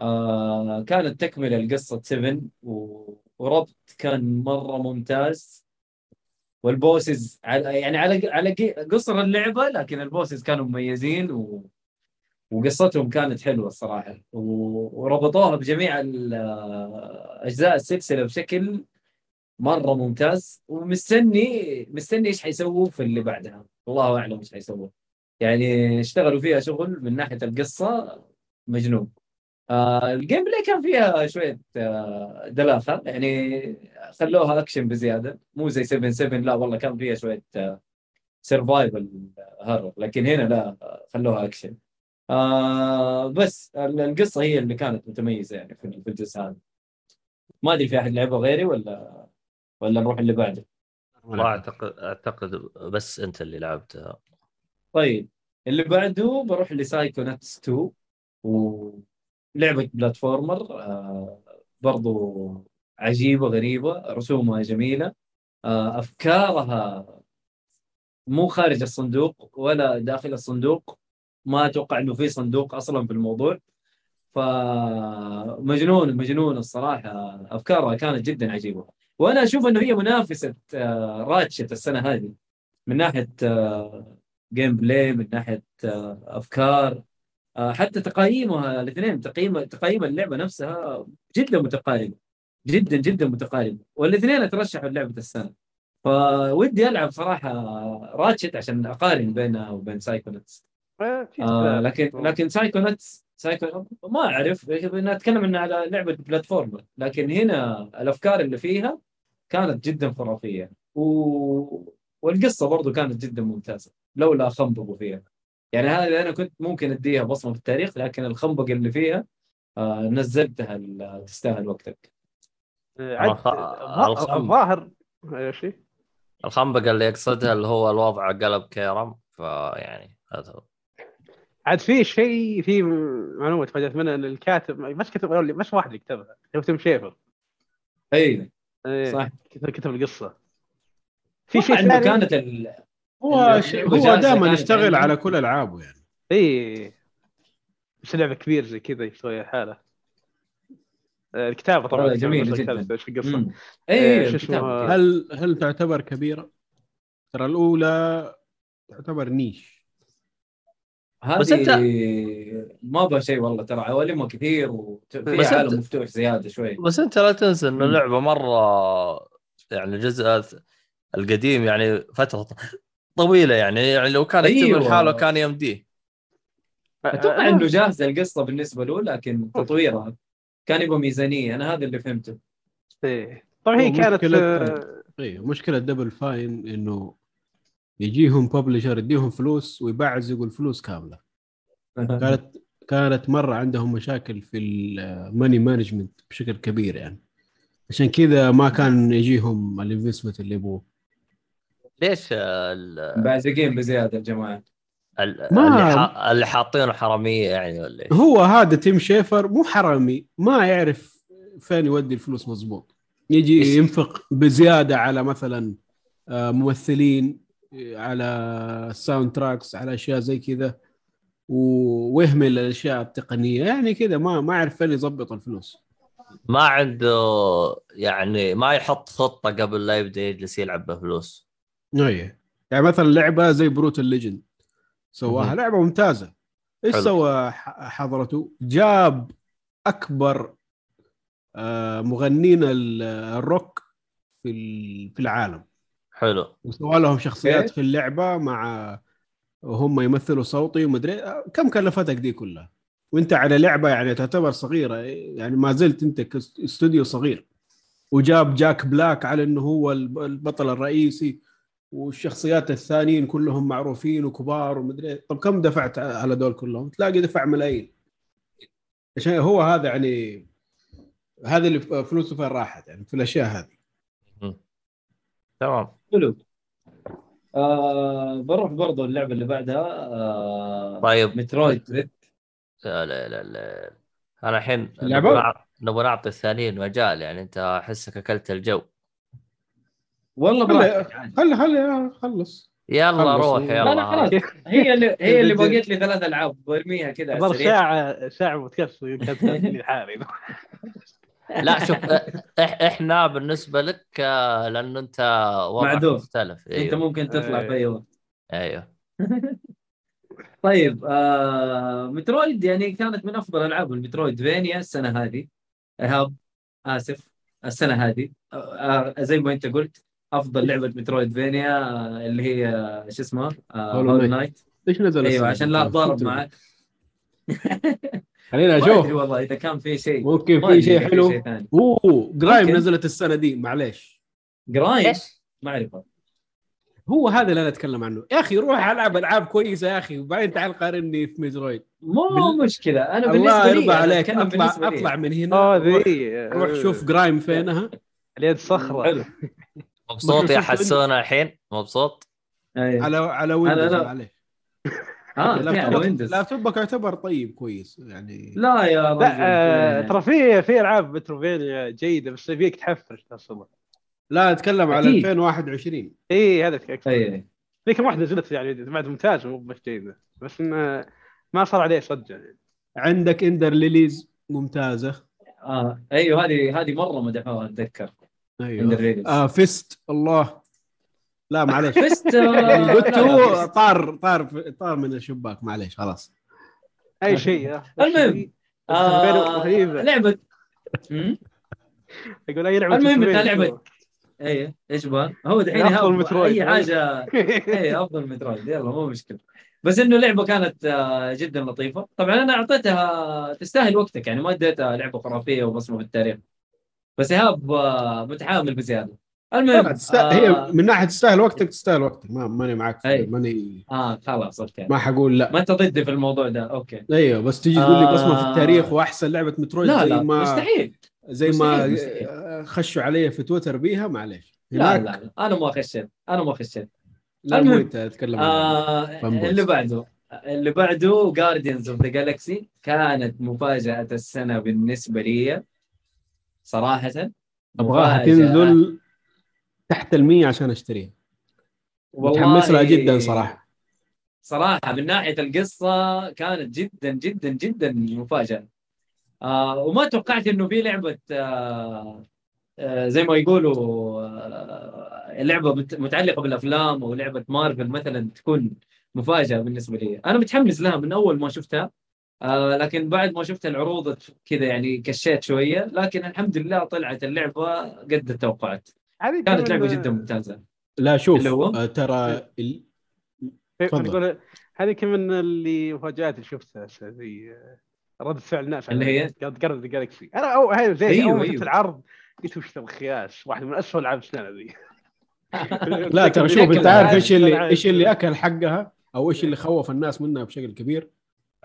[SPEAKER 2] آه، كانت تكملة لقصة 7 و- وربط كان مرة ممتاز. وال bosses على يعني على على قصر اللعبة لكن ال bosses كانوا مميزين و وقصتهم كانت حلوة الصراحة. وربطوها بجميع أجزاء السلسلة بشكل مرة ممتاز. ومستني مستني إيش حيسووا في اللي بعدها. الله أعلم إيش حيسووا. يعني اشتغلوا فيها شغل من ناحية القصة مجنون. آه ال gameplay كان فيها شوية آه دلاخه يعني خلوها أكشن بزيادة. مو زي 7 7 لا والله كان فيها شوية آه survival horror لكن هنا لا خلوها أكشن. آه بس ال- القصة هي اللي كانت متميزة يعني في في الجزء هذا. ما أدري في أحد لعبه غيري ولا ولا نروح اللي بعده؟
[SPEAKER 1] ما اعتقد أعتقد بس أنت اللي لعبتها.
[SPEAKER 2] طيب اللي بعده بروح ل Psychonauts 2 ولعبة platformer آه برضو عجيبة غريبة رسومها جميلة. آه أفكارها مو خارج الصندوق ولا داخل الصندوق ما أتوقع إنه في صندوق أصلا في الموضوع. فمجنون مجنون الصراحة. أفكارها كانت جدا عجيبة. وأنا أشوف إنه هي منافسة آه، Ratchet السنة هذه. من ناحية gameplay من ناحية آه، أفكار آه، حتى تقييمها الاثنين تقييم تقييم اللعبة نفسها جدا متقاربه جدا جدا متقاربه والاثنين ترشحوا لعبه السنة. فودي ألعب صراحة Ratchet عشان أقارن بينها وبين Psychonauts
[SPEAKER 4] آه،.
[SPEAKER 2] لكن لكن Psychonauts Psycho ما أعرف. نتكلم انها على لعبة platform. لكن هنا الأفكار اللي فيها كانت جدا خرافية. و... والقصة برضو كانت جدا ممتازة. لولا خنبقوا فيها. يعني هذه أنا كنت ممكن أديها بصمة في التاريخ لكن الخنبق اللي فيها آه نزلتها تستاهل وقتك.
[SPEAKER 4] الظاهر؟
[SPEAKER 1] الخنبقة اللي يقصدها اللي هو الوضع قلب كيرم. فيعني هذا هو.
[SPEAKER 4] عاد في شيء في معلومة تفاجأت منها إن الكاتب مش كتب مش واحد اللي كتبها هو تيم شيفر
[SPEAKER 2] أي
[SPEAKER 4] إيه،
[SPEAKER 2] صح
[SPEAKER 4] كتب القصة في شيء
[SPEAKER 2] عنده
[SPEAKER 4] ثاني
[SPEAKER 2] كانت ال...
[SPEAKER 3] هو ش... هو دائما يشتغل. على كل ألعابه يعني
[SPEAKER 4] اي مش لعبة كبير زي كذا يسوي حاله آه، الكتابة طبعا الكتابة-
[SPEAKER 2] جدا. القصة.
[SPEAKER 4] إيه،
[SPEAKER 2] اي
[SPEAKER 4] شو
[SPEAKER 2] الكتاب
[SPEAKER 4] اسمه؟
[SPEAKER 3] هل هل تعتبر كبيرة؟ ترى الأولى تعتبر نيش
[SPEAKER 1] بس
[SPEAKER 2] هذه
[SPEAKER 1] أنت-
[SPEAKER 2] ما بها شيء والله ترى عوالمها كثير وفي عالم مفتوح زيادة شوي
[SPEAKER 1] بس أنت لا تنسى إنه
[SPEAKER 2] مم.
[SPEAKER 1] لعبة مرة يعني الجزء القديم يعني فترة طويلة يعني يعني لو كان يكتب
[SPEAKER 2] أيوة.
[SPEAKER 1] لحاله كان يمديه
[SPEAKER 2] أتوقع إنه جاهزة القصة بالنسبة له لكن تطويرها كان يبغى ميزانية أنا هذا اللي فهمته
[SPEAKER 4] إيه. طبعا هي كانت
[SPEAKER 3] مشكلة-
[SPEAKER 4] آه،
[SPEAKER 3] اي مشكلة Double Fine إنه يجيهم publisher يديهم فلوس ويبعزقوا الفلوس كاملة. كانت كانت مرة عندهم مشاكل في ال money management بشكل كبير يعني. عشان كذا ما كان يجيهم ال investment اللي يبغوه
[SPEAKER 1] ليش ال-
[SPEAKER 2] بعزقين بزيادة الجماعه
[SPEAKER 1] ال-
[SPEAKER 3] ما-
[SPEAKER 1] اللي, حاطينه حرامية يعني ولا إيش؟
[SPEAKER 3] هو هذا Tim Schafer مو حرامي ما يعرف فين يودي الفلوس مضبوط. يجي؟ ينفق بزيادة على مثلا آه، ممثلين على soundtracks على أشياء زي كذا ويهمل الاشياء التقنية. يعني كذا ما ما يعرف فين يظبط الفلوس.
[SPEAKER 1] ما عنده يعني ما يحط خطة قبل لا يبدأ يجلس يلعب بفلوس.
[SPEAKER 3] أي. يعني مثلا لعبة زي Brutal Legend سواها. لعبة ممتازة.
[SPEAKER 1] إيش.
[SPEAKER 3] سوى حضرته؟ جاب أكبر آه، مغنين ال- الروك في في العالم.
[SPEAKER 1] حلو.
[SPEAKER 3] وسوى لهم شخصيات
[SPEAKER 2] إيه؟
[SPEAKER 3] في اللعبة مع وهم يمثلوا صوتي ومدري كم كلفتك دي كلها؟ وأنت على لعبة يعني تعتبر صغيرة يعني ما زلت أنت كاستوديو صغير. وجاب جاك بلاك على إنه هو الب- البطل الرئيسي والشخصيات الثانيين كلهم معروفين وكبار ومدري طب كم دفعت على دول كلهم؟ تلاقي دفع ملايين. عشان هو هذا يعني هذا اللي فلوسه فين راحت يعني في الأشياء هذه.
[SPEAKER 1] تمام.
[SPEAKER 2] حلو آه بروح برضو اللعبة اللي بعدها آه
[SPEAKER 1] طيب.
[SPEAKER 2] مترويد ريد
[SPEAKER 1] لا لا لا, لا. أنا الحين؟ نبغى نع- نبغى نعطي الثانيين مجال يعني أنت أحسك أكلت الجو
[SPEAKER 2] والله
[SPEAKER 3] خلي
[SPEAKER 2] براحتك.
[SPEAKER 3] خلي خلي خلص
[SPEAKER 1] يلا
[SPEAKER 3] خلص.
[SPEAKER 1] روح
[SPEAKER 3] لا،
[SPEAKER 1] يلا
[SPEAKER 2] لا لا خلاص هي اللي هي اللي بقيت لي ثلاث ألعاب برميها كذا
[SPEAKER 4] ساعه ساعة بودكاست كانت لي حالي
[SPEAKER 1] لا شوف إح إحنا بالنسبة لك آه، لأنه أنت وضعك
[SPEAKER 2] معذور.
[SPEAKER 1] مختلف.
[SPEAKER 2] أنت
[SPEAKER 1] أيوه.
[SPEAKER 2] ممكن تطلع في أي وقت.
[SPEAKER 1] أيوه.
[SPEAKER 2] طيب آه Metroid يعني كانت من أفضل ألعاب ال metroidvania السنة هذه. إيهاب آسف السنة هذه. آه آه، زي ما أنت قلت أفضل لعبة metroidvania آه اللي هي آه، شو اسمها
[SPEAKER 3] Hollow Knight إيش نزل أيوه
[SPEAKER 2] عشان؟ لا
[SPEAKER 3] أتضارب
[SPEAKER 2] معك.
[SPEAKER 3] خلينا نشوف.
[SPEAKER 2] والله إذا كان في شيء.
[SPEAKER 3] ممكن
[SPEAKER 2] ما
[SPEAKER 3] في شيء حلو.
[SPEAKER 2] ثاني.
[SPEAKER 3] أوه Grime
[SPEAKER 2] ممكن.
[SPEAKER 3] نزلت السنة دي معليش.
[SPEAKER 2] جرايم
[SPEAKER 1] إيش؟
[SPEAKER 2] ما اعرفها
[SPEAKER 3] هو هذا اللي أنا أتكلم عنه. يا أخي روح ألعب ألعاب كويسة يا أخي وبعدين تعال قارني في ميزرويد.
[SPEAKER 2] مو
[SPEAKER 3] بال-
[SPEAKER 2] مشكلة أنا
[SPEAKER 3] الله
[SPEAKER 2] بالنسبة لي
[SPEAKER 3] يرضى
[SPEAKER 2] أنا
[SPEAKER 3] عليك. اطلع. أطلع من هنا روح, روح شوف جرايم فينها.
[SPEAKER 4] اليد
[SPEAKER 2] صخرة.
[SPEAKER 1] مبسوط يا
[SPEAKER 3] شفت
[SPEAKER 1] حسونه الحين؟ مبسوط؟
[SPEAKER 2] أيوة.
[SPEAKER 3] على على ويندوز معليش
[SPEAKER 2] آه على
[SPEAKER 3] لابتوبك لابتوبك يعتبر طيب كويس يعني.
[SPEAKER 2] لا يا رجل
[SPEAKER 4] لا آه، ترى في في ألعاب metroidvania جيدة بس يبيك تحفرش أصلا
[SPEAKER 3] لا أتكلم على
[SPEAKER 2] أكيد.
[SPEAKER 3] 2021
[SPEAKER 4] اي هذا أكثر
[SPEAKER 2] اي
[SPEAKER 4] في كم واحدة نزلت يعني بعد ممتازه مو بس جيدة. بس انه ما صار عليه صدق يعني.
[SPEAKER 3] عندك Ender Lilies ممتازة.
[SPEAKER 2] آه أيوه هذه هذه مرة مدحوها أتذكر.
[SPEAKER 3] أيوه.
[SPEAKER 2] Underrated.
[SPEAKER 3] آه F.I.S.T. الله. لا معليش
[SPEAKER 2] F.I.S.T.
[SPEAKER 3] يعني قلت
[SPEAKER 2] لا، لا،
[SPEAKER 3] هو. طار طار طار من الشباك معليش خلاص
[SPEAKER 4] أي شيء آه.
[SPEAKER 2] المهم آه لعبة؟
[SPEAKER 4] يقول أي لعبة
[SPEAKER 2] المهم لعبة.
[SPEAKER 4] شوف.
[SPEAKER 2] إيه إيش بقى؟ هو دحين يهاب
[SPEAKER 4] Metroid.
[SPEAKER 2] أي حاجة إيه أفضل Metroid يلا مو مشكلة بس إنه لعبة كانت آه، جدا لطيفة طبعا أنا أعطيتها تستاهل وقتك يعني ما اديتها لعبة خرافية وبصمه في التاريخ بس إيهاب آه، متحامل بزيادة المهم آه
[SPEAKER 3] هي من ناحية تستاهل وقتك تستاهل وقتك ما ماني معك
[SPEAKER 2] أي.
[SPEAKER 3] ماني
[SPEAKER 2] آه خلاص أوكي
[SPEAKER 3] ما حقول لا
[SPEAKER 2] ما أنت ضدي في الموضوع ده أوكي
[SPEAKER 3] أيوه بس تيجي تقول لي
[SPEAKER 2] آه.
[SPEAKER 3] بصمه في التاريخ وأحسن لعبة Metroid
[SPEAKER 2] لا لا
[SPEAKER 3] ما
[SPEAKER 2] مستحيل
[SPEAKER 3] زي ما
[SPEAKER 2] مستحيل.
[SPEAKER 3] خشوا علي في تويتر بيها معليش
[SPEAKER 2] لا لا أنا ما خشيت أنا ما خشيت
[SPEAKER 3] لا مو. أنت تتكلم عن
[SPEAKER 2] آه. اللي بعده اللي بعده Guardians of the Galaxy كانت مفاجأة السنة بالنسبة لي صراحة أبغاها.
[SPEAKER 3] تنزل تحت المية عشان
[SPEAKER 2] أشتريها.
[SPEAKER 3] متحمس لها جدا صراحة.
[SPEAKER 2] صراحة من ناحية القصة كانت جدا جدا جدا مفاجأة. آه وما توقعت إنه في لعبة آه آه زي ما يقولوا آه لعبة مت- متعلقة بالأفلام أو لعبة مارفل مثلا تكون مفاجأة بالنسبة لي. أنا متحمس لها من أول ما شفتها. آه لكن بعد ما شفت العروض كذا يعني كشيت شوية. لكن الحمد لله طلعت اللعبة قد التوقعات كانت لعبة جدا ممتازة
[SPEAKER 3] لا شوف
[SPEAKER 2] اللي هو؟
[SPEAKER 3] آه، ترى ال...
[SPEAKER 4] إيه،
[SPEAKER 3] تفضل.
[SPEAKER 4] هذه كمان اللي مفاجآت اللي شفتها زي رد فعل الناس
[SPEAKER 2] اللي هي؟
[SPEAKER 4] Guardians Galaxy أنا أو هاي زي
[SPEAKER 2] أيوه،
[SPEAKER 4] أول ما شفت
[SPEAKER 2] أيوه.
[SPEAKER 4] العرض قلت وش الخياس واحد من اسوء العاب السنة ذي
[SPEAKER 3] لا ترى شوف أنت عارف إيش اللي. إيش اللي أكل حقها أو إيش اللي خوف الناس منها بشكل كبير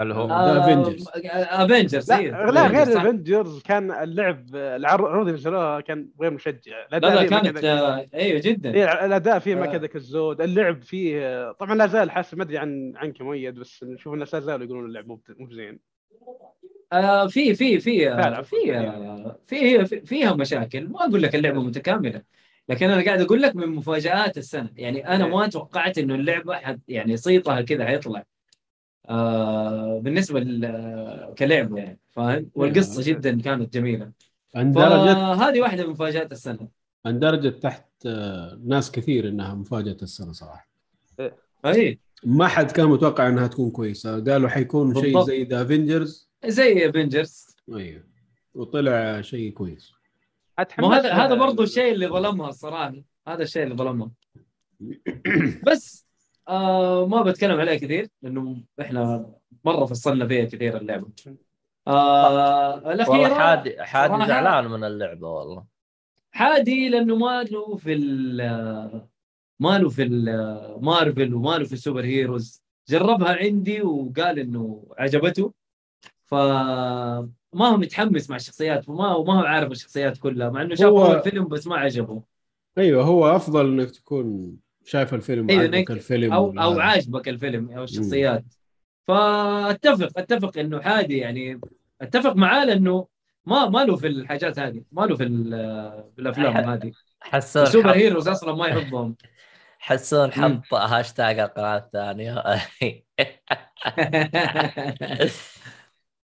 [SPEAKER 1] اللي هو
[SPEAKER 3] آه. Avengers.
[SPEAKER 2] Avengers
[SPEAKER 4] لا لا غير ال Avengers كان اللعب العروض اللي نزلوها كان غير مشجع.
[SPEAKER 2] لا لا
[SPEAKER 4] ما
[SPEAKER 2] كانت آه، إيوه جدا.
[SPEAKER 4] إيه، الأداء فيه ما
[SPEAKER 2] آه.
[SPEAKER 4] كذا كالزود اللعب فيه طبعا لا زال حاسس ما أدري عن عنك مؤيد بس نشوف الناس لا زالوا يقولون اللعب مو
[SPEAKER 2] آه في في في آه، في آه، في في- فيها مشاكل. ما أقول لك اللعبة متكاملة لكن أنا قاعد أقول لك من مفاجآت السنة. يعني أنا ما توقعت إنه اللعبة حد يعني صيتها كذا حيطلع آه بالنسبة كلعبة يعني فاهم؟ والقصة جدا كانت جميلة.
[SPEAKER 3] اندرجت
[SPEAKER 2] فهذه واحدة من مفاجآت السنة.
[SPEAKER 3] اندرجت تحت آه، ناس كثير إنها مفاجأة السنة صراحة.
[SPEAKER 2] أي.
[SPEAKER 3] ما حد كان متوقع إنها تكون كويسة. قالوا حيكون شيء. زي the Avengers
[SPEAKER 2] زي Avengers
[SPEAKER 3] أيوه وطلع شيء كويس.
[SPEAKER 2] ما هذا هذا برضه الشيء اللي ظلمها الصراحة. هذا الشيء اللي ظلمها. بس آه ما بتكلم عليها كثير لأنه إحنا مرة فصلنا فيها كثير اللعبة. آه
[SPEAKER 1] والله
[SPEAKER 2] الأخيرة
[SPEAKER 1] حادي حادي زعلان من اللعبة والله.
[SPEAKER 2] حادي لأنه ما له في ال- ما له في ال- مارفل وما له في السوبر هيروز. جربها عندي وقال إنه عجبته. فما هو متحمس مع الشخصيات وما ما هو عارف الشخصيات كلها مع إنه شاف
[SPEAKER 3] هو-
[SPEAKER 2] اول فيلم بس ما عجبه
[SPEAKER 3] أيوه هو أفضل إنك تكون شايف الفيلم
[SPEAKER 2] أيوة،
[SPEAKER 3] عاجبك
[SPEAKER 2] إنك-
[SPEAKER 3] الفيلم
[SPEAKER 2] أو أو
[SPEAKER 3] هذا.
[SPEAKER 2] عاجبك الفيلم أو الشخصيات. فأتفق أتفق إنه حادي يعني. أتفق معاه لأنه ما ما له في الحاجات هذه ما له في في الافلام هذه.
[SPEAKER 1] حسون
[SPEAKER 2] السوبر
[SPEAKER 1] حط
[SPEAKER 2] هيروز أصلا ما يحبهم.
[SPEAKER 1] حسون. حط هاشتاج القناة الثانية.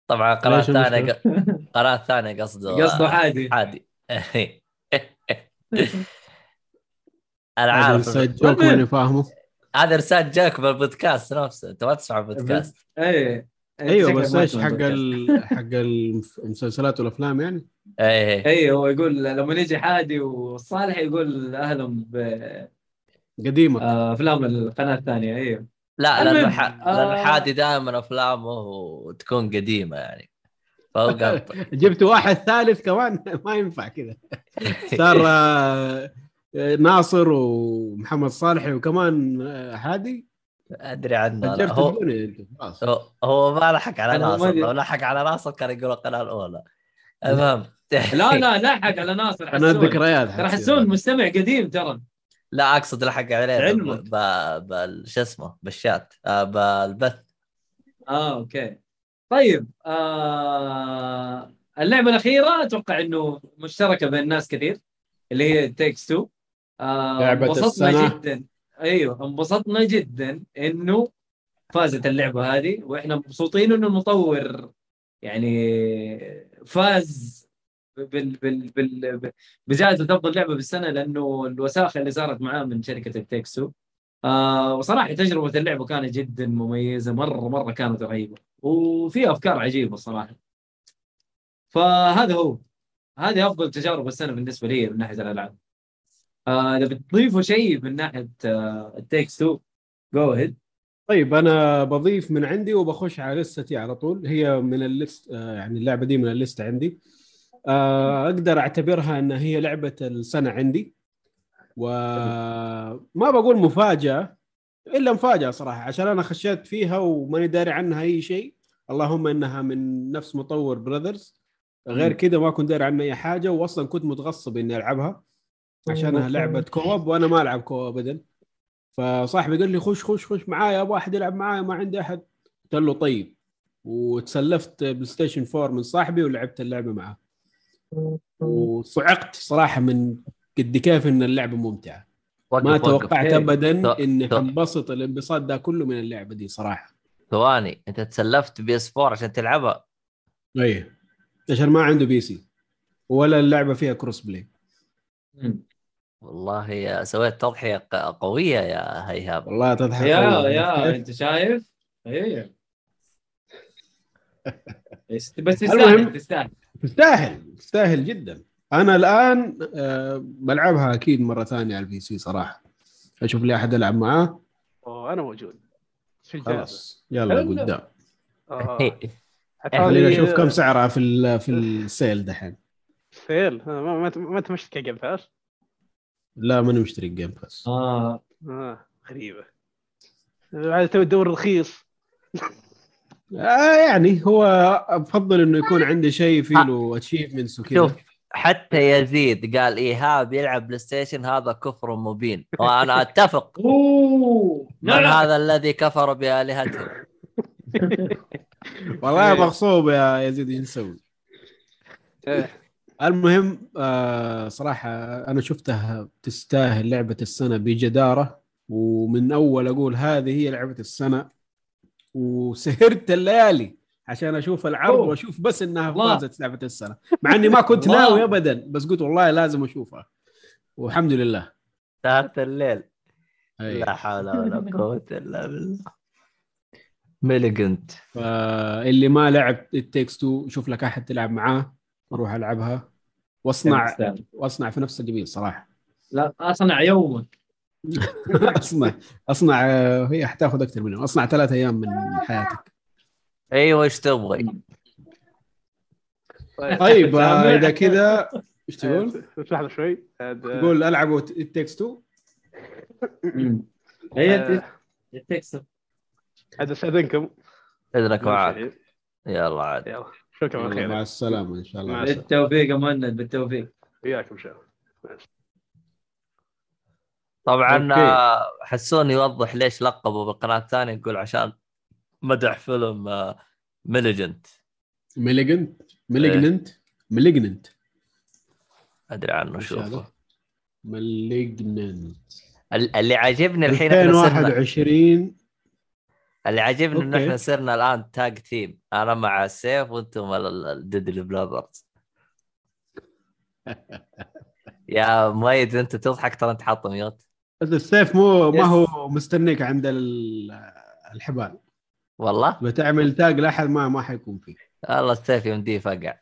[SPEAKER 1] طبعا الثانية
[SPEAKER 3] المشكلة؟
[SPEAKER 1] القناه الثانية قصده
[SPEAKER 2] قصده حادي.
[SPEAKER 1] عادي أنا
[SPEAKER 3] هذا
[SPEAKER 1] عارف
[SPEAKER 3] جوك ماني فاهمه.
[SPEAKER 1] هذا رسالة جاك بالبودكاست نفسه. انت ما تسمع البودكاست؟
[SPEAKER 3] إيه.
[SPEAKER 2] أيوه
[SPEAKER 3] بس
[SPEAKER 2] إيش
[SPEAKER 3] حق. ال... حق المسلسلات والأفلام يعني؟
[SPEAKER 1] إيه
[SPEAKER 2] إيه. هو يقول لما يجي حادي وصالح يقول أهلا
[SPEAKER 3] قديمة.
[SPEAKER 2] بافلام القناة الثانية أيوه
[SPEAKER 1] لا
[SPEAKER 2] لأنه
[SPEAKER 1] ح...
[SPEAKER 2] آه.
[SPEAKER 1] لأنه حادي دائما أفلامه تكون قديمة يعني.
[SPEAKER 3] جبت واحد ثالث كمان ما ينفع كذا. صار آه، ناصر ومحمد صالحي وكمان آه، هادي؟
[SPEAKER 1] أدري عنه هو هو هو ما لحق على ناصر. لو لحق على ناصر كان يقول القناه الأولى. المهم
[SPEAKER 2] لا لا لاحق على ناصر
[SPEAKER 3] أنا
[SPEAKER 2] حسون.
[SPEAKER 3] الذكريات
[SPEAKER 2] ترى. حسون مستمع قديم ترى.
[SPEAKER 1] لا أقصد لحق عليه.
[SPEAKER 2] علمك.
[SPEAKER 1] شو اسمه بالشات آه، بالبث
[SPEAKER 2] آه أوكي. طيب آه اللعبة الأخيرة أتوقع إنه مشتركة بين ناس كثير اللي هي Takes Two آه
[SPEAKER 3] لعبة
[SPEAKER 2] انبسطنا
[SPEAKER 3] السنة.
[SPEAKER 2] جدا. أيوه انبسطنا جدا إنه فازت اللعبة هذه وإحنا مبسوطين إنه المطور يعني فاز بال بال بال بجائزة أفضل لعبة بالسنة لأنه الوساخة اللي صارت معاه من شركة ال Take-Two. آه وصراحة تجربة اللعبة كانت جدا مميزة مرة مرة كانت رهيبة وفي أفكار عجيبة الصراحه فهذا هو هذه أفضل تجارب السنة بالنسبة لي من ناحية الألعاب. آه، إذا بتضيفوا شيء من ناحية ال Takes 2 go ahead
[SPEAKER 3] طيب أنا بضيف من عندي وبخش على list ي على طول. هي من ال list آه، يعني اللعبة دي من ال list عندي. آه، أقدر أعتبرها انها هي لعبة السنة عندي. وما بقول مفاجأة إلا مفاجأة صراحة عشان أنا خشيت فيها وماني داري عنها أي شيء. اللهم إنها من نفس مطور Brothers غير كذا ما كنت داري عنها أي حاجة واصلا كنت متغصب إني ألعبها. عشانها لعبة co-op وأنا ما ألعب co-op ابدا. فصاحبي قال لي خش خش خش معايا أبغى احد يلعب معايا ما عندي أحد. قلت له طيب. وتسلفت PlayStation 4 من صاحبي ولعبت اللعبة معاه. وصعقت صراحة من قد كيف إن اللعبة
[SPEAKER 1] ممتعة.
[SPEAKER 3] ما. توقعت
[SPEAKER 2] إيه.
[SPEAKER 3] ابدا
[SPEAKER 1] إني
[SPEAKER 3] حنبسط الانبساط ده كله من اللعبة دي صراحة.
[SPEAKER 1] ثواني أنت تسلفت PS 4 عشان تلعبها؟
[SPEAKER 3] إيه عشان ما عنده PC ولا اللعبة فيها cross play
[SPEAKER 2] مم.
[SPEAKER 1] والله يا سويت تضحية ق- قوية يا إيهاب.
[SPEAKER 3] والله تضحك
[SPEAKER 2] يا
[SPEAKER 3] والله.
[SPEAKER 2] يا انت شايف؟ إيه. بس. تستاهل تستاهل.
[SPEAKER 3] تستاهل تستاهل جدا. أنا الآن آه، بلعبها أكيد مرة ثانية على ال PC صراحة. أشوف لي أحد ألعب معاه.
[SPEAKER 4] وأنا موجود. في
[SPEAKER 3] خلاص يلا. قدام.
[SPEAKER 4] آه.
[SPEAKER 3] خلينا نشوف كم سعرها في ال- في ال sale
[SPEAKER 4] دحين. sale؟ ما ما Game Pass
[SPEAKER 3] لا ماني مشترك Game Pass
[SPEAKER 2] آه.
[SPEAKER 4] آه غريبة. عاد تو تدور رخيص
[SPEAKER 3] آه يعني هو أفضل إنه يكون عندي شيء فيه له achievements وكذا.
[SPEAKER 1] شوف حتى يزيد قال ايهاب يلعب PlayStation هذا كفر مبين. وأنا أتفق
[SPEAKER 2] أوه.
[SPEAKER 1] من
[SPEAKER 2] لا لا.
[SPEAKER 1] هذا الذي كفر بآلهتهم.
[SPEAKER 3] والله مغصوب يا يزيد إيش نسوي؟ المهم آه صراحة أنا شفتها تستاهل لعبة السنة بجدارة ومن أول أقول هذه هي لعبة السنة وسهرت الليالي عشان أشوف العرض
[SPEAKER 2] أوه.
[SPEAKER 3] وأشوف بس
[SPEAKER 2] إنها.
[SPEAKER 3] فازت لعبة السنة مع إني ما كنت. ناوي ابدا بس قلت والله لازم أشوفها والحمد لله
[SPEAKER 1] سهرت الليل
[SPEAKER 3] أي.
[SPEAKER 1] لا حول ولا قوة إلا بالله ميليجنت
[SPEAKER 3] فاللي ما لعب التكس 2 شوف لك أحد تلعب معاه روح ألعبها واصنع. واصنع في نفس الجميل صراحة.
[SPEAKER 2] لا أصنع يومك.
[SPEAKER 3] أصنع أصنع آه، هي حتاخذ أكثر منه أصنع ثلاث أيام من حياتك.
[SPEAKER 1] أيوه إيش تبغي؟
[SPEAKER 3] طيب. آه،
[SPEAKER 2] سامع.
[SPEAKER 3] إذا كذا إيش تقول؟
[SPEAKER 4] لحظه شوي. آه،
[SPEAKER 3] تقول ألعبوا التكس 2
[SPEAKER 2] مم. هي
[SPEAKER 4] آه،
[SPEAKER 2] تكسب
[SPEAKER 4] عاد استاذنكم
[SPEAKER 1] أذنك معك يلا عاد.
[SPEAKER 4] يلا.
[SPEAKER 3] يلا،
[SPEAKER 4] خير.
[SPEAKER 3] مع السلامة إن شاء الله.
[SPEAKER 2] بالتوفيق يا مهند بالتوفيق.
[SPEAKER 4] وياكم ان شاء الله
[SPEAKER 1] طبعا. آه، حسون يوضح ليش لقبوا بالقناه الثانية يقول عشان مدح فيلم آه، Malignant.
[SPEAKER 3] Malignant؟ Malignant Malignant
[SPEAKER 1] أدري عنه شوفه؟
[SPEAKER 3] Malignant
[SPEAKER 1] ال- اللي عاجبني الحين إحنا صرنا
[SPEAKER 3] 2021
[SPEAKER 1] اللي عاجبني انه. إحنا صرنا الآن tag team أنا مع السيف وأنتم ال Dudley Brothers يا مؤيد أنت تضحك ترى أنت حاط
[SPEAKER 3] mute. السيف مو ما. هو مستنيك عند ال- الحبال.
[SPEAKER 1] والله؟
[SPEAKER 3] بتعمل tag لأحد ما ما حيكون فيه.
[SPEAKER 1] والله السيف يمديه فقع؟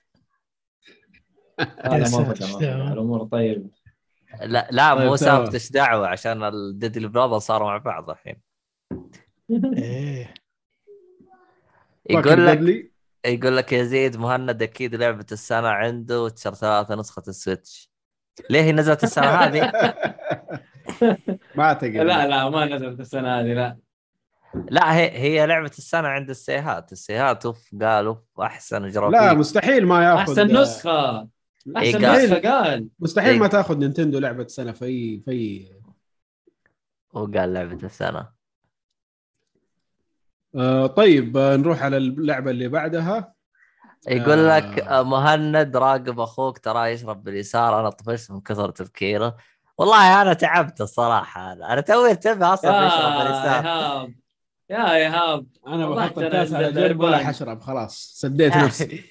[SPEAKER 2] الأمور طيبه
[SPEAKER 1] لا لا
[SPEAKER 3] طيب،
[SPEAKER 1] مو. سالفة إيش دعوة عشان ال Dudley Brothers صاروا مع بعض الحين.
[SPEAKER 5] إيه.
[SPEAKER 1] يقول لك يقول لك يزيد مهند أكيد لعبة السنة عنده Witcher ثلاثة نسخة ال Switch. ليه هي نزلت السنة هذه؟
[SPEAKER 3] ما أعتقد.
[SPEAKER 2] لا لا ما نزلت السنة هذه لا.
[SPEAKER 1] لا هي هي لعبة السنة عند السيهات. السيهات أوف قالوا أحسن جرافيك.
[SPEAKER 3] لا مستحيل ما يأخذ.
[SPEAKER 2] أحسن نسخة.
[SPEAKER 1] إيه
[SPEAKER 2] احسن
[SPEAKER 1] قال.
[SPEAKER 2] نسخة قال.
[SPEAKER 3] مستحيل
[SPEAKER 1] إيه.
[SPEAKER 3] ما تأخذ نينتندو لعبة سنه في اي في
[SPEAKER 1] وقال لعبة السنة.
[SPEAKER 3] آه طيب آه نروح على اللعبة اللي بعدها.
[SPEAKER 1] يقول
[SPEAKER 3] آه.
[SPEAKER 1] لك آه، مهند راقب أخوك ترى يشرب باليسار أنا طفشت من كثر تفكيره. والله أنا تعبت الصراحة أنا أنا توي انتبه
[SPEAKER 2] أصلا
[SPEAKER 1] يشرب باليسار.
[SPEAKER 2] ايهاب يا ايهاب أنا
[SPEAKER 3] بحط الكاس على. جنب ولا حشرب خلاص سديت نفسي.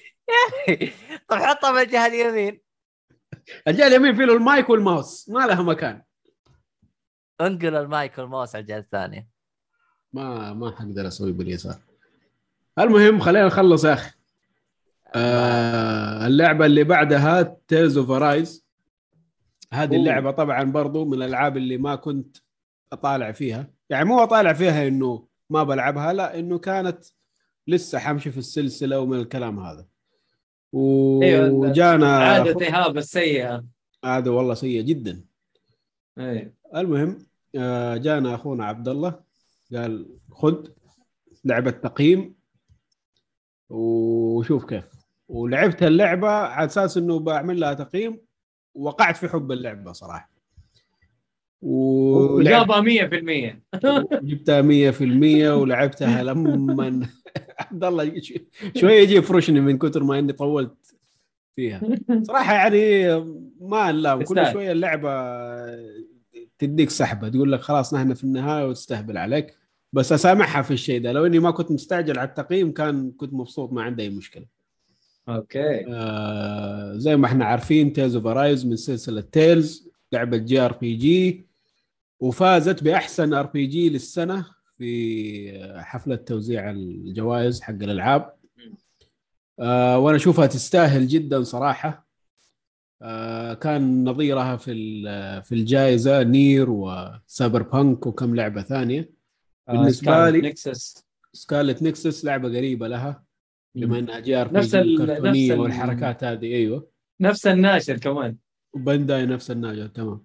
[SPEAKER 1] طب حطها من الجهة اليمين.
[SPEAKER 3] الجهة اليمين فيه له ال mic وال mouse ما لها مكان.
[SPEAKER 1] انقل ال mic وال mouse على الجهة الثانية.
[SPEAKER 3] ما ما حقدر أسوي باليسار. المهم خلينا نخلص يا أخي. آه اللعبة اللي بعدها Tales of Arise هذه. اللعبة طبعا برضو من الألعاب اللي ما كنت أطالع فيها. يعني مو أطالع فيها إنه ما بلعبها لا إنه كانت لسه حمشي في السلسلة ومن الكلام هذا.
[SPEAKER 2] أيوة،
[SPEAKER 3] وجانا
[SPEAKER 2] عادة إيهاب السيئة.
[SPEAKER 3] هذا والله سيء جدا.
[SPEAKER 2] إيه
[SPEAKER 3] المهم آه، جانا أخونا عبد الله. قال خذ لعبة تقييم وشوف كيف. ولعبت اللعبة على أساس إنه بعمل لها تقييم وقعت في حب اللعبة صراحة.
[SPEAKER 2] وجابها 100%
[SPEAKER 3] جبتها 100% ولعبتها لما عبد الله شوية يجي يفرشني من كثر ما إني طولت فيها. صراحة يعني ما نلام كل. شوية اللعبة تديك سحبة تقول لك خلاص نحن في النهاية وتستهبل عليك. بس أسامحها في الشيء ده لو إني ما كنت مستعجل على التقييم كان كنت مبسوط ما عندي أي مشكلة.
[SPEAKER 2] okay.
[SPEAKER 3] آه زي ما إحنا عارفين Tales of Arise من سلسلة Tales لعبة JRPG وفازت بأحسن RPG للسنة في حفلة توزيع الجوائز حق الألعاب. آه وأنا أشوفها تستاهل جدا صراحة. كان نظيرها في في الجائزة Nier و Cyberpunk وكم لعبة ثانية. بالنسبة لي-
[SPEAKER 2] Nexus
[SPEAKER 3] Scarlet Nexus لعبة قريبة لها بما إنها JRP
[SPEAKER 2] نفس ال-
[SPEAKER 3] G كرتونية
[SPEAKER 2] نفس ال-
[SPEAKER 3] والحركات هذه أيوه.
[SPEAKER 2] نفس الناشر كمان.
[SPEAKER 3] و Bandai نفس الناشر تمام.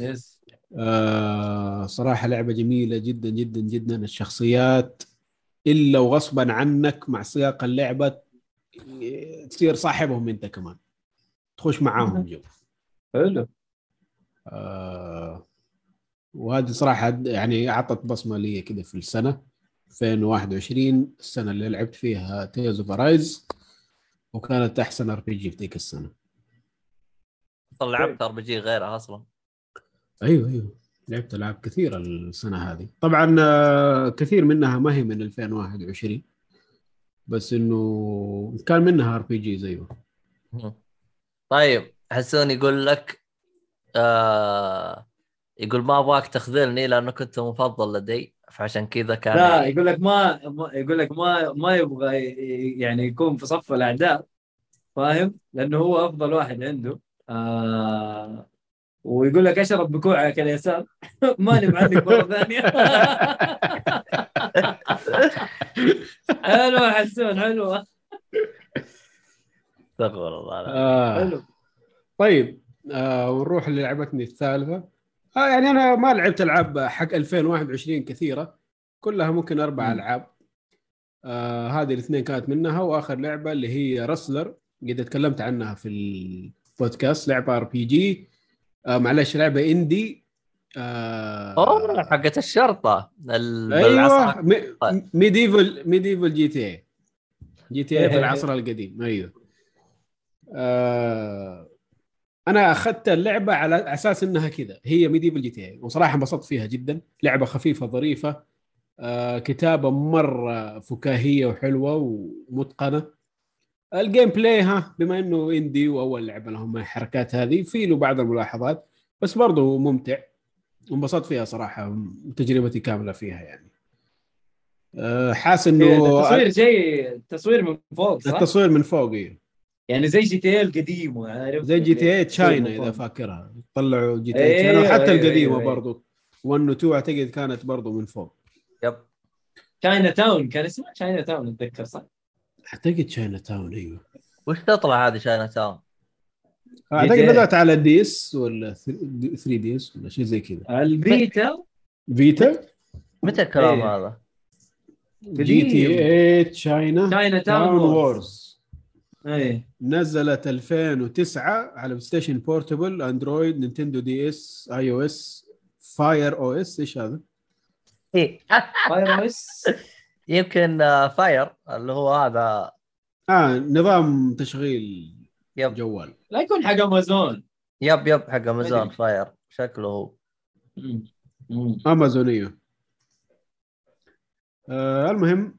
[SPEAKER 2] yes
[SPEAKER 3] آه صراحة لعبة جميلة جدا جدا جدا الشخصيات. إلا وغصبا عنك مع سياق اللعبة تصير صاحبهم أنت كمان. تخش معاهم جو
[SPEAKER 2] حلو.
[SPEAKER 3] آه وهذه صراحة يعني أعطت بصمة لي كده في السنة 2021 السنة اللي لعبت فيها Tales of Arise وكانت أحسن RPG في ذيك
[SPEAKER 1] أصلا لعبت RPG غيرها أصلا.
[SPEAKER 3] أيوه أيوه. لعبت ألعاب كثيرة السنة هذه. طبعا آه، كثير منها ما هي من 2021 بس إنه كان منها RPG زيه
[SPEAKER 1] طيب حسون يقول لك آه يقول ما أبغاك تخذلني لأنه كنت مفضل لدي فعشان كذا كان
[SPEAKER 2] لا يقول لك ما يقول لك ما ما يبغى يعني يكون في صف الأعداء فاهم؟ لأنه هو أفضل واحد عنده. آه ويقول لك أشرب بكوعك اليسار ماني معلق مرة ثانية. حلوة حسون حلوة.
[SPEAKER 1] استغفر الله.
[SPEAKER 3] آه.
[SPEAKER 2] حلو
[SPEAKER 3] طيب آه ونروح للعبتي الثالثة آه يعني أنا ما لعبت ألعاب حق 2021 كثيرة كلها ممكن أربع
[SPEAKER 2] مم.
[SPEAKER 3] ألعاب آه هذه الاثنين كانت منها وآخر لعبة اللي هي Rustler قد تكلمت عنها في البودكاست لعبة RPG آه معلش لعبة indie آه
[SPEAKER 1] أوه حقت الشرطة ال- أيوه.
[SPEAKER 3] ميديفل medieval GT اي جي تي اي في
[SPEAKER 2] إيه.
[SPEAKER 3] العصر القديم أيوه آه أنا أخذت اللعبة على أساس إنها كذا. هي ميديفل جي تي وصراحة انبسطت فيها جدا. لعبة خفيفة ظريفة آه كتابة مرة فكاهية وحلوة ومتقنة. ال gameplay ها بما إنه indie وأول لعبة لهم الحركات هذه في له بعض الملاحظات بس برضه ممتع. انبسطت فيها صراحة تجربتي كاملة فيها يعني. أه، حاسس إنه
[SPEAKER 2] التصوير جاي تصوير من فوق صح؟
[SPEAKER 3] التصوير من فوق إيه.
[SPEAKER 2] يعني زي GTA القديم عارف
[SPEAKER 3] زي
[SPEAKER 2] GTA
[SPEAKER 3] China
[SPEAKER 2] إذا.
[SPEAKER 3] فاكرها طلعوا GTA
[SPEAKER 2] أيوه،
[SPEAKER 3] China وحتى
[SPEAKER 2] أيوه،
[SPEAKER 3] القديمة
[SPEAKER 2] أيوه.
[SPEAKER 3] برضو 1 و 2 أعتقد كانت برضو من فوق
[SPEAKER 2] yep Chinatown كان اسمها Chinatown أتذكر صح؟
[SPEAKER 3] أعتقد Chinatown أيوه
[SPEAKER 1] وش تطلع هذه
[SPEAKER 2] Chinatown؟ أعتقد إيه.
[SPEAKER 3] بدأت على DS ولا 3DS ولا شيء زي كذا
[SPEAKER 2] البيتا
[SPEAKER 3] Vita
[SPEAKER 1] متى الكلام
[SPEAKER 2] إيه.
[SPEAKER 1] هذا؟
[SPEAKER 3] GT
[SPEAKER 2] A
[SPEAKER 3] China
[SPEAKER 2] Chinatown Town
[SPEAKER 3] Wars
[SPEAKER 2] إيه
[SPEAKER 3] نزلت 2009 على بلاي ستيشن بورتبل اندرويد نينتندو دي اس اي أو اس Fire أو اس إيش هذا؟
[SPEAKER 1] إيه.
[SPEAKER 2] فايروس
[SPEAKER 1] يمكن آه، فاير اللي هو هذا.
[SPEAKER 3] آه نظام تشغيل
[SPEAKER 1] yep.
[SPEAKER 3] جوال.
[SPEAKER 2] لا يكون حق Amazon
[SPEAKER 1] yep yep حق
[SPEAKER 2] Amazon.
[SPEAKER 1] Fire شكله هو.
[SPEAKER 3] أمازونية. آه المهم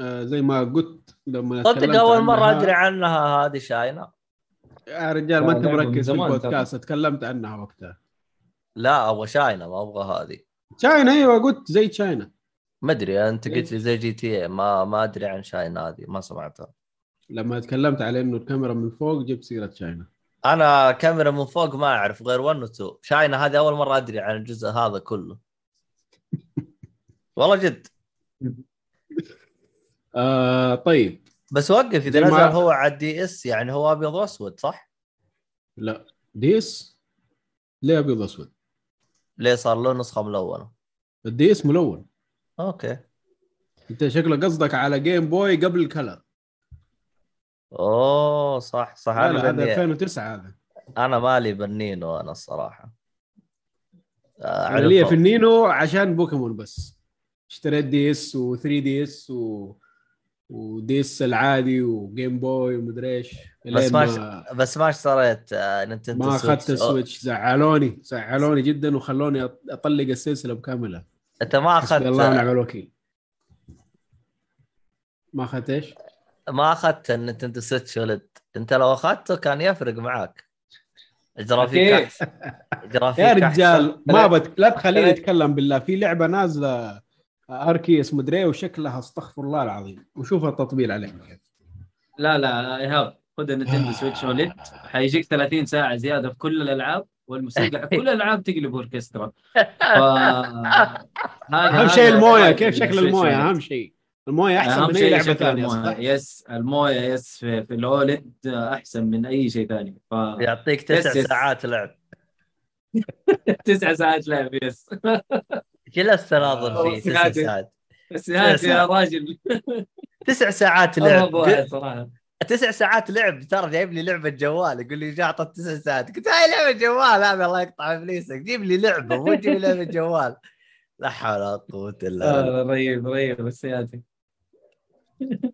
[SPEAKER 3] آه زي ما قلت لما
[SPEAKER 1] صدق
[SPEAKER 3] تكلمت
[SPEAKER 1] أول مرة
[SPEAKER 3] عنها-
[SPEAKER 1] أدري عنها هذه China.
[SPEAKER 3] يا رجال ما
[SPEAKER 2] أنت
[SPEAKER 3] مركز في البودكاست تكلمت عنها وقتها.
[SPEAKER 1] لا أبغى China ما أبغى هذه.
[SPEAKER 3] China أيوه قلت زي China
[SPEAKER 1] ما أدري أنت قلت لي زي GTA ما ما أدري عن China هذه ما سمعتها.
[SPEAKER 3] لما تكلمت على إنه الكاميرا من فوق جبت سيرة China
[SPEAKER 1] أنا كاميرا من فوق ما أعرف غير 1 و 2 China هذه أول مرة أدري عن الجزء هذا كله. والله جد.
[SPEAKER 3] آه طيب.
[SPEAKER 1] بس وقف اذا نزل هو على ال DS يعني هو أبيض وأسود صح؟
[SPEAKER 3] لا. DS ليه أبيض اسود
[SPEAKER 1] ليه صار له نسخة ملونة؟
[SPEAKER 3] ال DS ملون.
[SPEAKER 1] okay.
[SPEAKER 3] أنت شكله قصدك على Game Boy قبل ال
[SPEAKER 1] color. أوه صح صح.
[SPEAKER 3] لا أنا هذا
[SPEAKER 1] بني...
[SPEAKER 3] 2009 هذا.
[SPEAKER 1] أنا مالي بالنينو أنا الصراحة. آه،
[SPEAKER 3] أنا لي. في النينو عشان بوكيمون بس. اشتريت DS و3 DS و و DS العادي و Game Boy ومدري إيش
[SPEAKER 1] بس ما
[SPEAKER 3] ما,
[SPEAKER 1] بس ما اشتريت آه، Nintendo
[SPEAKER 3] ما
[SPEAKER 1] Switch.
[SPEAKER 3] اخذت ال Switch زعلوني زعلوني جدا وخلوني أطلق السلسلة بكاملها
[SPEAKER 1] أنت ما
[SPEAKER 3] حسبي الله ونعم
[SPEAKER 1] اخذت
[SPEAKER 3] الوكيل ما أخذت إيش؟
[SPEAKER 1] ما أخذت ال Nintendo Switch ولد أنت لو أخذته كان يفرق معك إجرى فيك
[SPEAKER 2] أكيد.
[SPEAKER 1] احسن إجرى فيك
[SPEAKER 3] يا. رجال ما بت... لا تخليني. اتكلم بالله في لعبة نازلة Arceus مدري وشكلها أستغفر الله العظيم. وشوف التطبيل عليه.
[SPEAKER 2] لا لا ايهاب خذ ال Nintendo Switch OLED حيجيك 30 ساعة زيادة في كل الألعاب والموسيقى كل الألعاب تقلب أوركسترا. ف...
[SPEAKER 3] أهم شيء
[SPEAKER 2] الموية.
[SPEAKER 3] كيف شكل
[SPEAKER 2] الموية.
[SPEAKER 3] أهم شيء. الموية
[SPEAKER 2] أحسن
[SPEAKER 3] من أي
[SPEAKER 2] شيء لعبة
[SPEAKER 3] ثانية؟
[SPEAKER 2] yes الموية yes في, في ال OLED أحسن من أي شيء ثاني. ف
[SPEAKER 1] يعطيك تسع
[SPEAKER 2] yes.
[SPEAKER 1] ساعات لعب.
[SPEAKER 2] تسع ساعات لعب yes.
[SPEAKER 1] جلست اناظر
[SPEAKER 2] أوه،
[SPEAKER 1] فيه تسع
[SPEAKER 2] ساعات. بس هذا يا
[SPEAKER 1] ساعات.
[SPEAKER 2] راجل.
[SPEAKER 1] تسع ساعات لعب.
[SPEAKER 2] صراحة.
[SPEAKER 1] تسع ساعات لعب. ترى جايب لي لعبة جوال. يقول لي جاعطة تسع ساعات. قلت هاي لعبة جوال. هذا الله يقطع إبليسك. جيب لي لعبة. مو تجيب لي لعبة جوال. لا حول ولا قوة إلا بالله.
[SPEAKER 2] آه، رهيب. رهيب السياسي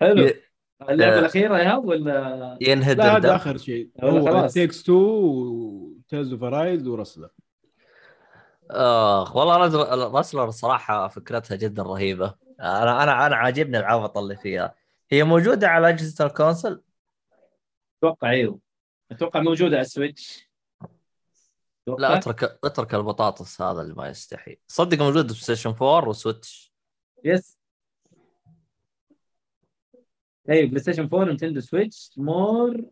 [SPEAKER 2] حلو. اللعبة
[SPEAKER 1] آه.
[SPEAKER 2] الأخيرة يا ولا؟
[SPEAKER 1] ينهدر
[SPEAKER 3] لا هذا. آخر شيء. هو
[SPEAKER 2] خلاص.
[SPEAKER 3] Takes 2 و Tales of Arise
[SPEAKER 1] و Rustler آخ والله Rustler صراحة فكرتها جدا رهيبة. أنا أنا أنا عاجبني العبط اللي فيها. هي موجودة على اجهزه ال
[SPEAKER 2] console أتوقع أيوه. أتوقع موجودة على ال Switch.
[SPEAKER 1] لا اترك اترك البطاطس هذا اللي ما يستحي. صدق موجود في Station 4 و
[SPEAKER 2] Switch yes اي PlayStation 4 Nintendo Switch more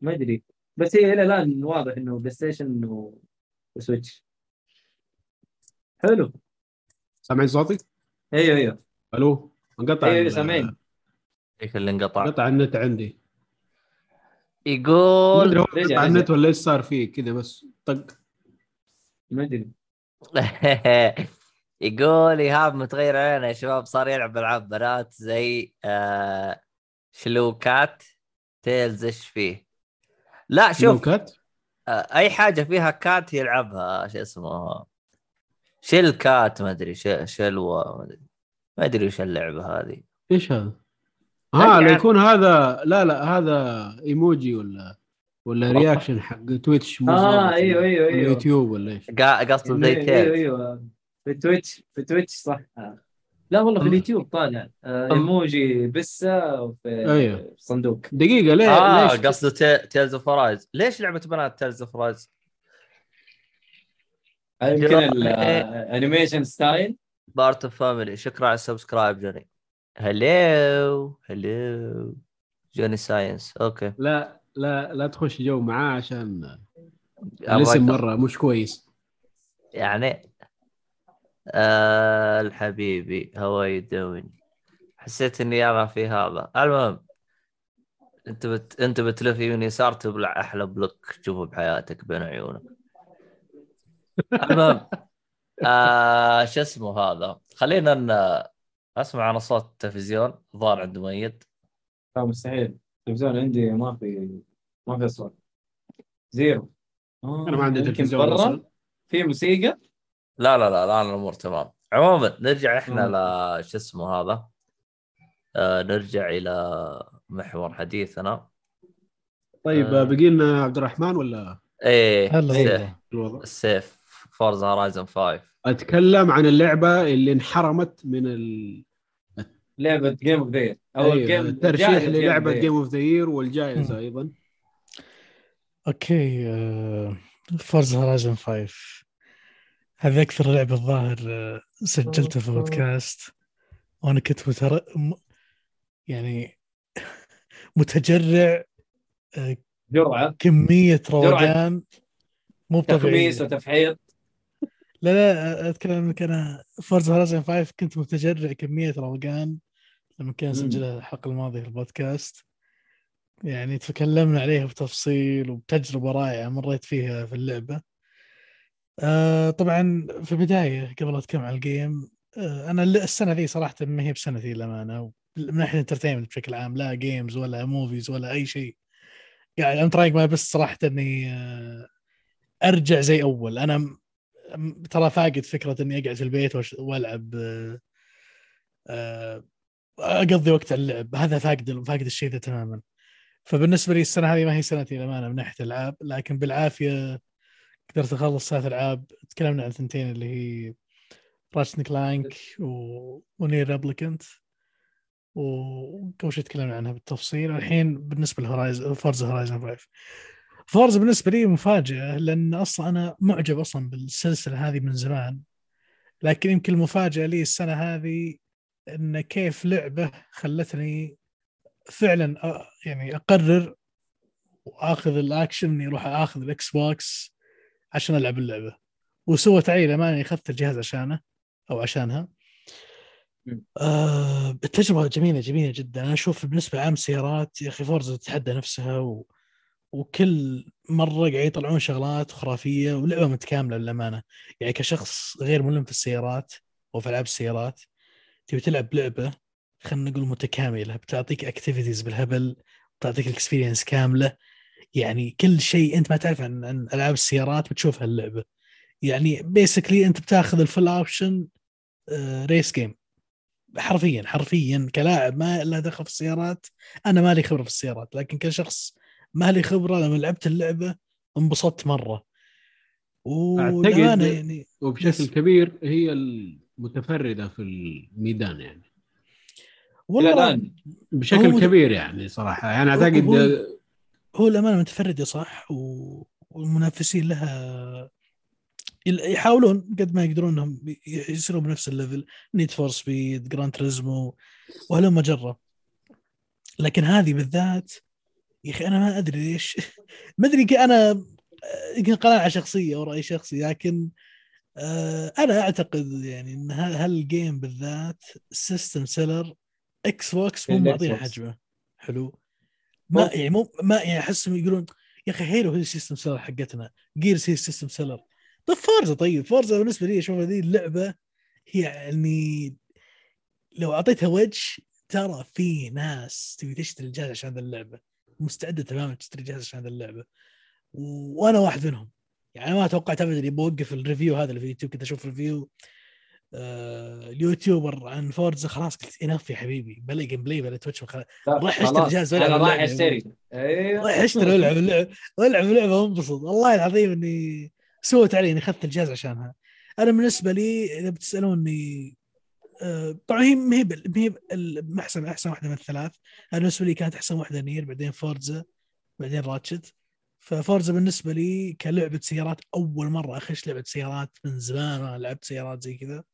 [SPEAKER 2] ما أدري. بس هي إلى الآن واضح إنه Play Station و- و Switch. حلو.
[SPEAKER 3] سامعين صوتي؟
[SPEAKER 2] أيوه أيوه.
[SPEAKER 3] ألو انقطع. أيوه
[SPEAKER 2] سامعين.
[SPEAKER 1] إيش اللي انقطع؟
[SPEAKER 3] انقطع النت عندي.
[SPEAKER 1] يقول
[SPEAKER 3] انقطع. النت ولا إيش صار فيه كذا بس. طق.
[SPEAKER 2] ما أدري.
[SPEAKER 1] يقول إيهاب متغير علينا يا شباب صار يلعب ألعاب بنات زي آه شلوكات تيلز إيش فيه؟ لا شوف
[SPEAKER 3] كات
[SPEAKER 1] آه أي حاجة فيها كات يلعبها شو اسمه شيل كات ما أدري ش- شلوة ما أدري ما أدري وش اللعبة هذه
[SPEAKER 3] إيش هذا؟ ها لا
[SPEAKER 1] يعني-
[SPEAKER 3] يكون هذا لا لا هذا إيموجي ولا ولا رياكشن حق تويتش ولا-
[SPEAKER 2] أيوه،
[SPEAKER 3] ولا
[SPEAKER 2] أيوه.
[SPEAKER 3] يوتيوب ولا
[SPEAKER 1] إيش؟ قصده زي
[SPEAKER 2] أيوه
[SPEAKER 1] تيلز
[SPEAKER 2] أيوه في تويتش في تويتش صح آه. لا والله في. اليوتيوب طالع. آه،. إيموجي بسه في
[SPEAKER 3] أيوه.
[SPEAKER 2] في صندوق.
[SPEAKER 3] دقيقة ليه
[SPEAKER 1] آه
[SPEAKER 3] ليش؟
[SPEAKER 1] قصده تي- Tales of Arise ليش لعبة بنات Tales of Arise؟
[SPEAKER 2] يمكن
[SPEAKER 1] ال
[SPEAKER 2] animation style
[SPEAKER 1] part of family شكرا على ال subscribe Johnny. hello hello Johnny Sins okay.
[SPEAKER 3] لا لا لا تخش جو معاه عشان الاسم مرة مش كويس.
[SPEAKER 1] يعني آه الحبيبي هو يدوني حسيت إني أنا في هذا. المهم أنت بت... أنت بتلف يمين يسار تبلع أحلى بلوك تشوفه بحياتك بين عيونك. المهم آه شو اسمه هذا؟ خلينا ن... أسمع أنا صوت التلفزيون. ظهر عند ميت.
[SPEAKER 2] لا مستحيل. التلفزيون عندي ما في ما في أصوات. zero. آه،
[SPEAKER 3] أنا ما عندي
[SPEAKER 2] يمكن
[SPEAKER 3] تلفزيون
[SPEAKER 2] برا. في موسيقى.
[SPEAKER 1] لا لا لا لا الأمور تمام. عموما نرجع
[SPEAKER 2] إحنا.
[SPEAKER 1] ل شو اسمه هذا؟ آه نرجع إلى محور حديثنا.
[SPEAKER 3] طيب
[SPEAKER 1] آه.
[SPEAKER 3] بقي لنا عبد الرحمن ولا؟
[SPEAKER 1] إيه
[SPEAKER 5] هلا
[SPEAKER 1] السيف؟ السيف Forza Horizon 5
[SPEAKER 3] أتكلم عن اللعبة اللي انحرمت من ال...
[SPEAKER 2] لعبة game of the أو
[SPEAKER 3] أيوة،
[SPEAKER 2] ال game
[SPEAKER 3] الترشيح
[SPEAKER 2] جائزة
[SPEAKER 3] للعبة.
[SPEAKER 2] game of the year
[SPEAKER 3] والجائزة
[SPEAKER 5] أيضا. okay Forza Horizon 5 هذه أكثر لعبة الظاهر آه، سجلتها في بودكاست. وأنا كنت متر... م... يعني متجرع
[SPEAKER 2] جرعة.
[SPEAKER 5] كمية روقان مو طبيعية.
[SPEAKER 2] تخميس وتفحيط.
[SPEAKER 5] لا لا أتكلم انك أنا. Forza Horizon 5 كنت متجرع كمية روقان لما كان. سجلها الحلقة الماضية في البودكاست. يعني تكلمنا عليها بتفصيل وبتجربة رائعة مريت فيها في اللعبة. آه طبعا في البداية قبل اتكلم عن ال game آه أنا ال- السنة ذي صراحة ما هي بسنتي للأمانة من ناحية ال entertainment بشكل عام لا games ولا movies ولا أي شيء. يعني I'm trying my best صراحة إني آه أرجع زي أول. أنا ترى فاقد فكرة إني أقعد في البيت وألعب آه، آه، أقضي وقت على اللعب. هذا فاقد فاقد الشيء ذا تماما. فبالنسبة لي السنة هذه ما هي سنتي للأمانة من ناحية الألعاب لكن بالعافية قدرت أخلص ثلاث ألعاب تكلمنا عن ثنتين اللي هي راتشت اند كلانك و... ونير ريبليكنت وقبل شوي تكلمنا عنها بالتفصيل الحين بالنسبة لهورايزن فورزا هورايزن 5 فورزا بالنسبة لي مفاجأة لأن أصلا أنا معجب أصلا بالسلسلة هذه من زمان. لكن يمكن المفاجأة لي السنة هذه إن كيف لعبة خلتني فعلا يعني أقرر وآخذ الاكشن اني أروح أخذ الاكس بوكس عشان ألعب اللعبة. وسوت علي لما أخذت الجهاز عشانه أو عشانها. آه التجربة جميلة جميلة جدا. أنا أشوف بالنسبة لعالم السيارات يا أخي فورزا تتحدى نفسها و... وكل مرة قاعد يطلعون شغلات خرافية ولعبة متكاملة للأمانة. يعني كشخص غير ملم في السيارات أو في ألعاب السيارات تبي تلعب لعبة خلينا نقول متكاملة بتعطيك activities بالهبل بتعطيك ال experience كاملة. يعني كل شيء انت ما تعرف عن عن ألعاب السيارات بتشوفها اللعبة. يعني basically انت بتاخذ ال full option race game حرفيا حرفيا كلاعب ما لا دخل في السيارات أنا ما لي خبرة في السيارات لكن كشخص ما لي خبرة لما لعبت اللعبة انبسطت مرة. وللأمانة
[SPEAKER 3] أعتقد-
[SPEAKER 5] يعني
[SPEAKER 3] وبشكل. كبير هي المتفردة في الميدان يعني.
[SPEAKER 5] والله
[SPEAKER 2] الآن
[SPEAKER 3] بشكل كبير يعني صراحة. يعني أعتقد
[SPEAKER 5] هو- الأمانة متفرده صح و... والمنافسين لها يحاولون قد ما يقدرون إنهم يصيرون بنفس ال level نيد فور سبيد جراند تريزمو وهلم جره لكن هذه بالذات يا أخي أنا ما أدري ليش ما أدري أنا يمكن قناعة شخصية أو رأي شخصي لكن آه، أنا أعتقد يعني إن هالجيم بالذات سيستم سيلر إكس بوكس مو
[SPEAKER 2] الإكس
[SPEAKER 5] معطينا. حجمه. حلو. ما. يعني مو ما يعني احسهم يقولون يا أخي هيلو هي السيستم سيلر حقتنا جيرز هي السيستم سيلر طيب فورزا طيب فورزا بالنسبة لي أشوف هذه اللعبة هي يعني لو أعطيتها وجه ترى في ناس تبي تشتري الجهاز عشان ذا اللعبة. مستعدة تماما تشتري جهاز عشان ذا اللعبة. و- وأنا واحد منهم. يعني ما توقعت ابدا إني بوقف ال review هذا اللي في اليوتيوب كنت أشوف review اليوتيوبر عن فورزا خلاص قلت enough يا حبيبي بلا gameplay بلا تويتش خلاص.
[SPEAKER 2] أشتري
[SPEAKER 5] جهاز
[SPEAKER 2] أنا
[SPEAKER 5] والعب
[SPEAKER 2] رايح. أشتري. أيوه.
[SPEAKER 5] رايح أشتري وألعب اللعبة. وألعب اللعبة وانبسط. والله العظيم إني سوت علي إني أخذت الجهاز عشانها. أنا بالنسبة لي إذا بتسألوني آه، طبعا هي ما هي ما هي أحسن أحسن واحدة من الثلاث. أنا بالنسبة لي كانت أحسن واحدة نير بعدين فورزا بعدين راتشت. ففورزا بالنسبة لي كلعبة سيارات أول مرة أخش لعبة سيارات من زمان أنا لعبت سيارات زي كذا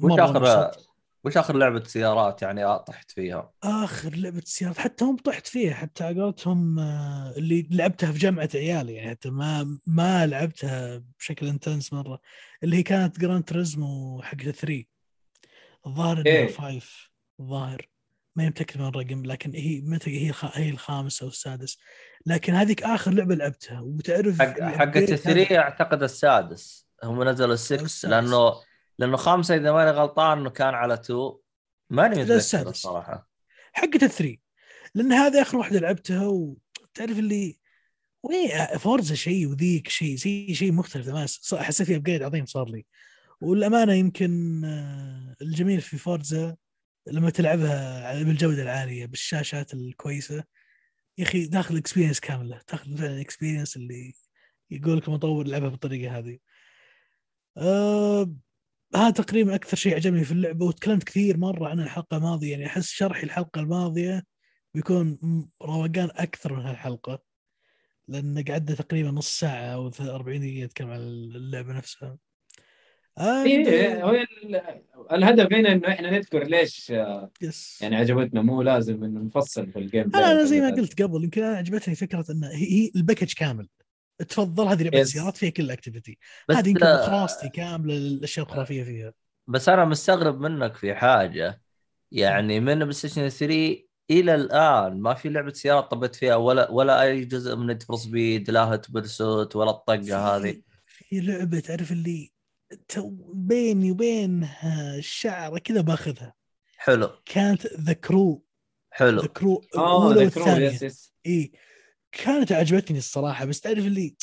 [SPEAKER 1] وش آخر
[SPEAKER 5] انبسطت.
[SPEAKER 1] وش آخر لعبة سيارات يعني طحت فيها؟
[SPEAKER 5] آخر لعبة سيارات حتى هم طحت فيها حتى قولتهم آه، اللي لعبتها في جامعة عيالي يعني حتى ما ما لعبتها بشكل intense مرة اللي هي كانت جراند تريزمو حق 3 الظاهر إنها
[SPEAKER 2] إيه.
[SPEAKER 5] 5 الظاهر ما يمتلك من الرقم لكن هي متى هي. هي الخامس أو السادس. لكن هذيك آخر لعبة لعبتها وتعرف
[SPEAKER 1] حق حقت الثري أعتقد السادس. هم نزلوا السكس. لأنه لأنه خامسة إذا ماني غلطان إنه كان على two. ماني
[SPEAKER 5] لا،
[SPEAKER 1] متذكر. الصراحة.
[SPEAKER 5] حقت ال three لأن هذه آخر واحدة لعبتها وتعرف اللي وين فورزا شيء وذيك شيء زي شيء مختلف. تماما حسيت في upgrade عظيم صار لي. والأمانة يمكن آه، الجميل في فورزا لما تلعبها بالجودة العالية بالشاشات الكويسة يا أخي داخل experience كاملة تاخذ فعلا experience اللي يقول لك المطور لعبها بالطريقة هذه. آه هذا تقريبا أكثر شيء عجبني في اللعبة وتكلمت كثير مرة عن الحلقة الماضية يعني أحس شرحي الحلقة الماضية بيكون روقان أكثر من هالحلقة لأن قعدنا تقريبا نص ساعة أو 40 دقيقة نتكلم عن اللعبة نفسها.
[SPEAKER 2] هو ال- الهدف هنا إنه إحنا نذكر ليش آه،
[SPEAKER 5] yes
[SPEAKER 2] يعني عجبتنا. مو لازم إنه نفصل في ال game
[SPEAKER 5] أنا أنا زي ما. قلت قبل يمكن أنا عجبتني فكرة ان هي, ال package كامل. تفضل هذه لعبة
[SPEAKER 2] yes.
[SPEAKER 5] سيارات فيها كل ال
[SPEAKER 1] activity
[SPEAKER 5] هذه يمكن
[SPEAKER 1] لا-
[SPEAKER 5] خلاصتي كاملة الاشياء الخرافية فيها.
[SPEAKER 1] بس أنا مستغرب منك في حاجة. يعني من بلاي ستيشن 3 إلى الآن ما في لعبة سيارات طبيت فيها ولا ولا أي جزء من نيد فور سبيد لا هت برسوت ولا الطقة هذه.
[SPEAKER 5] في- لعبة تعرف اللي بيني وبينها الشعره كذا باخذها.
[SPEAKER 1] حلو.
[SPEAKER 5] كانت ذا كرو
[SPEAKER 1] حلو.
[SPEAKER 5] ذا كرو
[SPEAKER 2] آه
[SPEAKER 5] الاولى والثانيه
[SPEAKER 2] yes yes
[SPEAKER 5] إي. كانت عجبتني الصراحة بس تعرف اللي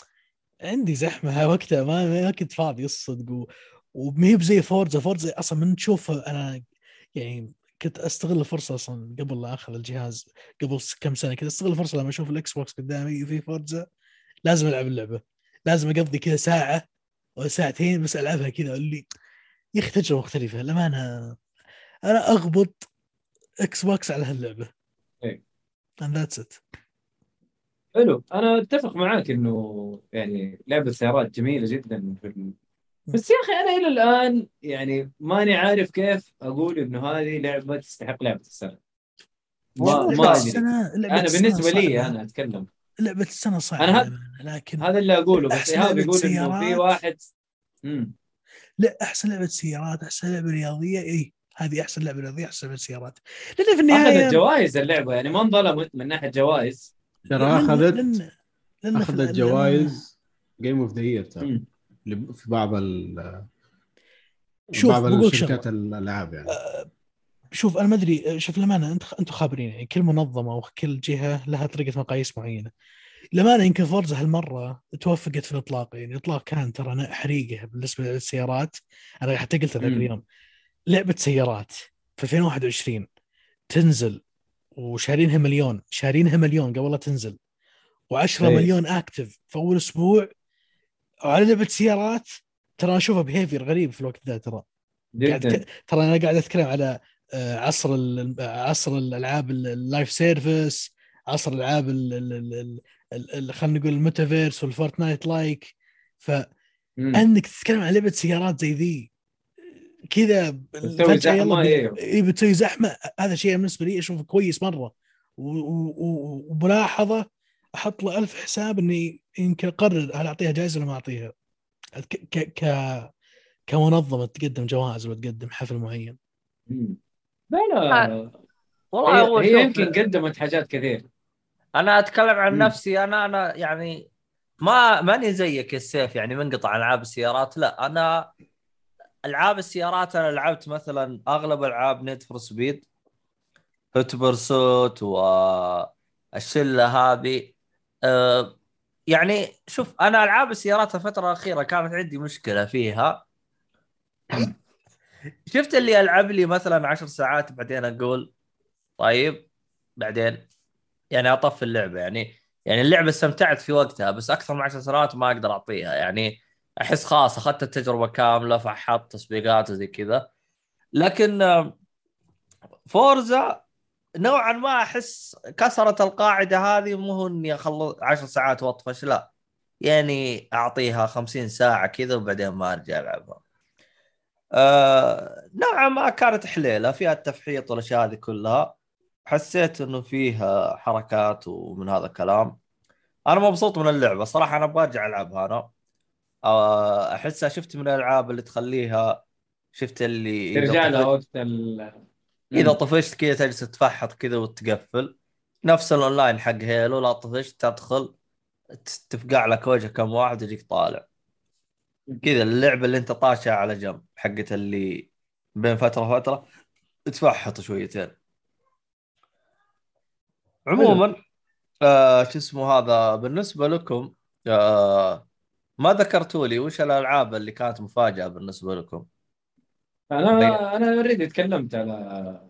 [SPEAKER 5] عندي زحمة وقتها ما ما كنت فاضي الصدق. و... وما هي بزي فورزا. فورزا أصلا من تشوفها أنا يعني كنت أستغل الفرصة أصلا قبل لا أخذ الجهاز قبل كم سنة كذا أستغل الفرصة لما أشوف الإكس بوكس قدامي في فورزا. لازم ألعب اللعبة. لازم أقضي كذا ساعة ساعتين بس ألعبها كذا اللي يا أخي تجربة مختلفة لما أنا أنا اغبط إكس بوكس على هاللعبة
[SPEAKER 2] إيه.
[SPEAKER 5] and that's it
[SPEAKER 2] حلو أنا أتفق معاك إنه يعني لعبة سيارات جميلة جدا في. بس يا أخي أنا إلى الآن يعني ماني عارف كيف أقول إنه هذه لعبة تستحق
[SPEAKER 5] لعبة السنة ما
[SPEAKER 2] ما
[SPEAKER 5] أنا
[SPEAKER 2] بالنسبة لي. أنا أتكلم
[SPEAKER 5] لعبة السنة صعبة
[SPEAKER 2] أنا هاد-
[SPEAKER 5] للأمانة، لكن
[SPEAKER 2] هذا اللي أقوله بس
[SPEAKER 5] أحسن
[SPEAKER 2] ايهاب
[SPEAKER 5] لعبة
[SPEAKER 2] يقول إنه في. واحد امم
[SPEAKER 5] لا أحسن لعبة سيارات أحسن لعبة رياضية. اي هذه أحسن لعبة رياضية أحسن لعبة سيارات. لأن في النهاية
[SPEAKER 2] اخذت جوائز اللعبة يعني ما انظلمت من ناحية جوائز.
[SPEAKER 3] ترى اخذت
[SPEAKER 5] لأن لأن في أخذت
[SPEAKER 3] جوائز Game of the Year ترى.
[SPEAKER 2] مم.
[SPEAKER 3] في بعض ال
[SPEAKER 5] شوف،
[SPEAKER 3] بعض الشركات الألعاب يعني.
[SPEAKER 5] شوف أنا ما أدري شوف الامانه أنت أنتم خابرين يعني كل منظمة وكل جهة لها طريقة مقاييس معينة. الامانه يمكن Forza هالمرة توفقت في الإطلاق يعني الإطلاق كان ترى حريقة بالنسبة للسيارات. أنا حتى قلت ذاك. اليوم لعبة سيارات في 2021 تنزل وشارينها مليون شارينها مليون قبل لا تنزل و10
[SPEAKER 2] إيه.
[SPEAKER 5] مليون active في أول أسبوع. وعلى لعبة سيارات ترى أشوفها behavior غريب في الوقت ذا ترى. ترى أنا قاعد أتكلم على عصر ال- عصر الألعاب ال- ال live service عصر الألعاب ال- ال- ال- ال- ال- ال- خلينا نقول ال metaverse وال Fortnite
[SPEAKER 2] like فانك.
[SPEAKER 5] تتكلم عن لعبة سيارات زي ذي كذا
[SPEAKER 2] بتسوي
[SPEAKER 5] بي-
[SPEAKER 2] أيوه.
[SPEAKER 5] إيه بتسوي زحمة هذا شيء بالنسبة لي أشوفه كويس مرة وملاحظه أحط له ألف حساب إني يمكن أقرر هل أعطيها جائزة ولا ما أعطيها ك ك ك كمنظمة تقدم جوائز ولا تقدم حفل معين
[SPEAKER 2] مم. لا لا
[SPEAKER 1] والله هو
[SPEAKER 2] هي, هي يمكن قدمت حاجات كثير.
[SPEAKER 1] أنا أتكلم عن. نفسي أنا أنا يعني ما ماني زيك يا السيف يعني منقطع عن ألعاب السيارات لا أنا ألعاب السيارات أنا لعبت مثلا أغلب ألعاب Need for Speed Hot Pursuit والشله هذه. أه يعني شوف أنا ألعاب السيارات الفترة الأخيرة كانت عندي مشكلة فيها. شفت اللي العب لي مثلا عشر ساعات بعدين أقول طيب بعدين يعني أطفي اللعبة. يعني يعني اللعبة استمتعت في وقتها بس أكثر من 10 سنوات ما أقدر أعطيها. يعني أحس خلاص أخذت التجربة كاملة فحط تسبيقات وزي كذا. لكن آه، فورزا نوعا ما أحس كسرت القاعدة هذه مو هو إني أخلص 10 ساعات وأطفش لا. يعني أعطيها 50 ساعة كذا وبعدين ما أرجع ألعبها. آه نوعا ما كانت حليلة. فيها التفحيط والأشياء هذه كلها. حسيت إنه فيها حركات ومن هذا الكلام. أنا مبسوط من اللعبة. صراحة أنا أبغى أرجع ألعبها أنا. آه، احسها شفت من الألعاب اللي تخليها شفت اللي
[SPEAKER 2] ترجع لها وقت ال إذا.
[SPEAKER 1] طفشت كذا تجلس تفحط كذا وتقفل. نفس الأونلاين حق هيلو لا طفشت تدخل تفقع لك وجه كم واحد يجيك طالع. كذا اللعبة اللي أنت طاشها على جنب حقت اللي بين فترة وفترة تفحط شويتين عموما آه شو اسمه هذا بالنسبة لكم آه ما ذكرتوا لي وش الألعاب اللي كانت مفاجأة بالنسبة لكم؟
[SPEAKER 2] أنا أنا already تكلمت على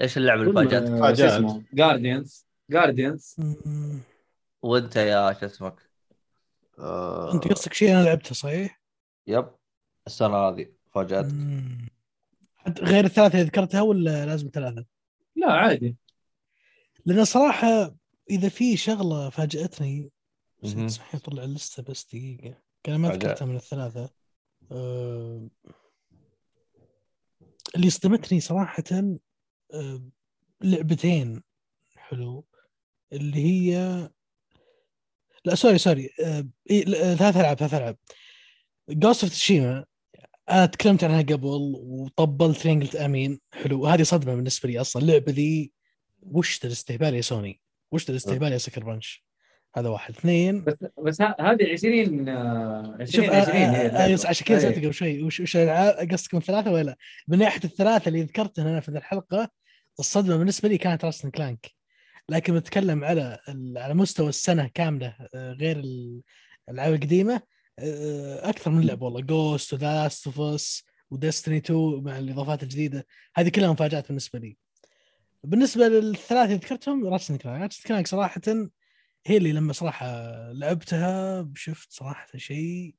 [SPEAKER 1] إيش اللعبة اللي فاجأتك؟
[SPEAKER 3] فاجأت.
[SPEAKER 2] Guardians
[SPEAKER 5] Guardians
[SPEAKER 1] وأنت يا شو اسمك؟ آه
[SPEAKER 5] أنت قصدك شيء أنا لعبته صحيح؟
[SPEAKER 1] yep السنة هذه
[SPEAKER 5] فاجأتك. غير الثلاثة اللي ذكرتها ولا لازم ثلاثة؟
[SPEAKER 2] لا عادي.
[SPEAKER 5] لأن صراحة إذا في شغلة
[SPEAKER 1] فاجأتني.
[SPEAKER 5] صحيح اطلع اللسته بس دقيقة. كان ما. ذكرتها من الثلاثة. أه... اللي صدمتني صراحة أه... لعبتين حلو. اللي هي لا sorry sorry. أه... إيه... لا، ثلاث ألعاب ثلاث ألعاب. Ghost of Tsushima أنا تكلمت عنها قبل وطبلت لين قلت أمين حلو. وهذه صدمة بالنسبة لي أصلا. اللعبة ذي وش ذا الاستهبال يا سوني؟ وش ذا الاستهبال يا Sucker Punch هذا واحد. اثنين.
[SPEAKER 2] بس بس هذه 20 آه، 20
[SPEAKER 5] شوف
[SPEAKER 2] 20 هي
[SPEAKER 5] آه، آه،. آه، عشان كذا. سالتك قبل شوي. وش وش قصدكم ثلاثة ولا؟ لا؟ من ناحية الثلاثة اللي ذكرتها أنا في الحلقة الصدمة بالنسبة لي كانت Ratchet and Clank لكن بتكلم على على مستوى السنة كاملة آه، غير ال- الالعاب القديمة آه، أكثر من لعبة والله. Ghost و The Last of Us و Destiny 2 مع الإضافات الجديدة. هذه كلها مفاجآت بالنسبة لي. بالنسبة للثلاثة اللي ذكرتهم Ratchet and Clank Ratchet and Clank صراحة هي اللي لما صراحة لعبتها شفت صراحة شيء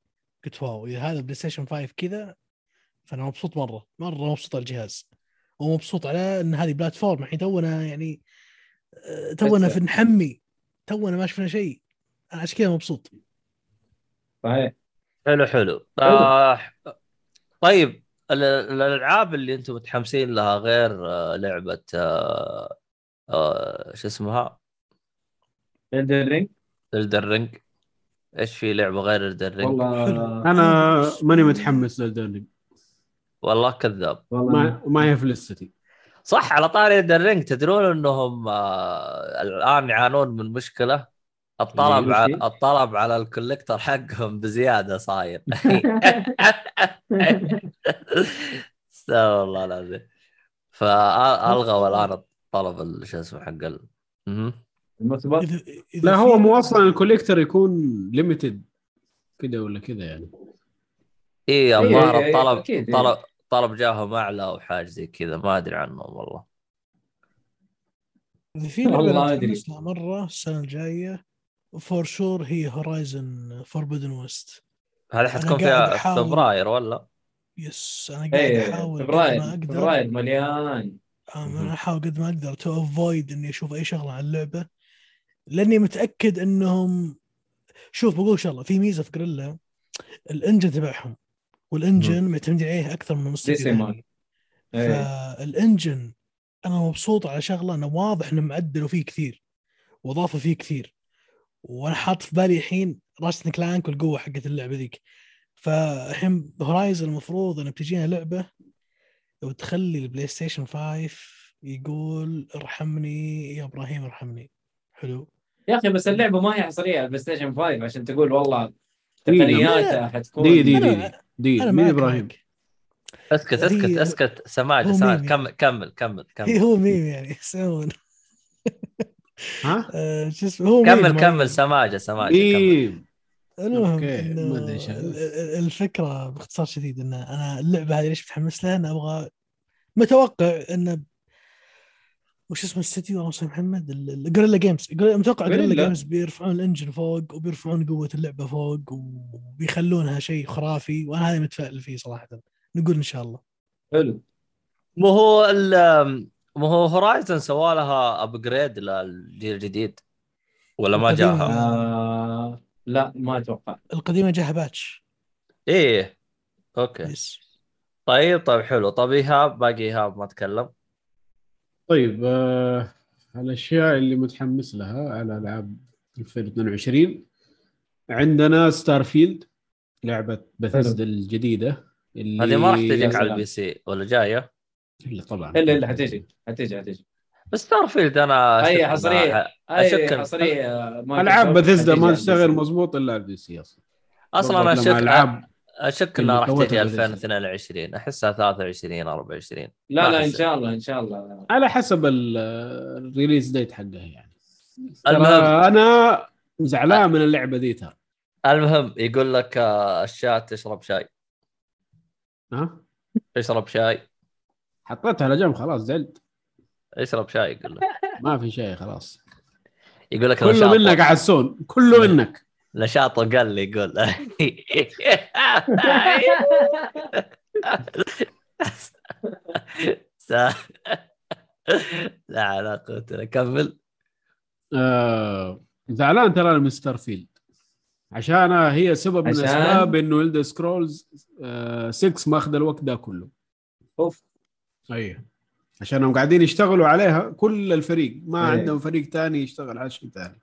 [SPEAKER 5] قلت wow. إذا هذا PlayStation 5 كذا فأنا مبسوط مرة. مرة مبسوط على الجهاز. ومبسوط على إن هذه platform الحين تونا يعني آه، تونا. في نحمي. تونا ما شفنا شيء. أنا عشان كذا مبسوط.
[SPEAKER 2] صحيح.
[SPEAKER 1] حلو حلو. آه طيب ال- الألعاب اللي أنتم متحمسين لها غير آه، لعبة آه آه شو اسمها؟
[SPEAKER 2] Ring
[SPEAKER 1] Elden Ring إيش في لعبة غير Elden
[SPEAKER 2] Ring؟
[SPEAKER 5] والله.
[SPEAKER 3] أنا ماني متحمس ل Elden Ring
[SPEAKER 1] والله كذاب.
[SPEAKER 2] والله
[SPEAKER 3] ما ما هي في لستي
[SPEAKER 1] صح على طاري Elden Ring تدرون إنهم آه الآن يعانون من مشكلة؟ الطلب على؟ الطلب على ال collector حقهم بزيادة صاير. استغفر الله العظيم. فالغوا الان الطلب ال- شو اسمه حق ال...
[SPEAKER 3] لا هو مو أصلا ال collector يكون limited كذا ولا كذا يعني.
[SPEAKER 1] إي
[SPEAKER 2] إيه،
[SPEAKER 1] الظاهر الطلب. طلب طلب جاهم أعلى أو حاجة زي كذا. ما أدري عنهم والله.
[SPEAKER 5] في لعبة مرة السنة الجاية for sure هي Horizon Forbidden West
[SPEAKER 1] هذه حتكون فيها. فبراير ولا؟
[SPEAKER 5] yes أنا قاعد أحاول قد
[SPEAKER 2] فبراير فبراير مليان
[SPEAKER 5] أنا أحاول قد ما أقدر to avoid إني أشوف أي شغلة عن اللعبة لأني متأكد إنهم شوف بقول شغله في ميزة في Guerrilla ال engine تبعهم وال engine معتمدين عليه أكثر من. ثاني
[SPEAKER 2] إيه.
[SPEAKER 5] فال engine أنا مبسوط على شغلة انه واضح انهم عدلوا فيه كثير واضافوا فيه كثير وأنا حاط في بالي الحين Ratchet and Clank والقوة حقت اللعبة ذيك. فالحين Horizon المفروض انه بتجينا لعبة وتخلي ال PlayStation 5 يقول ارحمني يا إبراهيم ارحمني. حلو.
[SPEAKER 2] يا أخي بس اللعبة ما هي حصرية على البلاي ستيشن 5 عشان تقول والله. تقنياتها حتكون.
[SPEAKER 3] دي دي دي دي
[SPEAKER 5] أنا
[SPEAKER 3] مين
[SPEAKER 5] إبراهيم.
[SPEAKER 1] اسكت اسكت اسكت
[SPEAKER 5] هو
[SPEAKER 1] سماجه
[SPEAKER 5] ميم
[SPEAKER 1] كمل كمل كمل كمل.
[SPEAKER 5] هو ميم يعني. يسوون
[SPEAKER 3] ها؟
[SPEAKER 5] آه، شو اسمه هو ميم
[SPEAKER 1] كمل
[SPEAKER 5] ما-
[SPEAKER 1] كمل سماجة سماجه كمل.
[SPEAKER 3] مين
[SPEAKER 5] المهم
[SPEAKER 3] ما
[SPEAKER 5] الفكرة باختصار شديد إن أنا اللعبة هذه ليش متحمس لها؟ أنا أبغى متوقع انه وش اسمه الاستديو اللهم صل محمد Guerrilla Games متوقع
[SPEAKER 2] Guerrilla.
[SPEAKER 5] Games بيرفعون ال engine فوق وبيرفعون قوة اللعبة فوق وبيخلونها شيء خرافي وأنا هذا متفائل فيه صراحة. نقول إن شاء الله.
[SPEAKER 2] حلو.
[SPEAKER 1] مو هو مو هو Horizon سوى لها upgrade للجيل الجديد. ولا ما. جاها؟
[SPEAKER 2] آه لا ما أتوقع.
[SPEAKER 5] القديمة جاها patch.
[SPEAKER 1] إيه okay.
[SPEAKER 5] yes
[SPEAKER 1] طيب طيب حلو. طيب ايهاب باقي ايهاب ما تكلم
[SPEAKER 3] طيب آه الأشياء اللي متحمس لها على ألعاب 2022 عندنا Starfield لعبه بثزدا الجديدة اللي
[SPEAKER 1] هذه ما راح تجيك على. البي سي ولا جاية؟
[SPEAKER 3] إلا طبعا.
[SPEAKER 2] الا إلا حتجي حتجي حتجي
[SPEAKER 1] بس Starfield أنا
[SPEAKER 2] أي
[SPEAKER 1] أشك
[SPEAKER 2] حصرية
[SPEAKER 1] أي
[SPEAKER 2] حصرية ما
[SPEAKER 3] ألعاب
[SPEAKER 2] حتجي
[SPEAKER 3] ما تشتغل. مضبوط إلا على ال
[SPEAKER 1] PC أصلا
[SPEAKER 3] أصلا أنا
[SPEAKER 1] أشك
[SPEAKER 3] العاب أشك
[SPEAKER 1] انها راح تجي
[SPEAKER 3] بثزدا.
[SPEAKER 1] 2022 أحسها 23 24
[SPEAKER 2] لا لا. إن شاء الله إن شاء الله.
[SPEAKER 3] على حسب ال- ال release date حقها يعني.
[SPEAKER 1] المهم.
[SPEAKER 3] أنا زعلان من اللعبة دي ترى.
[SPEAKER 1] المهم يقول لك آه، الشات تشرب شاي.
[SPEAKER 3] ها؟
[SPEAKER 1] اشرب شاي.
[SPEAKER 3] حطيتها على جنب خلاص زعلت.
[SPEAKER 1] اشرب شاي يقول لك.
[SPEAKER 3] ما في شيء خلاص.
[SPEAKER 1] يقول لك
[SPEAKER 3] كله. منك عسون كله منك.
[SPEAKER 1] نشاطه قال لي يقول. لا لا قوة إلا- كمل.
[SPEAKER 3] آه زعلان ترى من Starfield. عشان هي سبب من
[SPEAKER 2] عشان؟
[SPEAKER 3] اسباب إنه ال Elder Scrolls 6 ماخذ الوقت ده كله.
[SPEAKER 2] أوف.
[SPEAKER 3] أيوه. عشانهم قاعدين يشتغلوا عليها كل الفريق. ما
[SPEAKER 2] إيه.
[SPEAKER 3] عندهم فريق ثاني يشتغل على شيء ثاني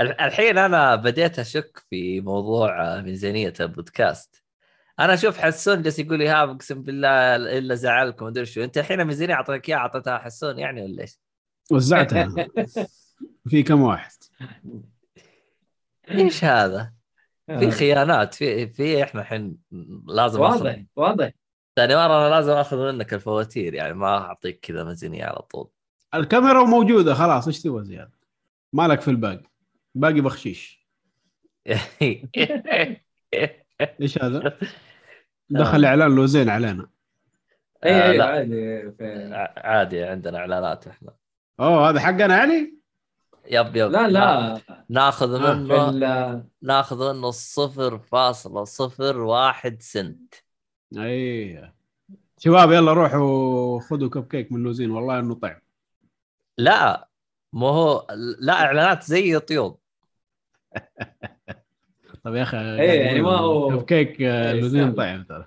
[SPEAKER 1] ال- الحين أنا بديت أشك في موضوع آه، ميزانيه البودكاست. أنا أشوف حسون جالس يقول لي ها أقسم بالله إلا زعلكم أدري شو. أنت الحين الميزانيه اعطيتك إياها أعطيتها حسون يعني ولا إيش؟
[SPEAKER 3] وزعتها. في كم واحد؟
[SPEAKER 1] إيش هذا؟ في خيانات في في إحنا الحين لازم
[SPEAKER 2] واضح واضح.
[SPEAKER 1] ثاني مرة أنا لازم آخذ منك الفواتير يعني ما أعطيك كذا ميزانيه على طول.
[SPEAKER 3] الكاميرا موجودة خلاص إيش تبغى زياده مالك في الباقي؟ باقي بخشيش. إيش هذا؟ دخل إعلان لوزين علينا.
[SPEAKER 2] اي
[SPEAKER 1] آه،
[SPEAKER 2] اي
[SPEAKER 1] لا.
[SPEAKER 2] عادي في-
[SPEAKER 1] عادي عندنا إعلانات إحنا.
[SPEAKER 3] أوه هذا حقنا يعني؟
[SPEAKER 1] يب يب.
[SPEAKER 2] لا لا.
[SPEAKER 1] ناخذ
[SPEAKER 3] آه،
[SPEAKER 2] في
[SPEAKER 1] منه ناخذ منه صفر فاصلة صفر واحد سنت.
[SPEAKER 3] أي. شباب يلا روحوا خذوا كب كيك من لوزين والله إنه طعم.
[SPEAKER 1] لا مو هو لا إعلانات زي يوتيوب
[SPEAKER 3] طيب يا أخي
[SPEAKER 2] إيه، يعني ما هو-
[SPEAKER 3] كب كيك آه،
[SPEAKER 2] إيه،
[SPEAKER 3] لوزين. طعم ترى.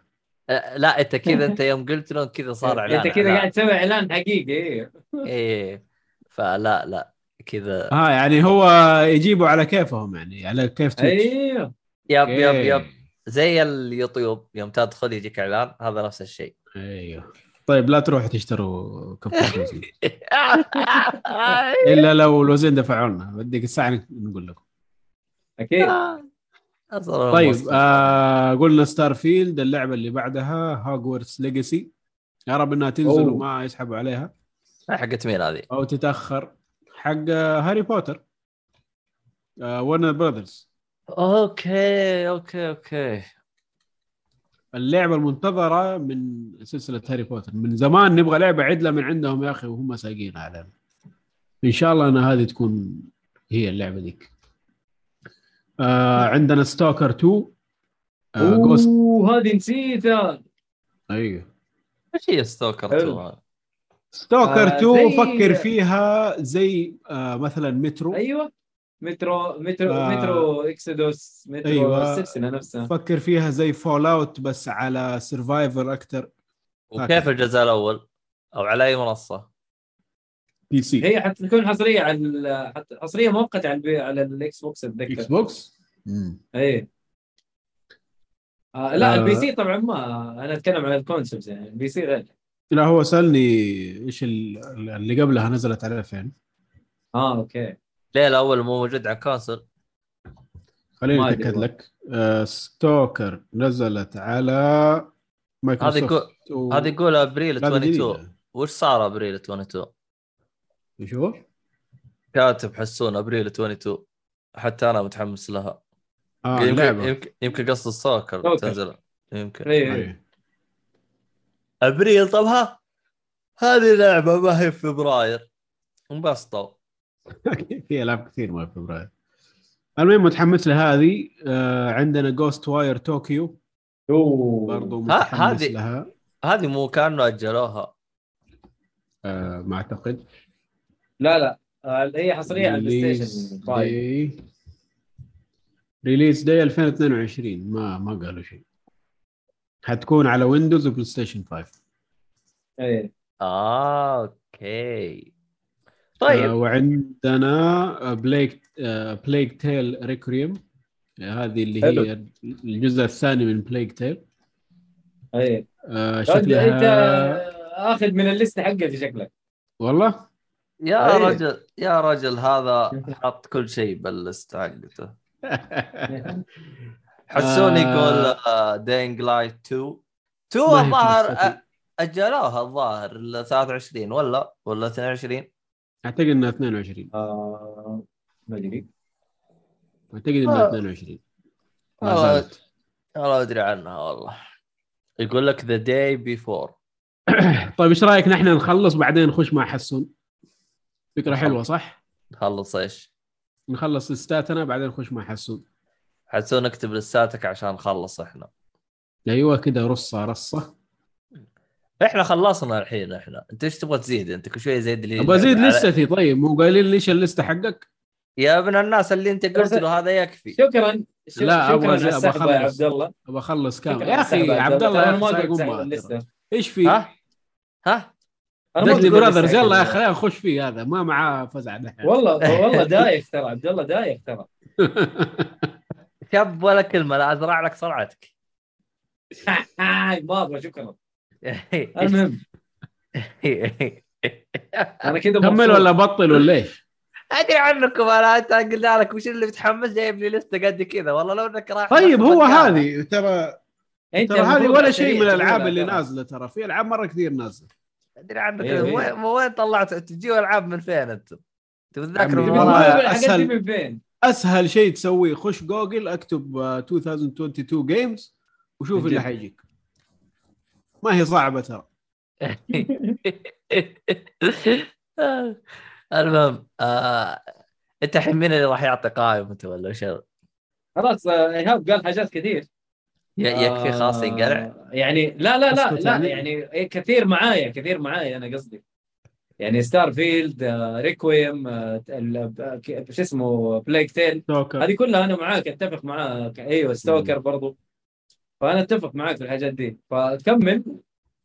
[SPEAKER 1] أه، لا إنت كذا إنت يوم قلت لهم كذا صار إعلان
[SPEAKER 2] إنت كذا. قاعد تسوي إعلان حقيقي. إيه
[SPEAKER 1] إيه فلا لا كذا.
[SPEAKER 3] ها يعني هو يجيبوا على كيفهم يعني على كيف
[SPEAKER 2] Twitch
[SPEAKER 1] أيوه yep
[SPEAKER 3] yep.
[SPEAKER 1] yep. زي اليوتيوب يوم تدخل يجيك إعلان هذا نفس الشيء.
[SPEAKER 3] أيوه. طيب لا تروحوا تشتروا لوزين إلا لو لوزين دفعوا لنا. بديك الساعة نقول لكم.
[SPEAKER 1] أكيد.
[SPEAKER 3] طيب. آه قلنا Starfield اللعبة اللي بعدها Hogwarts Legacy يا رب إنها تنزل
[SPEAKER 2] أوه.
[SPEAKER 3] وما يسحبوا عليها.
[SPEAKER 1] حقت مين هذه؟
[SPEAKER 3] أو تتأخر. حق آه، Harry Potter. آه Warner Brothers
[SPEAKER 1] okay okay okay.
[SPEAKER 3] اللعبة المنتظرة من سلسلة Harry Potter. من زمان نبغى لعبة عدلة من عندهم يا أخي وهم سايقين علينا إن شاء الله إن هذه تكون هي اللعبة ذيك. آه عندنا Stalker 2 آه Ghost
[SPEAKER 2] اوه هذه نسيتها.
[SPEAKER 3] أيوه.
[SPEAKER 1] إيش هي Stalker
[SPEAKER 2] حلو.
[SPEAKER 1] 2 هذا؟
[SPEAKER 3] Stalker
[SPEAKER 2] آه،
[SPEAKER 3] 2
[SPEAKER 2] زي-
[SPEAKER 3] فكر فيها زي آه مثلا مترو
[SPEAKER 2] أيوه. Metro Metro
[SPEAKER 3] آه.
[SPEAKER 2] Metro Exodus Metro
[SPEAKER 3] أيوة.
[SPEAKER 2] السلسله نفسها
[SPEAKER 3] فكر فيها زي Fallout بس على survival أكثر
[SPEAKER 1] وكيف الجزء الأول؟ أو على أي
[SPEAKER 3] منصة؟ PC
[SPEAKER 2] هي حتكون حصرية على حصرية مؤقتة على ال P... على ال Xbox
[SPEAKER 3] X
[SPEAKER 2] أتذكر
[SPEAKER 3] box
[SPEAKER 2] اي آه لا
[SPEAKER 3] آه.
[SPEAKER 2] ال PC طبعا ما أنا أتكلم عن ال concept يعني ال PC غير
[SPEAKER 3] لا هو سألني إيش ال- اللي قبلها نزلت على فين
[SPEAKER 2] آه أوكي
[SPEAKER 1] ليه الأول مو موجود على كونسل؟
[SPEAKER 3] خليني
[SPEAKER 2] أتأكد.
[SPEAKER 3] لك آه ستوكر نزلت على
[SPEAKER 1] هذه
[SPEAKER 3] مايكروسوفت
[SPEAKER 1] يقول
[SPEAKER 3] و...
[SPEAKER 1] هذه يقول أبريل
[SPEAKER 3] لا، دي
[SPEAKER 1] 22
[SPEAKER 3] جديدة.
[SPEAKER 1] وش صار أبريل 22؟
[SPEAKER 3] إيش هو؟
[SPEAKER 1] كاتب حسون أبريل 22 حتى أنا متحمس لها
[SPEAKER 3] آه
[SPEAKER 1] يمكن يمكن يمكن قصد السوكر
[SPEAKER 2] سوكر.
[SPEAKER 1] تنزل يمكن
[SPEAKER 2] اي
[SPEAKER 3] أيوه.
[SPEAKER 1] أبريل طب ها هذه لعبة ما هي في فبراير انبسطوا
[SPEAKER 3] في ألعاب كثير ما في فبراير المهم متحمس لهذه. آه عندنا Ghostwire Tokyo
[SPEAKER 2] أوه.
[SPEAKER 3] برضو متحمس
[SPEAKER 1] هذه-
[SPEAKER 3] لها.
[SPEAKER 1] هذه مو كانه أجلوها.
[SPEAKER 3] آه ما أعتقد.
[SPEAKER 2] لا لا. هي حصرية على البلاي ستيشن 5
[SPEAKER 3] day release day 2022 ما ما قالوا شيء. حتكون على Windows و PlayStation 5
[SPEAKER 2] اي
[SPEAKER 1] آه، okay.
[SPEAKER 3] آه
[SPEAKER 1] طيب
[SPEAKER 3] وعندنا Plague آه Plague Tale Requiem هذه اللي
[SPEAKER 2] حلو.
[SPEAKER 3] هي الجزء الثاني من Plague Tale
[SPEAKER 2] أي.
[SPEAKER 3] آه
[SPEAKER 2] انت
[SPEAKER 3] شكلها
[SPEAKER 2] آخذ من ال list ه حقتي شكلك.
[SPEAKER 3] والله؟
[SPEAKER 1] يا
[SPEAKER 2] أي.
[SPEAKER 1] رجل يا رجل هذا حط كل شيء بال list حقته. حسون
[SPEAKER 3] آه.
[SPEAKER 1] يقول Dying Light 2 2
[SPEAKER 3] ما هي
[SPEAKER 1] الظاهر أجلوها الظاهر ال 23 ولا؟ ولا 22
[SPEAKER 3] أعتقد إنها 22
[SPEAKER 2] آه ما أدري
[SPEAKER 3] أعتقد إنها
[SPEAKER 1] آه.
[SPEAKER 3] 22 ما
[SPEAKER 1] آه.
[SPEAKER 3] زالت.
[SPEAKER 1] والله أدري عنها والله يقول لك The Day Before
[SPEAKER 3] طيب إيش رأيك نحن نخلص بعدين نخش مع حسون فكرة حلوة صح؟
[SPEAKER 1] خلص إيش؟
[SPEAKER 3] نخلص ستاتنا بعدين نخش مع حسون
[SPEAKER 1] حسون نكتب لساتك عشان نخلص إحنا
[SPEAKER 3] أيوه كده رصة رصة
[SPEAKER 1] إحنا خلصنا الحين إحنا. انت إيش تبغى تزيد؟ انت كل شوية زيد لي
[SPEAKER 3] أبغى
[SPEAKER 1] أزيد
[SPEAKER 3] لستي طيب مو قايلين ليش اللستة حقك؟
[SPEAKER 1] يا ابن الناس اللي انت قلت له هذا يكفي.
[SPEAKER 2] شكرا.
[SPEAKER 3] لا،
[SPEAKER 2] يا
[SPEAKER 3] أخلص.
[SPEAKER 2] عبد الله.
[SPEAKER 3] أبغى أخلص. كامل يا
[SPEAKER 2] أخي
[SPEAKER 3] عبد الله.
[SPEAKER 2] أنا ما
[SPEAKER 1] ها
[SPEAKER 3] إيش في؟
[SPEAKER 1] ها؟
[SPEAKER 3] دقلي
[SPEAKER 2] قلت
[SPEAKER 3] براذرز يلا يا. خلينا نخش فيه هذا. ما معاه فزع. دحين
[SPEAKER 2] والله والله دايخ ترى عبد الله دايخ ترى.
[SPEAKER 1] شاب ولا كلمة لا أزرع لك صرعتك
[SPEAKER 2] ما أبغى شكرا. المهم أنا كذا
[SPEAKER 3] كمل. ولا بطل ولا إيش؟
[SPEAKER 1] أدري عنكم أنا أنت قلنا لك وش اللي متحمس جايب لي لستة قد كذا والله لو إنك راح
[SPEAKER 3] طيب هو. هذه ترى
[SPEAKER 2] أنت
[SPEAKER 3] ترى هذه ولا شيء من
[SPEAKER 2] الألعاب
[SPEAKER 3] اللي. نازلة ترى في ألعاب مرة كثير نازلة
[SPEAKER 1] أدري عنك
[SPEAKER 2] إيه إيه.
[SPEAKER 1] وين طلعت تجيبوا ألعاب من فين أنتم؟ تتذكروا
[SPEAKER 3] عمي،
[SPEAKER 1] من
[SPEAKER 2] فين؟
[SPEAKER 3] أسهل شيء تسويه خش جوجل أكتب آه، 2022 games وشوف اللي. حيجيك ما هي صعبة ترى.
[SPEAKER 1] المهم آه... انت الحين مين اللي راح يعطي قائمة انت ولا وش
[SPEAKER 2] خلاص آه، إيهاب قال حاجات كثير.
[SPEAKER 1] يكفي خلاص
[SPEAKER 2] آه،
[SPEAKER 1] ينقلع؟
[SPEAKER 2] يعني لا لا لا لا
[SPEAKER 3] يعني.
[SPEAKER 2] يعني إيه، كثير معايا كثير معايا أنا قصدي. يعني Starfield Requiem شو اسمه Plague
[SPEAKER 3] Tale
[SPEAKER 2] هذه كلها أنا معاك أتفق معاك. أيوه Stalker برضو. فأنا أتفق معاك في الحاجات دي. فكمل.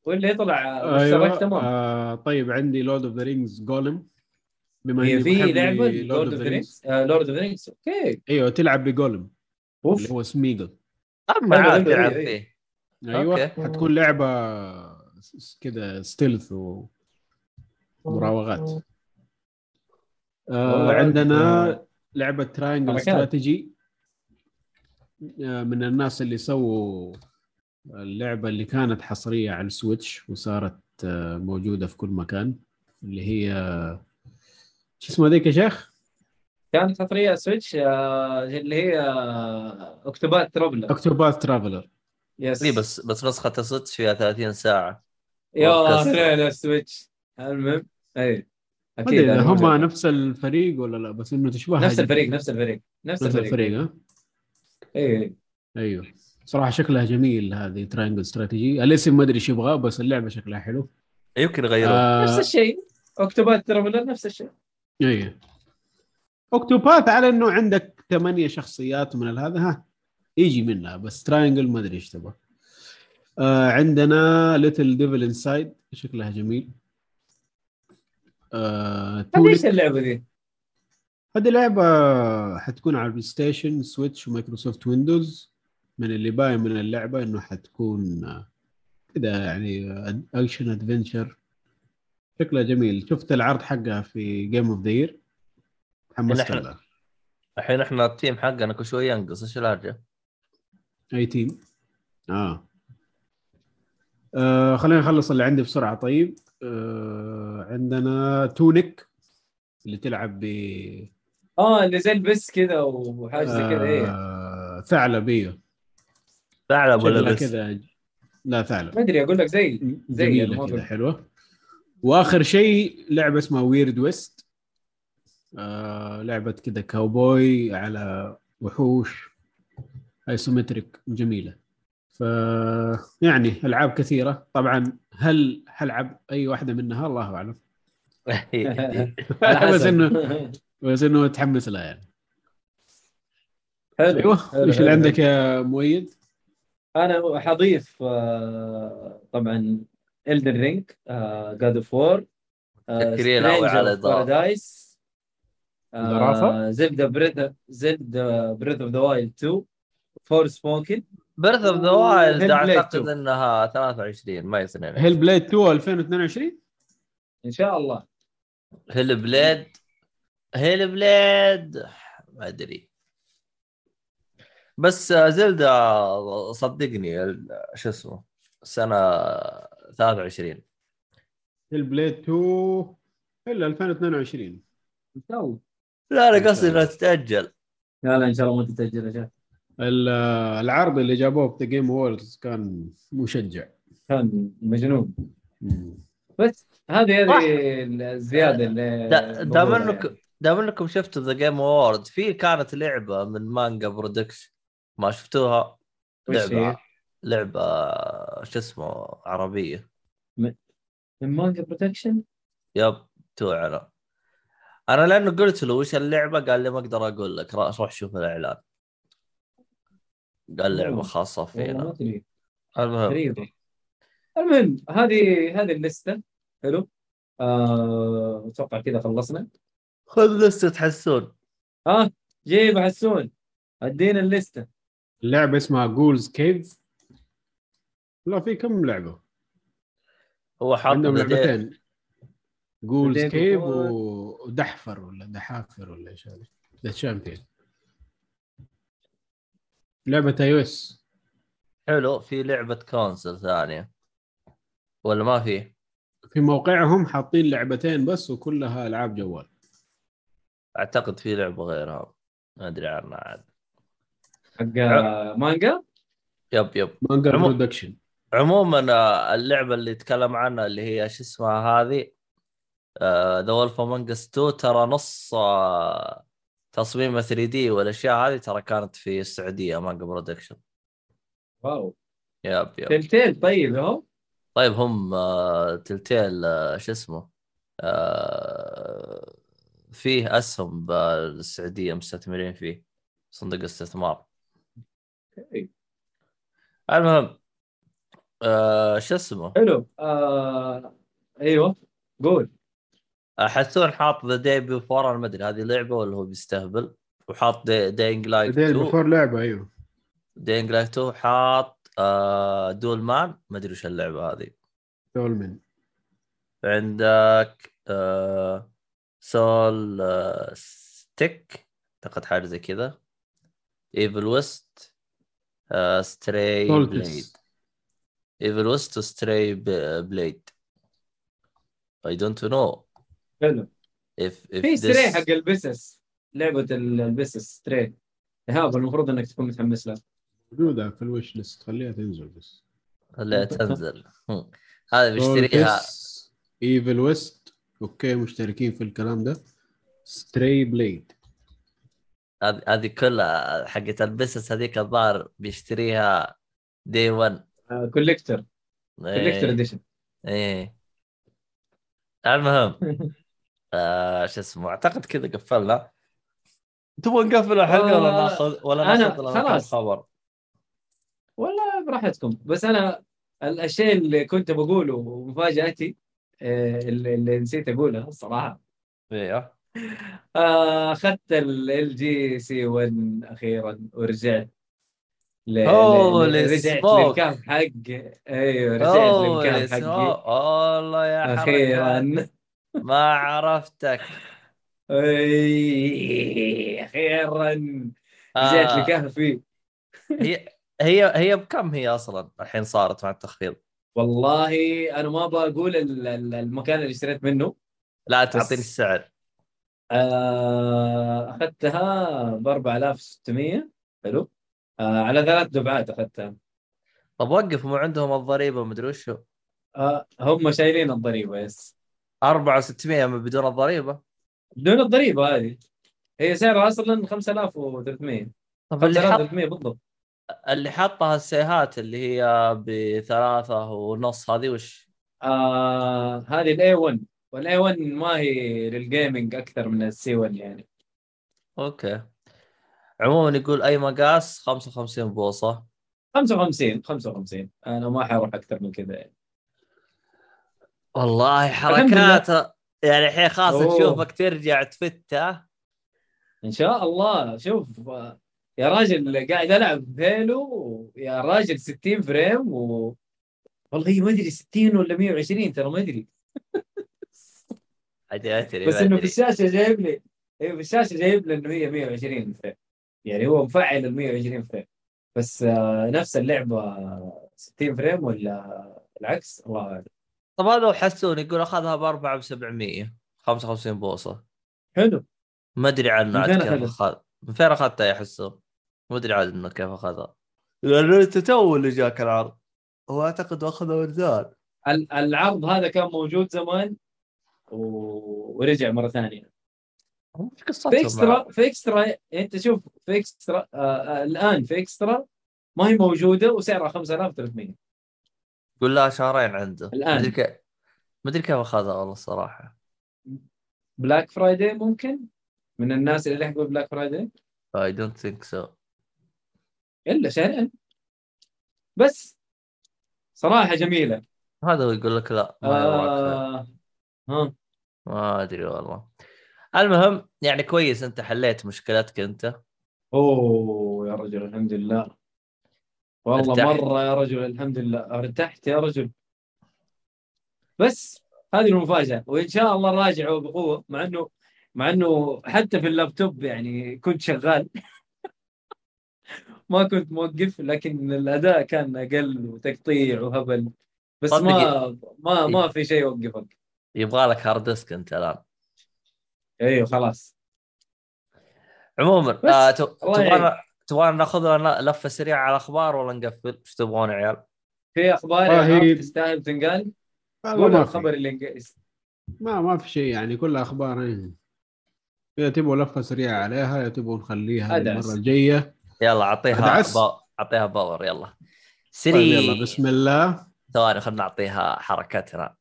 [SPEAKER 2] واللي يطلع
[SPEAKER 3] أيوه
[SPEAKER 2] تمام.
[SPEAKER 3] آه طيب عندي Lord of the Rings Gollum بما
[SPEAKER 2] هي
[SPEAKER 3] إني
[SPEAKER 2] في
[SPEAKER 3] لعبة
[SPEAKER 2] Lord of the Rings Lord of the Rings okay.
[SPEAKER 3] أيوه تلعب ب Gollum اللي
[SPEAKER 2] اوف
[SPEAKER 3] هو Smeagol
[SPEAKER 1] أما
[SPEAKER 2] أيوة،
[SPEAKER 1] عاد
[SPEAKER 2] أيوة،
[SPEAKER 1] تلعب
[SPEAKER 2] أيوة.
[SPEAKER 1] فيه.
[SPEAKER 3] أيوه
[SPEAKER 1] okay.
[SPEAKER 3] حتكون لعبة كذا stealth ومراوغات آه عندنا
[SPEAKER 2] عاد،
[SPEAKER 3] لعبة
[SPEAKER 2] Triangle.
[SPEAKER 3] Strategy آه من الناس اللي سووا اللعبة اللي كانت حصرية على ال Switch وصارت آه موجودة في كل مكان اللي هي شو اسمها ذيك يا شيخ؟
[SPEAKER 2] كانت حصرية Switch آه، اللي هي آه، Octopath Traveler
[SPEAKER 3] Octopath Traveler.
[SPEAKER 2] yes
[SPEAKER 1] إيه بس بس نسخة ال Switch فيها 30 ساعة.
[SPEAKER 2] يا. لا Switch المهم اي أكيد
[SPEAKER 3] هم. نفس الفريق ولا لا بس إنه تشبه
[SPEAKER 2] نفس الفريق نفس الفريق. نفس
[SPEAKER 3] نفس
[SPEAKER 2] الفريق
[SPEAKER 3] الفريق. ها؟
[SPEAKER 2] اي
[SPEAKER 3] أيوه. صراحة شكلها جميل هذه Triangle Strategy الاسم ما أدري إيش يبغاه بس اللعبة شكلها حلو.
[SPEAKER 1] يمكن يغيرون
[SPEAKER 3] آه
[SPEAKER 2] نفس الشيء. Octopath Traveler نفس الشيء.
[SPEAKER 3] أيوه. Octopath على إنه عندك ثمانية شخصيات من هذا ها يجي منها بس Triangle ما أدري إيش تبغى. آه عندنا Little Devil Inside شكلها جميل. آه إيش
[SPEAKER 2] اللعبة دي؟
[SPEAKER 3] هذه لعبة حتكون على ال PlayStation Switch و Microsoft Windows. من اللي باين من اللعبة إنه حتكون آه، كذا يعني action adventure شكلها جميل. شفت العرض حقها في Game of the Year تحمست لها
[SPEAKER 1] الحين إحنا ال team حقنا كل شوي ينقص. إيش الهرجة؟
[SPEAKER 3] أي team آه. آه خلينا نخلص اللي عندي بسرعة. طيب آه عندنا تونيك اللي تلعب ب
[SPEAKER 2] آه اللي زي البس كذا وحاجة زي كذا إيه.
[SPEAKER 3] آه ثعلب أيوه
[SPEAKER 1] ثعلب ولا بس؟
[SPEAKER 3] كذا لا ثعلب.
[SPEAKER 2] ما أدري أقول لك زي زي الموضوع.
[SPEAKER 3] كذا حلوة. وآخر شيء لعبة اسمها Weird West آه لعبة كذا كاوبوي على وحوش isometric جميلة. ف يعني ألعاب كثيرة. طبعا هل حلعب أي واحدة منها؟ الله
[SPEAKER 2] أعلم.
[SPEAKER 3] بس. انه بس إنه متحمس لها يعني
[SPEAKER 2] حلو
[SPEAKER 3] أيوه
[SPEAKER 2] إيش
[SPEAKER 3] اللي. عندك يا مؤيد؟
[SPEAKER 2] أنا حضيف آه، طبعا Elden Ring God of War
[SPEAKER 1] متشكرين أوي على.
[SPEAKER 2] بارادايس
[SPEAKER 3] إضافة؟
[SPEAKER 2] Zelda Breath Zelda Breath of the Wild 2
[SPEAKER 1] Forspoken Breath of the
[SPEAKER 2] Wild
[SPEAKER 1] أعتقد
[SPEAKER 2] 2.
[SPEAKER 1] إنها 23 ما هي 22
[SPEAKER 3] Hellblade 2 2022
[SPEAKER 2] إن شاء الله
[SPEAKER 1] Hellblade Hellblade ما أدري. بس Zelda صدقني ال- شو اسمه سنة 23
[SPEAKER 3] Hellblade 2 إلا 2022
[SPEAKER 2] ان شاء الله
[SPEAKER 1] لا أنا قصدي إنها تتأجل.
[SPEAKER 2] لا لا إن شاء الله ما تتأجل يا
[SPEAKER 3] العرض اللي جابوه في Game Awards كان مشجع.
[SPEAKER 2] كان مجنون.
[SPEAKER 3] مم.
[SPEAKER 2] بس هذه هذه الزيادة اللي
[SPEAKER 1] دا- دام انك
[SPEAKER 2] يعني.
[SPEAKER 1] دام انكم شفتوا The Game Award في كانت لعبة من Manga Productions ما شفتوها؟ لعبه؟ لعبة شو اسمه عربية.
[SPEAKER 2] من Manga Production
[SPEAKER 1] yep تو أنا لأنه قلت له وش اللعبة قال لي ما أقدر أقول لك. روح شوف الإعلان. قال
[SPEAKER 2] لعبة. خاصة
[SPEAKER 1] فينا. المهم.
[SPEAKER 2] المهم هذه هذه اللستة. حلو. آه، أتوقع كذا خلصنا.
[SPEAKER 1] خذ لستة حسون
[SPEAKER 2] ها جيب حسون. أدينا اللستة.
[SPEAKER 3] اللعبة اسمها جولز كيف لا في كم لعبة؟
[SPEAKER 1] هو حاط
[SPEAKER 3] عندهم لعبتين. جولز كيف ودحفر ولا دحافر ولا إيش هذه The Champion لعبة iOS
[SPEAKER 1] حلو في لعبة console ثانية. ولا ما في؟
[SPEAKER 3] في موقعهم حاطين لعبتين بس وكلها ألعاب جوال.
[SPEAKER 1] أعتقد في لعبه غيرها. ما أدري عنها عاد.
[SPEAKER 2] حق Manga؟
[SPEAKER 1] yep yep.
[SPEAKER 3] Manga
[SPEAKER 1] عمو-
[SPEAKER 3] Production
[SPEAKER 1] عموما آه، اللعبة اللي تكلم عنها اللي هي شو اسمها هذه؟ The Wolf Among Us 2 ترى نص آه، تصميم 3D والأشياء هذه ترى كانت في السعودية Manga Productions
[SPEAKER 2] wow.
[SPEAKER 1] Yep yep.
[SPEAKER 2] Telltale طيب اهو
[SPEAKER 1] طيب هم آه، Telltale شو اسمه؟ آه، فيه أسهم بالسعودية مستثمرين فيه صندوق استثمار. المهم آه، شو اسمه؟
[SPEAKER 2] حلو. آه أيوه قول.
[SPEAKER 1] حسون حاط ذا داي بيفور أنا ما أدري هذه لعبة ولا هو بيستهبل؟ وحاط داينج لايك
[SPEAKER 3] بعدين
[SPEAKER 1] 2
[SPEAKER 3] بفور لعبة أيوه.
[SPEAKER 1] داينج لايك 2 حاط آه دول مان ما أدري وش اللعبه هذه.
[SPEAKER 3] تولمن
[SPEAKER 1] عندك آه سول آه ستيك أعتقد حاجة زي كذا إيفل ويست آه Stray Blade.
[SPEAKER 3] Evil
[SPEAKER 1] West و Stray Blade. I don't know.
[SPEAKER 2] حلو.
[SPEAKER 1] If if
[SPEAKER 2] في Stray حق البسس لعبة ال- البسس Stray ايهاب المفروض إنك تكون متحمس لها
[SPEAKER 3] موجودة في ال wishlist خليها تنزل بس.
[SPEAKER 1] خليها تنزل. هم. هذا بيشتريها.
[SPEAKER 3] Evil West. Okay مشتركين في الكلام ده. Stray Blade
[SPEAKER 1] هذه كلها حقت البسس هذيك الظاهر بيشتريها Day 1
[SPEAKER 2] collector collector edition
[SPEAKER 1] إيه. المهم آه شو اسمه أعتقد كذا قفلنا. تبغى نقفل الحلقة ولا
[SPEAKER 2] آه،
[SPEAKER 1] ناخذ ولا ناخذ لنا كم
[SPEAKER 2] خلاص.
[SPEAKER 1] خبر
[SPEAKER 2] والله براحتكم. بس أنا الشيء اللي كنت بقوله ومفاجاتي اللي, اللي نسيت اقولها الصراحه
[SPEAKER 1] أيوه
[SPEAKER 2] آه، أخذت ال جي سي 1 أخيرا ورجعت ل... رجعت. للكهف حق أيوه رجعت للكهف حقي.
[SPEAKER 1] والله يا
[SPEAKER 2] أخيرا.
[SPEAKER 1] ما عرفتك.
[SPEAKER 2] أي، أخيرا. رجعت
[SPEAKER 1] آه،
[SPEAKER 2] لكهفي
[SPEAKER 1] هي هي هي بكم هي أصلا الحين صارت مع التخفيض؟
[SPEAKER 2] والله أنا ما بقول ال- ال- المكان اللي اشتريت منه.
[SPEAKER 1] لا تعطيني السعر.
[SPEAKER 2] آه، أخذتها ب 4600 حلو. آه، على ثلاث دفعات أخذتها.
[SPEAKER 1] طب وقف مو عندهم الضريبة مدري وشو.
[SPEAKER 2] آه، هم شايلين الضريبة يس.
[SPEAKER 1] 4600 من بدون الضريبة؟
[SPEAKER 2] بدون الضريبة هذه. هي سعرها أصلا 5300
[SPEAKER 1] طب اللي حط
[SPEAKER 2] 5300 بالضبط.
[SPEAKER 1] اللي حطها السيهات اللي هي بثلاثة ونص هذه وش؟
[SPEAKER 2] آه هذه ال A1 وال A1 ما هي لل gaming أكثر من ال C1 يعني
[SPEAKER 1] Okay عموما يقول أي مقاس 55 بوصة
[SPEAKER 2] 55 55 أنا ما حروح أكثر من كذا يعني.
[SPEAKER 1] والله. حركاته يعني الحين خلاص. نشوفك ترجع تفته
[SPEAKER 2] إن شاء الله شوف يا راجل قاعد ألعب حلو يا راجل 60 frame و والله ما أدري 60 ولا 120 ترى ما
[SPEAKER 1] أدري.
[SPEAKER 2] بس إنه في. الشاشة جايب لي أيوه في الشاشة جايب لي إنه هي 120 frame. يعني هو مفعل ال 120 frame. بس آه، نفس اللعبة 60 frame ولا العكس؟ الله أعلم.
[SPEAKER 1] طب هذا هو حسون يقول أخذها ب 4 ب 700 55 بوصة.
[SPEAKER 2] حلو.
[SPEAKER 1] ما أدري عنه عاد
[SPEAKER 2] أخذها؟
[SPEAKER 1] أخذ. من فين اخذتها يا حسون؟ ما أدري عاد إنه كيف أخذها. لأنه أنت تو اللي جاك العرض. هو أعتقد اخذها ورزان
[SPEAKER 2] ال- العرض هذا كان موجود زمان و... ورجع
[SPEAKER 1] مرة ثانية.
[SPEAKER 2] في اكسترا في اكسترا أنت شوف في اكسترا آه آه الآن في اكسترا ما هي موجودة وسعرها 5300
[SPEAKER 1] قول لها شهرين عنده.
[SPEAKER 2] الآن.
[SPEAKER 1] مدري كيف مدري كيف أخذها والله الصراحه
[SPEAKER 2] Black Friday ممكن؟ من الناس اللي يحبوا Black Friday
[SPEAKER 1] I don't think so
[SPEAKER 2] إلا شهرين بس صراحة جميلة.
[SPEAKER 1] هذا هو يقول لك لا ما
[SPEAKER 2] آه. ها؟
[SPEAKER 1] ما أدري والله. المهم يعني كويس أنت حليت مشكلتك أنت.
[SPEAKER 2] أوه يا رجل الحمد لله. والله
[SPEAKER 1] ارتحت.
[SPEAKER 2] مرة يا رجل الحمد لله. ارتحت يا رجل. بس هذه المفاجأة. وإن شاء الله راجعه بقوه مع انه مع إنه حتى في اللابتوب يعني كنت شغال. ما كنت موقف لكن الأداء كان أقل وتقطيع وهبل. بس
[SPEAKER 1] صدق
[SPEAKER 2] ما ما ما في شيء يوقفك.
[SPEAKER 1] يبغى لك hard disk أنت الآن.
[SPEAKER 2] أيوه خلاص.
[SPEAKER 1] عموما آه تبغانا تبغانا ناخذ لنا لفة سريعة على الأخبار ولا نقفل؟ إيش تبغون يا عيال؟
[SPEAKER 2] في أخبار يا تستاهل تنقال؟ قول
[SPEAKER 3] ما
[SPEAKER 2] الخبر اللي انق-
[SPEAKER 3] ما ما في شيء يعني كل أخبار إيه. يا تبغوا لفة سريعة عليها يا تبغوا نخليها. المره الجاية.
[SPEAKER 1] يلا أعطيها. أعطيها بأور يلا.
[SPEAKER 3] طيب
[SPEAKER 1] سري
[SPEAKER 3] يلا بسم الله.
[SPEAKER 1] ثواني خلينا نعطيها حركتنا.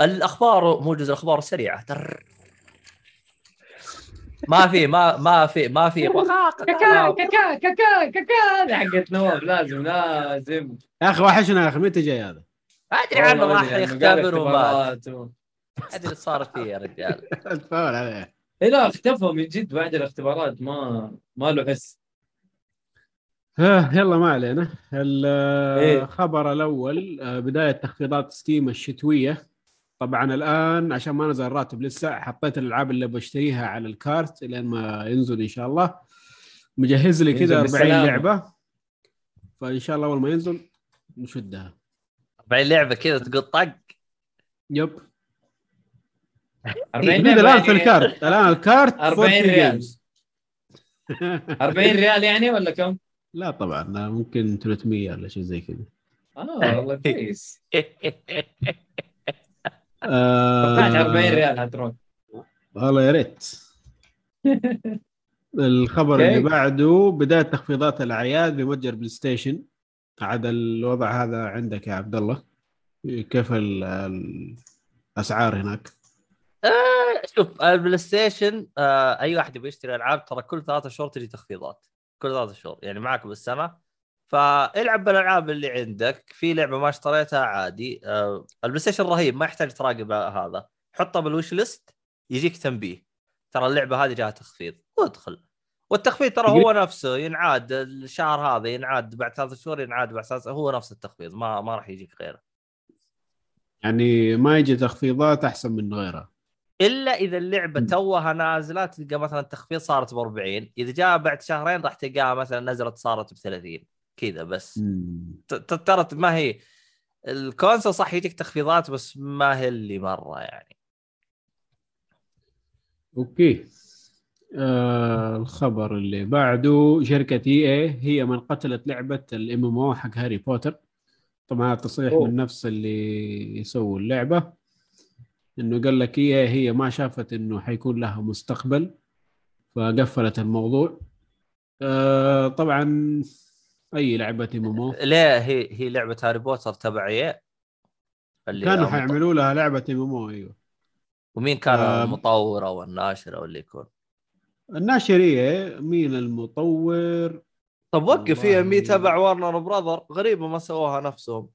[SPEAKER 1] الأخبار موجز الأخبار سريعة. تر. ما في ما ما في ما في.
[SPEAKER 2] كاكا كاكا كاكا كاكا حقت نواف لازم لازم.
[SPEAKER 3] يا أخي وحشنا يا أخي متى جاي هذا؟
[SPEAKER 2] أدري عنه راح
[SPEAKER 1] يختبر ومات
[SPEAKER 2] اختبارات و-
[SPEAKER 1] ما أدري صار فيه يا رجال.
[SPEAKER 3] تفاول عليه.
[SPEAKER 2] إيه لا اختفى من جد بعد الاختبارات ما ما له حس.
[SPEAKER 3] آه، يلا ما علينا.
[SPEAKER 2] إيه.
[SPEAKER 3] الخبر الأول آه، بداية تخفيضات ستيم الشتوية. طبعا الآن عشان ما نزل الراتب لسه حطيت الألعاب اللي بشتريها على الكارت لين ما ينزل إن شاء الله. مجهز لي كذا 40
[SPEAKER 2] بالسلامة.
[SPEAKER 3] لعبة. فإن شاء الله أول ما ينزل نشدها.
[SPEAKER 1] 40 لعبة كذا تقول طق.
[SPEAKER 3] يب.
[SPEAKER 2] 40
[SPEAKER 3] موجود الآن في
[SPEAKER 2] يعني
[SPEAKER 3] الكارت الآن الكارت
[SPEAKER 2] 40
[SPEAKER 3] 40
[SPEAKER 2] ريال.
[SPEAKER 3] games.
[SPEAKER 2] 40 ريال يعني ولا كم؟
[SPEAKER 3] لا طبعا ممكن 300 ولا شيء زي كذا
[SPEAKER 2] آه والله كويس
[SPEAKER 3] آه،
[SPEAKER 2] توقعت 40 ريال حتروح
[SPEAKER 3] والله يا ريت الخبر. اللي بعده بداية تخفيضات الأعياد بمتجر بلاي ستيشن عاد الوضع هذا عندك يا عبد الله كيف ال- ال- الأسعار هناك
[SPEAKER 1] آه، شوف البلاي ستيشن آه، أي واحد يبغى يشتري ألعاب ترى كل ثلاثة شهور تجي تخفيضات. كل ثلاثة شهور يعني معك بالسنة. فالعب بالألعاب اللي عندك. في لعبة ما اشتريتها عادي. آه، البلاي ستيشن رهيب ما يحتاج تراقب هذا. حطه بال wishlist يجيك تنبيه. ترى اللعبة هذه جاها تخفيض وادخل. والتخفيض ترى هو نفسه ينعاد الشهر هذا ينعاد بعد ثلاثة شهور ينعاد بعد ثلاثة هو نفس التخفيض ما ما راح يجيك غيره.
[SPEAKER 3] يعني ما يجي تخفيضات أحسن من غيرها
[SPEAKER 1] إلا إذا
[SPEAKER 3] اللعبة.
[SPEAKER 1] توها نازلة تلقى مثلا التخفيض صارت ب 40 إذا جاء بعد شهرين راح تلقاها مثلا نزلت صارت ب 30 كذا بس. ترى ما هي ال console صح يجيك تخفيضات بس ما هي اللي مرة يعني.
[SPEAKER 3] Okay. آه الخبر اللي بعده شركة EA هي من قتلت لعبة ال MMO حق هاري بوتر. طبعا هذا تصريح
[SPEAKER 2] أوه.
[SPEAKER 3] من نفس اللي يسووا اللعبة. إنه قال لك EA هي ما شافت إنه حيكون لها مستقبل فقفلت الموضوع. آه طبعا أي لعبة أو
[SPEAKER 1] ليه هي هي لعبة هاري بوتر تبع إيه اللي
[SPEAKER 3] كانوا حيعملوا لها لعبة أو أيوه.
[SPEAKER 1] ومين كان
[SPEAKER 3] آه.
[SPEAKER 1] المطور أو الناشر أو اللي يكون؟
[SPEAKER 3] الناشرية مين المطور؟
[SPEAKER 1] طب وقف هي. مي تبع ورنر براذر غريبة ما سووها نفسهم.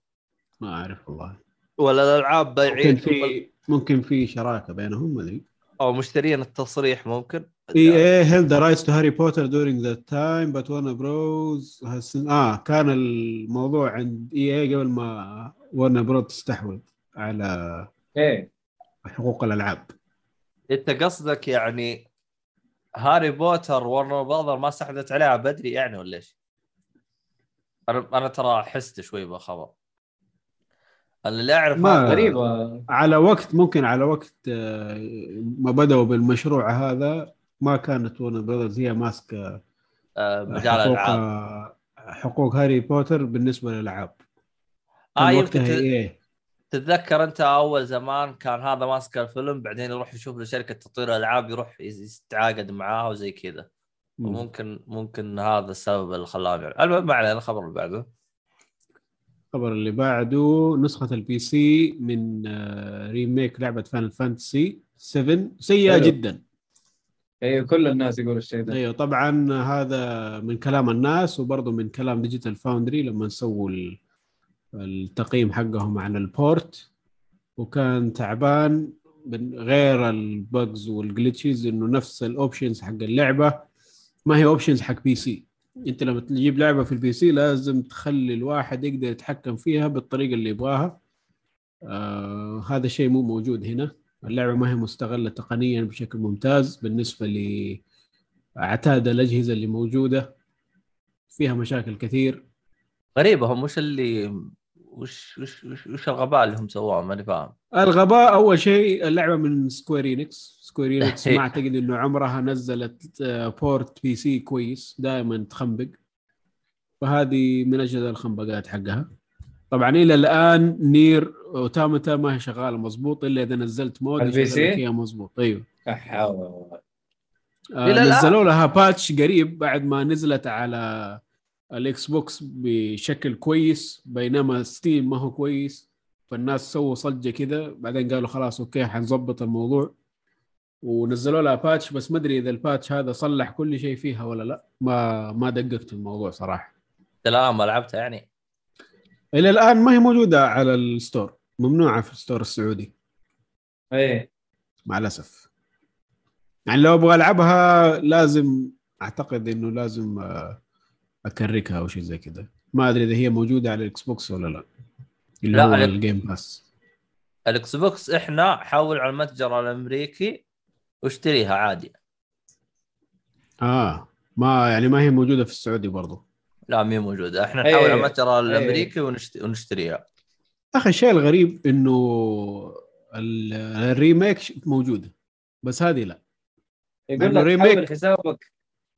[SPEAKER 3] ما أعرف والله.
[SPEAKER 1] ولا
[SPEAKER 3] الألعاب
[SPEAKER 1] بايعين
[SPEAKER 3] في ممكن في شراكة بينهم ما أدري.
[SPEAKER 1] أو مشترين التصريح ممكن.
[SPEAKER 3] EA held the rights to Harry Potter during that time but Warner Bros has آه كان الموضوع عند EA قبل ما Warner Bros تستحوذ على
[SPEAKER 2] إيه.
[SPEAKER 3] حقوق الألعاب.
[SPEAKER 1] أنت قصدك يعني هاري بوتر ورنر براذر ما استحدثت عليها بدري يعني ولا إيش؟ أنا أنا ترى حست شوي بالخبر اللي اعرف
[SPEAKER 3] ما-
[SPEAKER 2] غريبه
[SPEAKER 3] على وقت ممكن على وقت آه، ما بدأوا بالمشروع هذا ما كانت Warner Brothers هي ماسكة
[SPEAKER 1] آه، مجال
[SPEAKER 3] حقوق
[SPEAKER 1] الالعاب
[SPEAKER 3] آه، حقوق هاري بوتر بالنسبة
[SPEAKER 1] للألعاب
[SPEAKER 3] آه
[SPEAKER 1] يمكن.
[SPEAKER 3] EA
[SPEAKER 1] تتذكر أنت أول زمان كان هذا ماسك الفيلم بعدين يروح يشوف له شركه تطوير الالعاب يروح يتعاقد معاها وزي كذا
[SPEAKER 3] مم.
[SPEAKER 1] وممكن ممكن هذا السبب اللي خلاهم يعمل. المهم ما علينا الخبر اللي بعده
[SPEAKER 3] الخبر اللي بعده نسخة ال PC من آه، remake لعبة فاينل فانتسي 7 سيئة
[SPEAKER 2] حلو.
[SPEAKER 3] جدا.
[SPEAKER 2] أيوه كل الناس يقولوا الشيء ده.
[SPEAKER 3] أيوه طبعا هذا من كلام الناس وبرضه من كلام ديجيتال فاوندري لما سووا ال- التقييم حقهم عن ال port وكان تعبان من غير ال bugs وال glitches إنه نفس ال options حق اللعبة. ما هي options حق PC انت لما تجيب لعبة في ال PC لازم تخلي الواحد يقدر يتحكم فيها بالطريقة اللي يبغاها. آه هذا الشيء مو موجود هنا. اللعبة ما هي مستغلة تقنيا بشكل ممتاز بالنسبة لعتاد الأجهزة اللي موجودة. فيها مشاكل كثير.
[SPEAKER 1] غريبة هم وش اللي وش وش وش, وش الغباء اللي هم سووه؟ ماني فاهم.
[SPEAKER 3] الغباء أول شيء اللعبة من سكوير اينكس سكوير اينكس ما أعتقد إنه عمرها نزلت port PC كويس. دائما تخنبق. فهذه من أجل الخنبقات حقها. طبعا إلى الآن نير اوتوماتا ما هي شغالة مضبوط إلا إذا نزلت mod
[SPEAKER 2] ال
[SPEAKER 3] PC؟ إياها مضبوط.
[SPEAKER 2] أيوه.
[SPEAKER 3] آه. نزلوا لها patch قريب بعد ما نزلت على الإكس بوكس بشكل كويس بينما ستيم ما هو كويس. فالناس سووا ضجة كذا بعدين قالوا خلاص okay حنظبط الموضوع. ونزلوا لها patch بس ما أدري إذا ال patch هذا صلح كل شيء فيها ولا لا. ما ما دققت في الموضوع صراحة.
[SPEAKER 1] الان ما لعبتها يعني؟
[SPEAKER 3] إلى الآن ما هي موجودة على ال store. ممنوعة في ال store السعودي.
[SPEAKER 2] إيه.
[SPEAKER 3] مع الأسف. يعني لو أبغى ألعبها لازم أعتقد إنه لازم آه، أ crack ها أو شيء زي كذا ما أدري إذا هي موجودة على الإكس بوكس ولا لا. اللي
[SPEAKER 1] لا،
[SPEAKER 3] هو
[SPEAKER 1] على-
[SPEAKER 3] الجيم باس
[SPEAKER 1] الإكس بوكس إحنا حول على المتجر الأمريكي واشتريها عادي.
[SPEAKER 3] آه ما يعني ما هي موجودة في السعودي برضو.
[SPEAKER 1] لا مي موجودة. إحنا
[SPEAKER 2] أي-
[SPEAKER 1] نحول على المتجر
[SPEAKER 2] أي.
[SPEAKER 1] الأمريكي ونشت... ونشتريها.
[SPEAKER 3] أخي الشيء الغريب إنه ال- ال remake موجودة بس هذه لا.
[SPEAKER 2] يقول لك
[SPEAKER 3] remake-
[SPEAKER 2] حول حسابك.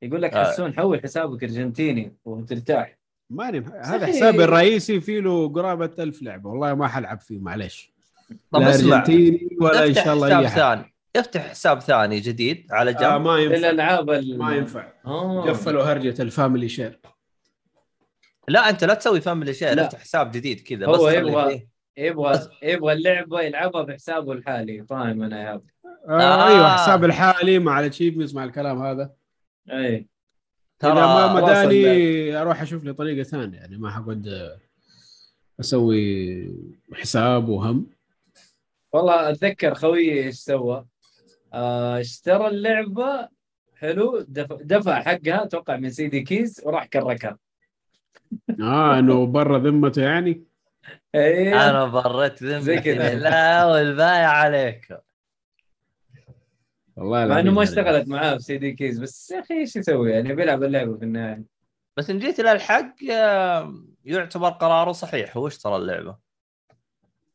[SPEAKER 2] يقول لك
[SPEAKER 1] آه.
[SPEAKER 2] حسون حول حسابك ارجنتيني وترتاح
[SPEAKER 3] ماني هذا. حسابي الرئيسي فيه له قرابة ألف لعبة والله ما حلعب فيه معليش
[SPEAKER 1] طب
[SPEAKER 3] لا
[SPEAKER 1] اسمع
[SPEAKER 3] أرجنتيني ولا إن
[SPEAKER 1] افتح
[SPEAKER 3] شاء الله
[SPEAKER 1] حساب ثاني افتح حساب ثاني جديد على جنب
[SPEAKER 3] آه ما ينفع
[SPEAKER 2] الالعاب ال...
[SPEAKER 3] ما ينفع
[SPEAKER 2] آه.
[SPEAKER 3] قفلوا هرجة ال family share
[SPEAKER 1] لا أنت لا تسوي family share
[SPEAKER 2] لا.
[SPEAKER 1] افتح حساب جديد كذا
[SPEAKER 2] هو يبغى-. يبغى يبغى اللعبة يلعبها بحسابه الحالي فاهم أنا يا أبو.
[SPEAKER 3] آه,
[SPEAKER 1] آه.
[SPEAKER 3] أيوه حساب الحالي مع ال achievements مع الكلام هذا
[SPEAKER 2] أي.
[SPEAKER 3] إذا ما
[SPEAKER 1] ترى
[SPEAKER 3] مداني أروح أشوف لي طريقة ثانية يعني ما حقعد أسوي حساب وهم.
[SPEAKER 2] والله أتذكر خويي إيش سوى؟ آه اشترى اللعبة حلو دفع, دفع حقها أتوقع من سيدي كيز وراح كركها.
[SPEAKER 3] آه إنه برا ذمته يعني؟
[SPEAKER 2] إيه.
[SPEAKER 1] أنا بريت
[SPEAKER 2] زي
[SPEAKER 1] ذمتي
[SPEAKER 2] كذا.
[SPEAKER 1] لا والبايع عليك.
[SPEAKER 3] والله
[SPEAKER 2] مع
[SPEAKER 3] إنه
[SPEAKER 2] ما
[SPEAKER 3] يعني.
[SPEAKER 2] اشتغلت معاه في CD keys بس يا أخي إيش يسوي؟ يعني بيلعب اللعبة في النهاية.
[SPEAKER 1] بس إن جيت للحق يعتبر قراره صحيح. هو اشترى اللعبة.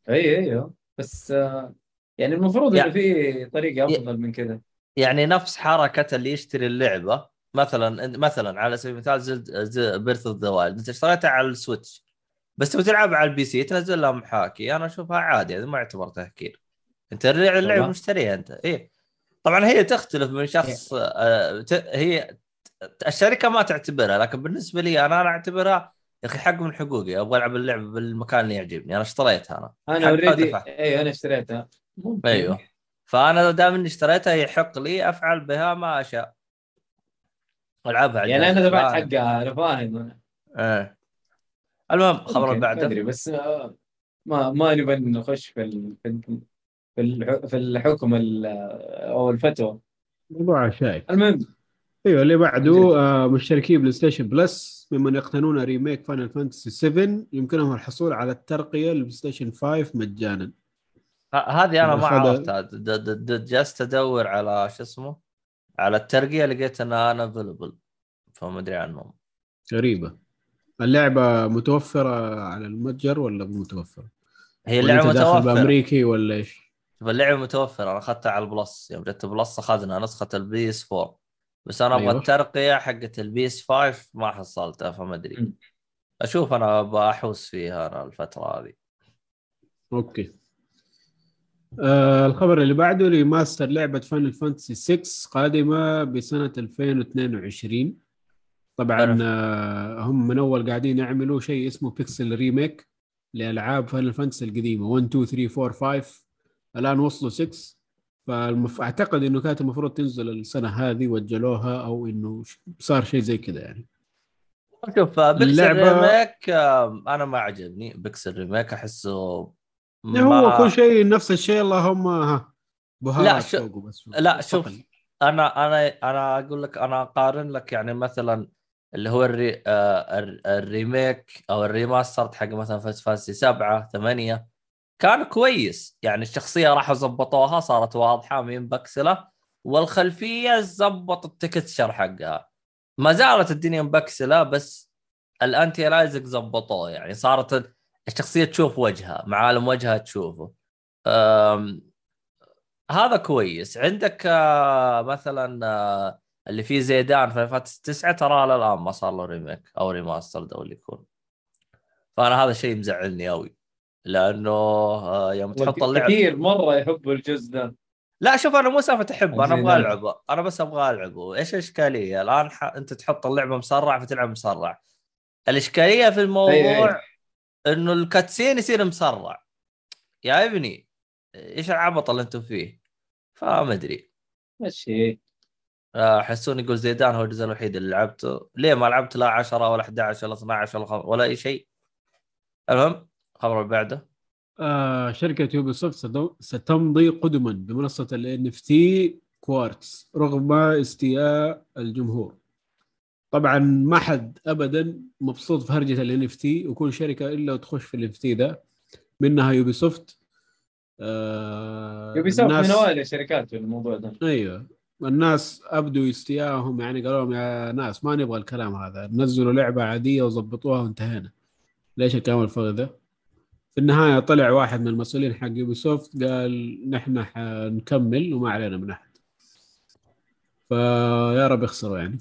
[SPEAKER 2] أي أيوه. بس آه يعني المفروض
[SPEAKER 1] يا-
[SPEAKER 2] انه في طريقه أفضل من كذا
[SPEAKER 1] يعني نفس حركة اللي يشتري اللعبة. مثلا مثلا على سبيل المثال زلدا بريث اوف ذا وايلد انت اشتريتها على السويتش بس تبغى تلعب على ال PC تنزل لها محاكي أنا أشوفها عادي هذا ما يعتبر تهكير. أنت اللعبة. مشتريها أنت. إيه. طبعا هي تختلف من شخص آه ت- هي الشركة ما تعتبرها لكن بالنسبة لي أنا أنا أعتبرها يا أخي حق من حقوقي. أبغى ألعب اللعبه بالمكان اللي يعجبني. أنا اشتريتها
[SPEAKER 2] أنا.
[SPEAKER 1] أنا
[SPEAKER 2] اوريدي. اي أنا اشتريتها. ممكن.
[SPEAKER 1] أيوه. فأنا دام إني اشتريتها يحق لي أفعل بها ما أشاء. ألعبها
[SPEAKER 2] يعني
[SPEAKER 1] أنا.
[SPEAKER 2] دفعت حقها أنا فاهم
[SPEAKER 1] إيه. المهم خبر اللي
[SPEAKER 2] ما
[SPEAKER 1] بعده
[SPEAKER 2] أدري بس آه، ما ما نبغى نخش في ال... في ال- في الح- في الحكم ال- أو الفتوى.
[SPEAKER 3] موضوع شائك.
[SPEAKER 2] المهم.
[SPEAKER 3] أيوه اللي بعده آه مشتركي بلاي ستيشن بلس ممن يقتنون remake فاينل فانتسي 7 يمكنهم الحصول على الترقية للبلاي ستيشن 5 مجانا.
[SPEAKER 1] ه- هذه أنا ما عرفتها. جلست أدور على شو اسمه على الترقية لقيت إنها unavailable فما أدري عنهم.
[SPEAKER 3] غريبة. اللعبة متوفرة على المتجر ولا مو متوفرة؟
[SPEAKER 1] هي
[SPEAKER 3] اللعبة
[SPEAKER 1] متوفرة.
[SPEAKER 3] بأمريكي ولا إيش؟
[SPEAKER 1] شوف اللعبة متوفرة أنا أخذتها على البلس. يوم جت بلس أخذنا نسخة البي إس 4 بس أنا أبغى
[SPEAKER 3] أيوه.
[SPEAKER 1] الترقية حقت البي إس 5 ما حصلتها فما
[SPEAKER 2] أدري.
[SPEAKER 1] أشوف أنا بحوس فيها أنا الفترة هذه.
[SPEAKER 3] okay. آه الخبر اللي بعده remaster لعبة فاينل فانتسي 6 قادمة بسنة 2022 طبعا. آه هم من أول قاعدين يعملوا شيء اسمه pixel remake لألعاب فاينل فانتسي القديمة. 1 2 3 4 5 الآن وصلوا 6 فالمف... أعتقد إنه كانت المفروض تنزل السنة هذه وجلوها أو إنه ش- صار شيء زي كذا يعني.
[SPEAKER 1] شوف آه، بيكسل
[SPEAKER 3] اللعبة-
[SPEAKER 1] remake آه، أنا ما عجبني pixel remake أحسه
[SPEAKER 3] هو
[SPEAKER 1] ما-
[SPEAKER 3] كل شيء نفس الشيء اللهم ها بهارات
[SPEAKER 1] لا، شو-
[SPEAKER 3] فوقه بس.
[SPEAKER 1] لا، شوف. أنا أنا أنا أقول لك أنا أقارن لك يعني مثلا اللي هو ال re آه الر- ال remake أو ال remaster حق مثلا فاينل فانتسي 7 8 كان كويس. يعني الشخصية راحوا ظبطوها صارت واضحة مي مبكسلة والخلفية زبط ال texture حقها. ما زالت الدنيا مبكسلة بس ال anti-aliasing زبطوه. يعني صارت الشخصية تشوف وجهها معالم وجهها تشوفه. هذا كويس. عندك آه، مثلا آه، اللي فيه زيدان في Fantasy 9 ترى لا الآن ما صار له remake أو remaster أو اللي يكون. فأنا هذا الشيء مزعلني قوي لأنه آه، يوم تحط اللعب
[SPEAKER 2] كثير مرة يحبوا الجزء ده.
[SPEAKER 1] لا شوف أنا مو سالفة احب أنا
[SPEAKER 2] أبغى.
[SPEAKER 1] ألعبه أنا بس أبغى ألعبه. إيش الإشكالية؟ الآن ح... أنت تحط اللعبة مسرع فتلعب مسرع الإشكالية في الموضوع
[SPEAKER 2] أي. أي.
[SPEAKER 1] إنه ال cutscene يصير مسرع يا ابني إيش العبط اللي أنتم فيه؟ فما أدري.
[SPEAKER 2] ماشي.
[SPEAKER 1] آه، حسون يقول زيدان هو الجزء الوحيد اللي لعبته. ليه ما لعبت لا 10 ولا 11 ولا 12 ولا. ولا أي شيء؟ المهم الخبر اللي بعده؟
[SPEAKER 3] آه شركة يوبي سوفت ستمضي قدما بمنصة ال NFT كوارتز رغم استياء الجمهور. طبعا ما حد ابدا مبسوط في هرجة ال NFT وكل شركة إلا وتخش في ال NFT ده. منها يوبي سوفت آه
[SPEAKER 2] يوبي سوفت من أوائل الشركات في الموضوع ده.
[SPEAKER 3] أيوه. الناس أبدوا استياءهم يعني قالوا لهم يا ناس ما نبغى الكلام هذا نزلوا لعبة عادية وظبطوها وانتهينا. ليش الكلام الفاضي ده؟ في النهاية طلع واحد من المسؤولين حق يوبي سوفت قال نحن حنكمل وما علينا من أحد. فيا رب يخسروا يعني.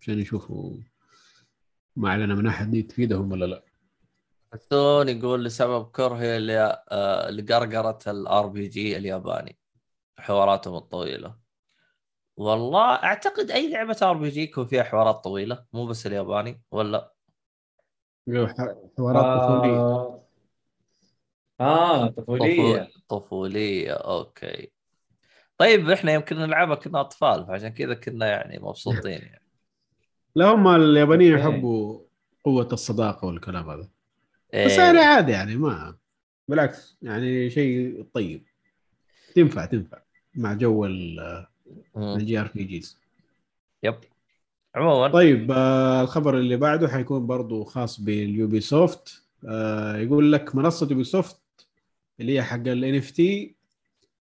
[SPEAKER 3] عشان يشوفوا ما علينا من أحد دي تفيدهم ولا لا.
[SPEAKER 1] حسون يقول لسبب كرهي ل- آه، لقرقرة ال RPG الياباني حواراتهم الطويلة والله أعتقد أي لعبة RPG يكون فيها حوارات طويلة مو بس الياباني ولا؟
[SPEAKER 3] حوارات طفوليه
[SPEAKER 2] آه. آه طفولية.
[SPEAKER 1] طفول- طفولية أوكي. طيب إحنا يمكن نلعبها كنا أطفال فعشان كذا كنا يعني مبسوطين يعني.
[SPEAKER 3] لا هم اليابانيين. يحبوا قوة الصداقة والكلام هذا.
[SPEAKER 1] إيه،
[SPEAKER 3] بس يعني عادي يعني ما بالعكس يعني شيء طيب. تنفع تنفع مع جو. ال JRPGs.
[SPEAKER 1] Yep. عموما.
[SPEAKER 3] طيب آه الخبر اللي بعده حيكون برضو خاص باليوبي سوفت آه يقول لك منصة يوبي سوفت اللي هي حق ال NFT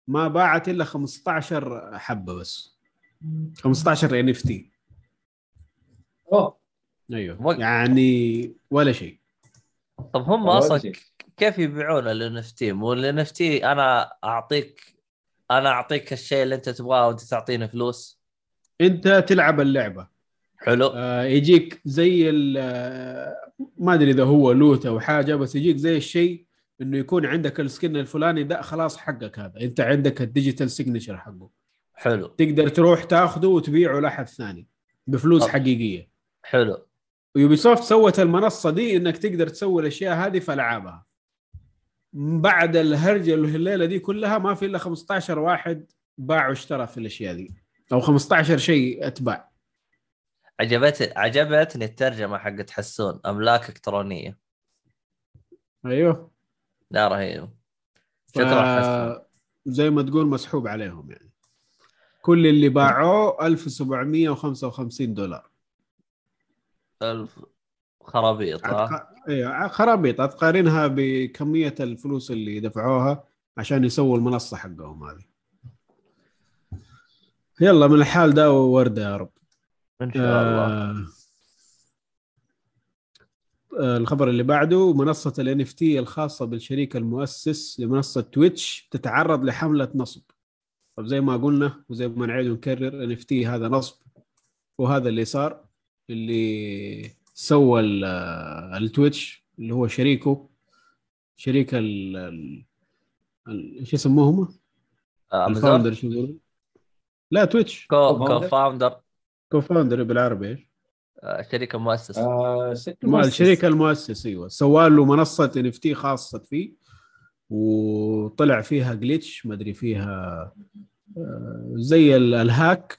[SPEAKER 3] ما باعت إلا 15 حبة بس. 15 N FT
[SPEAKER 2] أوه.
[SPEAKER 3] أيوه.
[SPEAKER 1] وق-
[SPEAKER 3] يعني ولا شيء.
[SPEAKER 1] طب هم أصلا
[SPEAKER 2] شيء.
[SPEAKER 1] كيف يبيعون ال NFT؟ مو ال NFT أنا اعطيك أنا أعطيك الشيء اللي أنت تبغاه وأنت تعطيني فلوس.
[SPEAKER 3] أنت تلعب اللعبة.
[SPEAKER 1] حلو.
[SPEAKER 3] آه يجيك زي ال- آه، ما أدري إذا هو loot أو حاجة بس يجيك زي الشيء إنه يكون عندك ال skin الفلاني ده خلاص حقك هذا. أنت عندك ال digital signature حقه.
[SPEAKER 1] حلو.
[SPEAKER 3] تقدر تروح تاخذه وتبيعه لأحد ثاني بفلوس
[SPEAKER 1] طب.
[SPEAKER 3] حقيقية.
[SPEAKER 1] حلو.
[SPEAKER 3] ويوبي سوفت سوت المنصة دي إنك تقدر تسوي الأشياء هذه في ألعابها. بعد الهرجة اللي الليلة دي كلها ما في إلا 15 واحد باع واشترى في الأشياء دي. أو 15 شيء أتباع.
[SPEAKER 1] عجبت عجبتني الترجمة حقت حسون. أملاك إلكترونية.
[SPEAKER 3] أيوه.
[SPEAKER 1] لا رهيب.
[SPEAKER 3] ف- زي ما تقول مسحوب عليهم يعني. كل اللي باعوه 1755 دولار.
[SPEAKER 1] ألف خرابيط
[SPEAKER 3] أتق... أيوه خرابيط. تقارنها بكمية الفلوس اللي دفعوها عشان يسووا المنصة حقهم هذه. يلا من الحال ده ورده يا رب.
[SPEAKER 1] إن شاء الله.
[SPEAKER 3] آه... آه، الخبر اللي بعده منصة ال NFT الخاصة بالشريك المؤسس لمنصة تويتش تتعرض لحملة نصب طب زي ما قلنا وزي ما نعيد ونكرر NFT هذا نصب وهذا اللي صار اللي سوى ال- آه، التويتش اللي هو شريكه شريك ال إيش يسموهم؟
[SPEAKER 1] آه، امازون
[SPEAKER 3] ال founder شو؟ لا تويتش
[SPEAKER 1] co
[SPEAKER 2] Co-founder؟
[SPEAKER 1] Co-founder
[SPEAKER 3] Co-founder بالعربي إيش؟
[SPEAKER 1] آه، شركة مؤسسة.
[SPEAKER 2] آه ست
[SPEAKER 3] ما
[SPEAKER 2] مؤسس.
[SPEAKER 3] الشركة المؤسس أيوه. سوى له منصة NFT خاصة فيه وطلع فيها glitch ما أدري فيها آه، زي ال- ال hack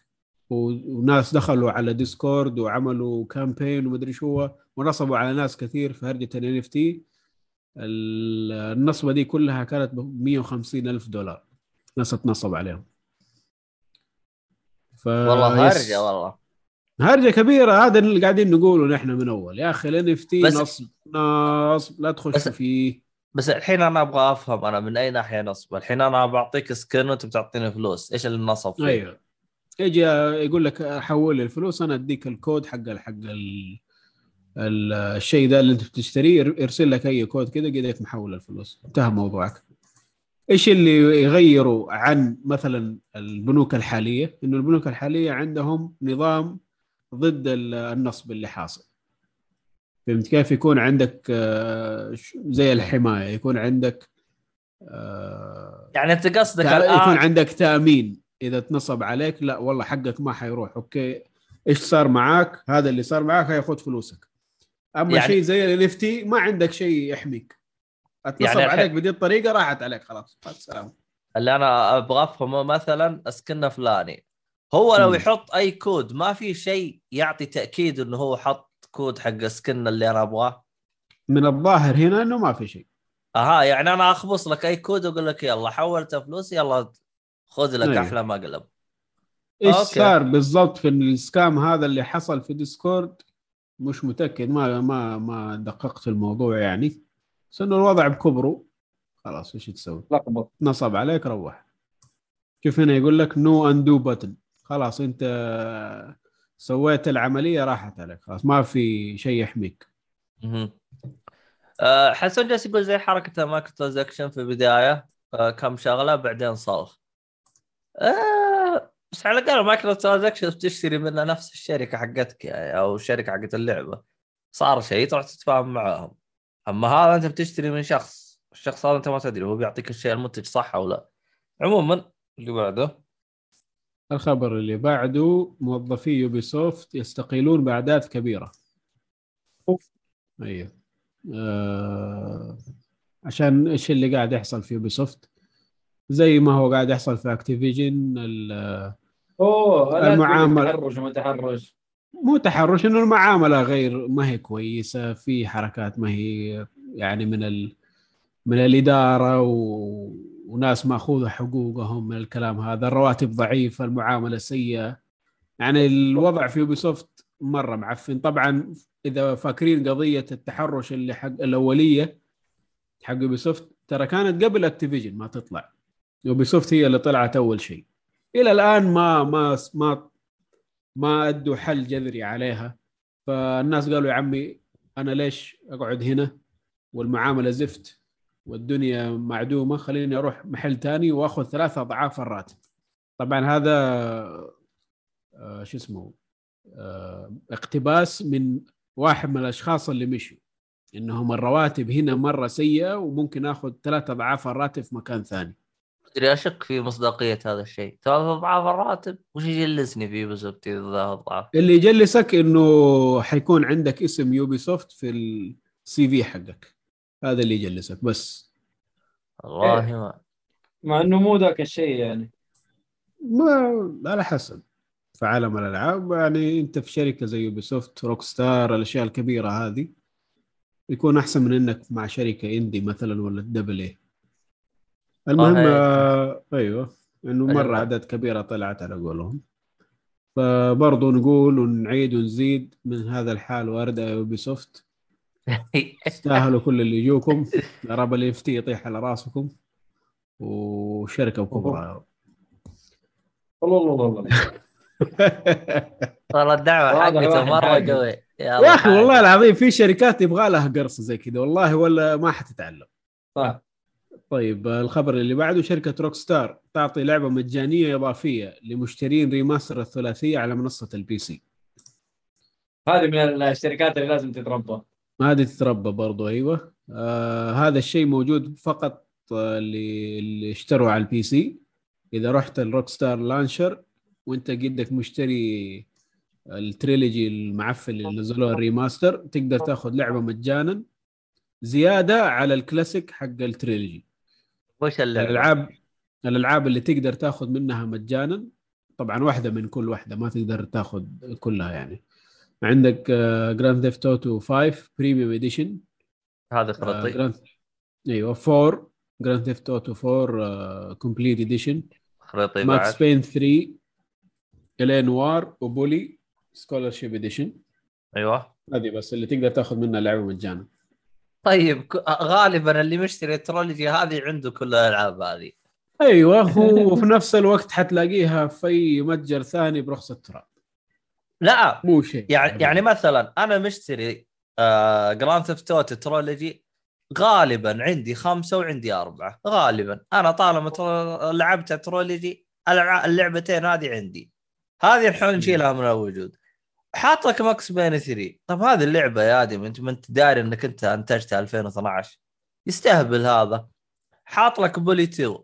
[SPEAKER 3] وناس دخلوا على ديسكورد وعملوا campaign وما أدري شو هو ونصبوا على ناس كثير في هرجة ال NFT. النصبة دي كلها كانت ب 150 ألف دولار. ناس تنصب عليهم. ف...
[SPEAKER 1] والله هرجة والله.
[SPEAKER 3] هرجة كبيرة هذا اللي قاعدين نقوله نحن من أول. يا أخي ال
[SPEAKER 1] NFT
[SPEAKER 3] نصب نصب لا تخش
[SPEAKER 1] بس-
[SPEAKER 3] فيه.
[SPEAKER 1] بس الحين أنا أبغى أفهم أنا من أي ناحية نصب؟ الحين أنا بعطيك skin وأنت بتعطيني فلوس إيش اللي نصب فيه؟
[SPEAKER 3] أيوه. يجي يقول لك حول لي الفلوس أنا أديك الكود حق حق ال... ال- الشيء ده اللي أنت بتشتريه ارسل لك أي كود كذا قدرت محول الفلوس. انتهى موضوعك. إيش اللي يغيروا عن مثلا البنوك الحالية؟ إنه البنوك الحالية عندهم نظام ضد ال- النصب اللي حاصل. فهمت كيف؟ يكون عندك آه، زي الحماية يكون عندك آه،
[SPEAKER 1] يعني انت قصدك
[SPEAKER 3] تع- يكون
[SPEAKER 1] الان
[SPEAKER 3] عندك تأمين. إذا تنصب عليك لا والله حقك ما حيروح. أوكي إيش صار معاك؟ هذا اللي صار معاك هياخذ فلوسك. أما
[SPEAKER 1] يعني-
[SPEAKER 3] شيء زي ال NFT ما عندك شيء يحميك. أتنصب
[SPEAKER 1] يعني
[SPEAKER 3] عليك بدي الطريقة راحت عليك خلاص. مع السلامة.
[SPEAKER 1] اللي أنا أبغى أفهمه مثلا skin فلاني هو لو. يحط أي كود ما في شيء يعطي تأكيد إنه هو حط كود حق skin اللي أنا أبغاه؟
[SPEAKER 3] من الظاهر هنا إنه ما في شيء.
[SPEAKER 1] أها يعني أنا أخبص لك أي كود وأقول لك يلا حولت فلوس يلا خذ لك
[SPEAKER 3] أيوه.
[SPEAKER 1] أحلى مقلب
[SPEAKER 3] إيش
[SPEAKER 1] أوكي.
[SPEAKER 3] صار بالضبط في ال scam هذا اللي حصل في ديسكورد؟ مش متأكد ما ما ما دققت في الموضوع يعني. بس إنه الوضع بكبره. خلاص إيش تسوي؟
[SPEAKER 2] لخبط.
[SPEAKER 3] نصب عليك روح. شوف هنا يقول لك no undo button خلاص انت سويت العملية راحت عليك خلاص ما في شيء يحميك.
[SPEAKER 1] أه حسن جالس يقول زي حركة ال microtransaction في البداية. أه كم شغلة بعدين صلخ أه بس على الأقل microtransaction بتشتري منها نفس الشركة حقتك يعني أو الشركة حقت اللعبة. صار شيء تروح تتفاهم معاهم. أما هذا أنت بتشتري من شخص الشخص هذا أنت ما تدري هو بيعطيك الشيء المنتج صح أو لا. عموما اللي بعده.
[SPEAKER 3] الخبر اللي بعده موظفي يوبي سوفت يستقيلون بأعداد كبيرة
[SPEAKER 2] أوف.
[SPEAKER 3] أيوه آه عشان إيش اللي قاعد يحصل في يوبي سوفت زي ما هو قاعد يحصل في اكتيفيجن أوه.
[SPEAKER 2] تقول تحرش وما تحرش
[SPEAKER 3] مو تحرش إنه المعاملة غير ما هي كويسة في حركات ما هي يعني من ال... من الإدارة و... وناس ماخوذة حقوقهم من الكلام هذا. الرواتب ضعيفة المعاملة سيئة. يعني الوضع في يوبي سوفت مرة معفن. طبعا إذا فاكرين قضية التحرش اللي حق الأولية حق يوبي سوفت ترى كانت قبل اكتيفيجن ما تطلع. يوبي سوفت هي اللي طلعت أول شيء. إلى الآن ما ما ما ما أدوا حل جذري عليها. فالناس قالوا يا عمي أنا ليش أقعد هنا؟ والمعاملة زفت. والدنيا معدومة خليني أروح محل تاني وأخذ ثلاثة أضعاف الراتب. طبعا هذا آه، شو اسمه آه، اقتباس من واحد من الأشخاص اللي مشوا. إنهم الرواتب هنا مرة سيئة وممكن آخذ ثلاثة أضعاف الراتب في مكان ثاني.
[SPEAKER 1] أدري أشك في مصداقية هذا الشيء. ثلاث أضعاف الراتب؟ وش يجلسني فيه بالضبط ثلاث أضعاف؟
[SPEAKER 3] اللي يجلسك إنه حيكون عندك اسم يوبي سوفت في ال CV حقك. هذا اللي يجلسك بس.
[SPEAKER 1] والله ما.
[SPEAKER 2] مع إنه مو ذاك الشيء يعني.
[SPEAKER 3] ما على حسب. في عالم الألعاب يعني أنت في شركة زي يوبي سوفت روك ستار الأشياء الكبيرة هذه يكون أحسن من إنك مع شركة indie مثلا ولا double A المهم. آه أيوه إنه
[SPEAKER 1] أيوة.
[SPEAKER 3] مرة اعداد كبيرة طلعت على قولهم. فبرضه نقول ونعيد ونزيد من هذا الحال وأرد يوبي سوفت تستاهلوا كل اللي يجوكم. يا رب اللي يفتي يطيح على راسكم. وشركة كبرى يا رب
[SPEAKER 2] والله والله والله.
[SPEAKER 1] والله
[SPEAKER 2] الدعوة
[SPEAKER 1] حقته
[SPEAKER 2] واحد مرة.
[SPEAKER 1] قوي
[SPEAKER 3] يا أخي والله العظيم في شركات يبغى لها قرص زي كذا. والله ولا ما حتتعلم.
[SPEAKER 2] صح.
[SPEAKER 3] طيب الخبر اللي بعده شركة روك ستار تعطي لعبة مجانية إضافية لمشترين remaster الثلاثية على منصة ال PC.
[SPEAKER 2] هذه من الشركات اللي لازم تتربى.
[SPEAKER 3] هذه تتربى برضو أيوه. آه هذا الشيء موجود فقط آه، اللي اللي اشتروا على ال PC. إذا رحت الروك ستار launcher وأنت قدك مشتري ال trilogy المعفن اللي نزلوه ال remaster تقدر تاخذ لعبة مجانا زيادة على الكلاسيك حق ال
[SPEAKER 1] trilogy وش؟
[SPEAKER 3] الألعاب الألعاب اللي تقدر تاخذ منها مجانا طبعا واحدة من كل واحدة ما تقدر تاخذ كلها يعني. عندك Grand Theft Auto 5 Premium Edition
[SPEAKER 1] هذا خريطي
[SPEAKER 3] Grand أيوه 4 Grand Theft Auto 4 Complete Edition
[SPEAKER 1] خريطي
[SPEAKER 3] ماكس بين 3 الي نوار وبولي سكولرشيب اديشن
[SPEAKER 1] أيوه.
[SPEAKER 3] هذه بس اللي تقدر تاخذ منها لعبة مجانا.
[SPEAKER 1] طيب غالبا اللي مشتري ال trilogy هذه عنده كل الألعاب هذه.
[SPEAKER 3] أيوه هو وفي نفس الوقت حتلاقيها في متجر ثاني برخص التراب.
[SPEAKER 1] لا
[SPEAKER 3] مو شيء.
[SPEAKER 1] يعني يعني مثلا أنا مشتري آه Grand Theft Auto trilogy غالبا عندي خمسة وعندي أربعة غالبا. أنا طالما لعبت trilogy اللعبتين هذه عندي. هذه الحين نشيلها من الوجود. حاط لك Max Payne 3 طب هذه اللعبة يا آدم أنت ما أنت داري إنك أنت أنتجتها 2012 يستهبل هذا. حاط لك Bully 2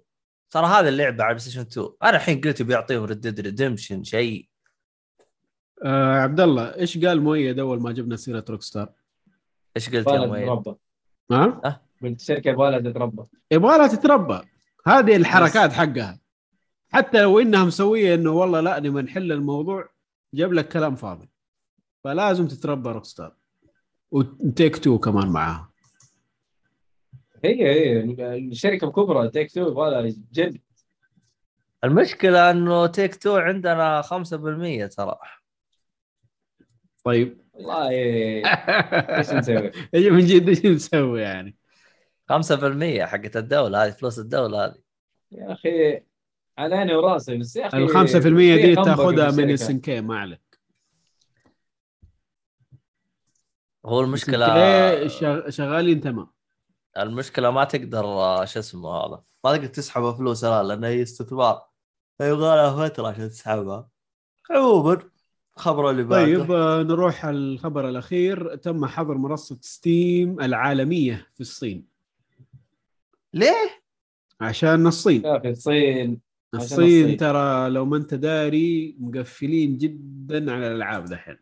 [SPEAKER 1] ترى هذه اللعبة على بلاي ستيشن 2 أنا الحين قلت بيعطيهم Red Redemption شيء.
[SPEAKER 3] آه عبد الله إيش قال مؤيد أول ما جبنا سيرة روك ستار؟
[SPEAKER 1] إيش قلت يا
[SPEAKER 2] يبغالها
[SPEAKER 1] مؤيد؟
[SPEAKER 2] تتربى.
[SPEAKER 3] ها؟
[SPEAKER 2] قلت الشركة يبغالها تتربى.
[SPEAKER 3] يبغى لها تتربى. هذه الحركات حقها. حتى لو إنها مسوية إنه والله لا نبغى نحل الموضوع جاب لك كلام فاضي. فلازم تتربى روك ستار وتيك تو كمان معاها.
[SPEAKER 2] هي هي الشركة الكبرى تيك تو يبغالها جد.
[SPEAKER 1] المشكلة إنه تيك تو عندنا 5% ترى.
[SPEAKER 3] طيب.
[SPEAKER 2] والله إيش نسوي؟
[SPEAKER 3] إيش من جد إيش نسوي يعني؟
[SPEAKER 1] 5% حقت الدولة هذه فلوس الدولة هذه.
[SPEAKER 2] يا أخي على عيني وراسي بس يا أخي
[SPEAKER 3] ال 5%
[SPEAKER 2] في
[SPEAKER 3] دي تاخذها من. السنكي ما عليك
[SPEAKER 1] هو
[SPEAKER 3] شغ- شغالين تمام
[SPEAKER 1] المشكلة ما تقدر شو اسمه هذا؟ ما تقدر تسحب فلوس الان لأنه هي استثمار يبغى لها فتره عشان تسحبها. عموما الخبر اللي بعده؟
[SPEAKER 3] طيب آه، نروح على الخبر الأخير. تم حظر منصة ستيم العالمية في الصين.
[SPEAKER 1] ليه؟
[SPEAKER 3] عشان الصين.
[SPEAKER 2] يا أخي الصين.
[SPEAKER 3] الصين
[SPEAKER 2] الصين.
[SPEAKER 3] ترى لو ما أنت داري مقفلين جدا على الألعاب دحين.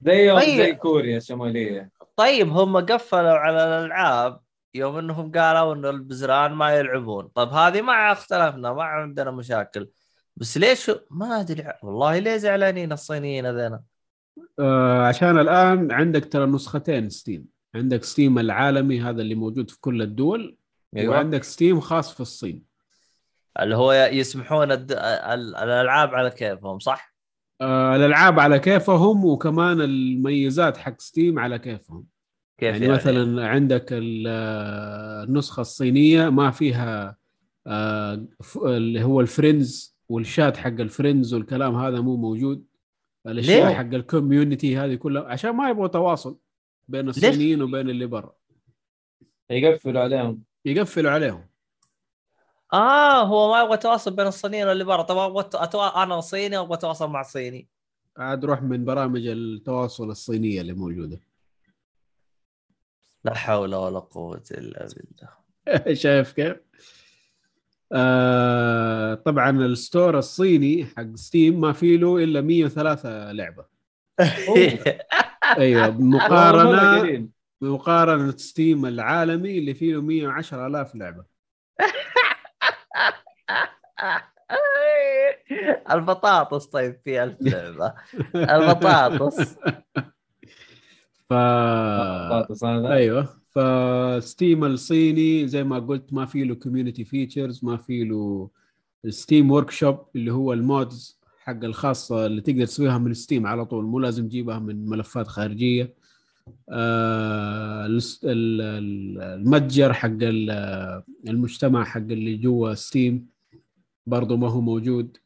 [SPEAKER 2] زيهم
[SPEAKER 1] طيب.
[SPEAKER 2] زي كوريا الشمالية.
[SPEAKER 1] طيب هم قفلوا على الألعاب يوم إنهم قالوا انه البزران ما يلعبون. طب هذه ما اختلفنا ما عندنا مشاكل. بس ليش ما أدري والله ليه زعلانين الصينيين هذين
[SPEAKER 3] آه عشان الآن عندك ترى نسختين ستيم. عندك ستيم العالمي هذا اللي موجود في كل الدول
[SPEAKER 1] أيوة.
[SPEAKER 3] وعندك ستيم خاص في الصين.
[SPEAKER 1] اللي هو يسمحون الد... ال- الألعاب على كيفهم صح؟
[SPEAKER 3] آه الألعاب على كيفهم وكمان الميزات حق ستيم على كيفهم.
[SPEAKER 1] كيف
[SPEAKER 3] يعني, يعني؟ مثلا عندك ال- النسخة الصينية ما فيها آه، ف- اللي هو ال friends وال chat حق ال friends والكلام هذا مو موجود. الأشياء
[SPEAKER 1] ليه؟
[SPEAKER 3] حق ال community هذه كلها عشان ما يبغوا تواصل بين الصينيين وبين اللي برا.
[SPEAKER 2] يقفلوا عليهم.
[SPEAKER 3] يقفلوا عليهم.
[SPEAKER 1] آه هو ما يبغى تواصل بين الصينيين واللي برا. طب أبغى أت- أتوا... أنا صيني أبغى أتواصل مع صيني.
[SPEAKER 3] عاد روح من برامج التواصل الصينية اللي موجودة.
[SPEAKER 1] لا حول ولا قوة إلا بالله.
[SPEAKER 3] شايف كيف؟ آه طبعا ال store الصيني حق ستيم ما فيه له إلا 103 لعبة.
[SPEAKER 2] أيوه
[SPEAKER 3] مقارنه
[SPEAKER 2] قليل.
[SPEAKER 3] بمقارنة ستيم العالمي اللي فيه له 110 آلاف لعبة.
[SPEAKER 1] البطاطس طيب في ألف لعبة. البطاطس.
[SPEAKER 3] ف
[SPEAKER 2] بطاطس هذا.
[SPEAKER 3] أيوه. فستيم الصيني زي ما قلت ما في له community features ما في له Steam Workshop اللي هو ال mods حق الخاصة اللي تقدر تسويها من ستيم على طول مو لازم تجيبها من ملفات خارجية. آه الس- ال- ال- المتجر حق ال- المجتمع حق اللي جوا ستيم برضه ما هو موجود.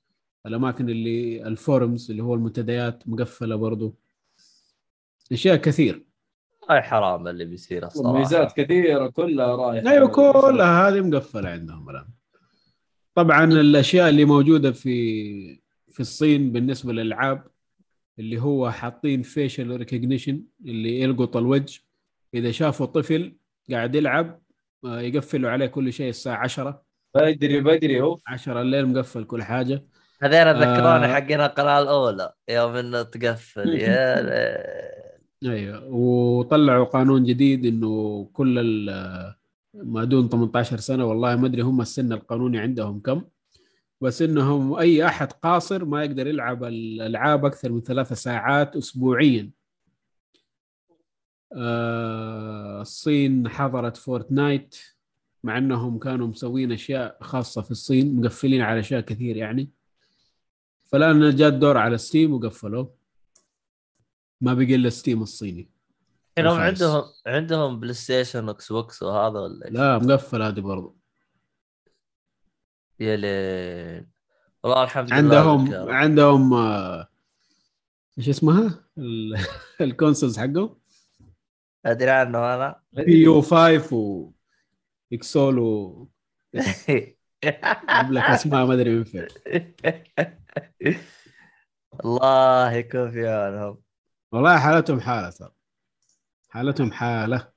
[SPEAKER 3] الأماكن اللي ال forums اللي هو المنتديات مقفلة برضه أشياء كثير.
[SPEAKER 1] اي حرام اللي بيصير الصراحة.
[SPEAKER 2] ميزات كثيرة كلها رايحة.
[SPEAKER 3] أيوه كلها هذه مقفلة عندهم الآن. طبعا الأشياء اللي موجودة في في الصين بالنسبة للألعاب اللي هو حاطين فيشل ريكوجنيشن اللي يلقط الوجه. إذا شافوا طفل قاعد يلعب آه، يقفلوا عليه كل شيء الساعة 10
[SPEAKER 2] بدري بدري أوف.
[SPEAKER 3] 10 الليل مقفل كل حاجة.
[SPEAKER 1] هذين ذكروني
[SPEAKER 3] آه.
[SPEAKER 1] حقين القناة الأولى يوم إنه تقفل. يا ليل.
[SPEAKER 3] أيوه. وطلعوا قانون جديد إنه كل ال- ما دون 18 سنة والله ما أدري هم السن القانوني عندهم كم بس إنهم أي أحد قاصر ما يقدر يلعب الألعاب أكثر من ثلاثة ساعات اسبوعيا. آه، الصين حضرت Fortnite مع أنهم كانوا مسوين أشياء خاصة في الصين مقفلين على أشياء كثير يعني. فالآن جاء الدور على Steam وقفلوه. ما بقي إلا Steam الصيني. الخايس.
[SPEAKER 1] عندهم عندهم PlayStation و Xbox وهذا ولا؟
[SPEAKER 3] لا مقفل هذه برضو.
[SPEAKER 1] يا ليل. والله الحمد لله
[SPEAKER 3] عندهم. عندهم آه، إيش اسمها؟ ال- الكونسولز حقهم.
[SPEAKER 1] أدري عنه أنا
[SPEAKER 3] بي يو 5 و اكسول و لك أسماء ما أدري من فين.
[SPEAKER 1] الله يكون في عونهم.
[SPEAKER 3] والله حالتهم حالة ترى. حالتهم
[SPEAKER 1] حالة.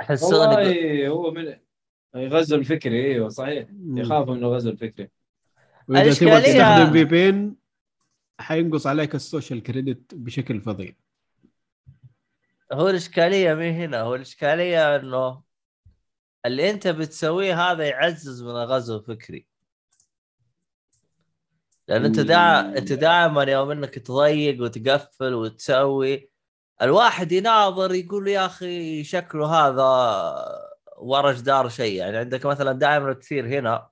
[SPEAKER 1] أحس
[SPEAKER 2] والله هو من غزو الفكري إيوه صحيح. يخافوا إنه غزو الفكري.
[SPEAKER 3] وإذا تبغى تستخدم في بين حينقص عليك السوشيال كريدت بشكل فظيع.
[SPEAKER 1] هو الإشكالية مين هنا هو الإشكالية إنه اللي أنت بتسويه هذا يعزز من الغزو الفكري. لأن أنت دا... أنت دائما يوم إنك تضيق وتقفل وتسوي الواحد يناظر يقول يا أخي شكله هذا ورا جدار شيء. يعني عندك مثلا دائما تصير هنا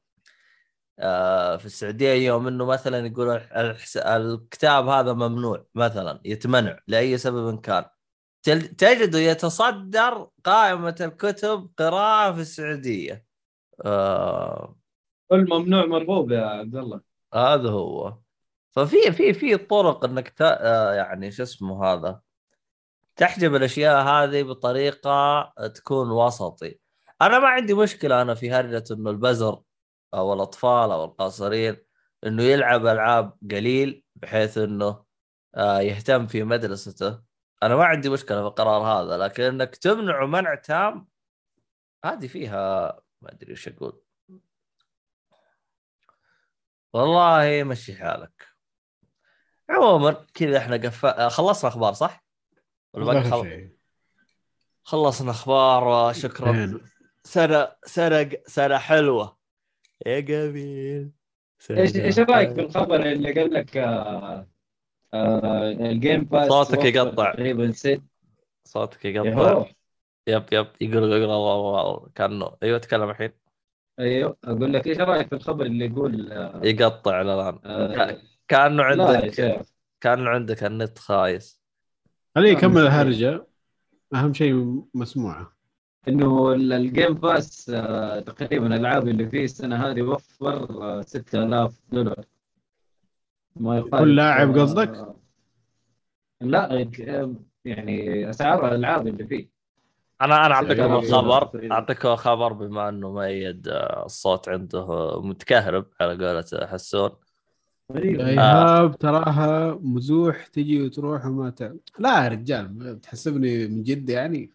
[SPEAKER 1] آه، في السعودية يوم إنه مثلا يقول. الكتاب هذا ممنوع مثلا يتمنع لأي سبب كان. تجده يتصدر قائمة الكتب قراءة في السعودية. آه.
[SPEAKER 2] كل ممنوع مرغوب يا عبد الله.
[SPEAKER 1] هذا هو. ففي في في طرق إنك. آه، يعني شو اسمه هذا؟ تحجب الأشياء هذه بطريقة تكون وسطي. أنا ما عندي مشكلة أنا في هرجة إنه البزر أو الأطفال أو القاصرين إنه يلعب ألعاب قليل بحيث إنه آه، يهتم في مدرسته. أنا ما عندي مشكلة في القرار هذا لكن إنك تمنعه منع تام هذه فيها ما أدري وش أقول. والله مشي حالك. عموما كذا إحنا قف... آه، خلصنا أخبار صح؟ خل... خلصنا أخبار وشكرا. سنه سنة سنة حلوة. يا جميل.
[SPEAKER 2] إيش إيش
[SPEAKER 1] رأيك.
[SPEAKER 2] بالخبر اللي قال لك آه آه ال Game
[SPEAKER 1] Pass
[SPEAKER 2] صوتك
[SPEAKER 1] يقطع.
[SPEAKER 2] تقريبا ست.
[SPEAKER 1] صوتك. يقطع. yep yep. يقول يقول الله الله كانه أيوه تكلم الحين.
[SPEAKER 2] أيوه. أقول لك إيش رأيك في الخبر اللي يقول آه
[SPEAKER 1] يقطع الآن.
[SPEAKER 2] آه كأنه
[SPEAKER 1] عندك كأنه عندك النت خايس.
[SPEAKER 3] خليه
[SPEAKER 2] آه،
[SPEAKER 3] يكمل الهرجة. أهم شيء مسموعة.
[SPEAKER 2] إنه ال- الجيم باس آه تقريبا الألعاب اللي فيه السنة هذه وفر آه 6000 دولار. ما
[SPEAKER 3] كل لاعب
[SPEAKER 2] آه،
[SPEAKER 3] قصدك؟
[SPEAKER 2] لا آه، يعني أسعار الألعاب اللي فيه.
[SPEAKER 1] أنا أنا اعطيكم
[SPEAKER 2] يعني-
[SPEAKER 1] الخبر اعطيكم خبر بما إنه مؤيد آه، الصوت عنده متكهرب على قولة حسون.
[SPEAKER 3] ايهاب تراها مزوح تجي وتروح وما ت... لا يا رجال بتحسبني من جد يعني.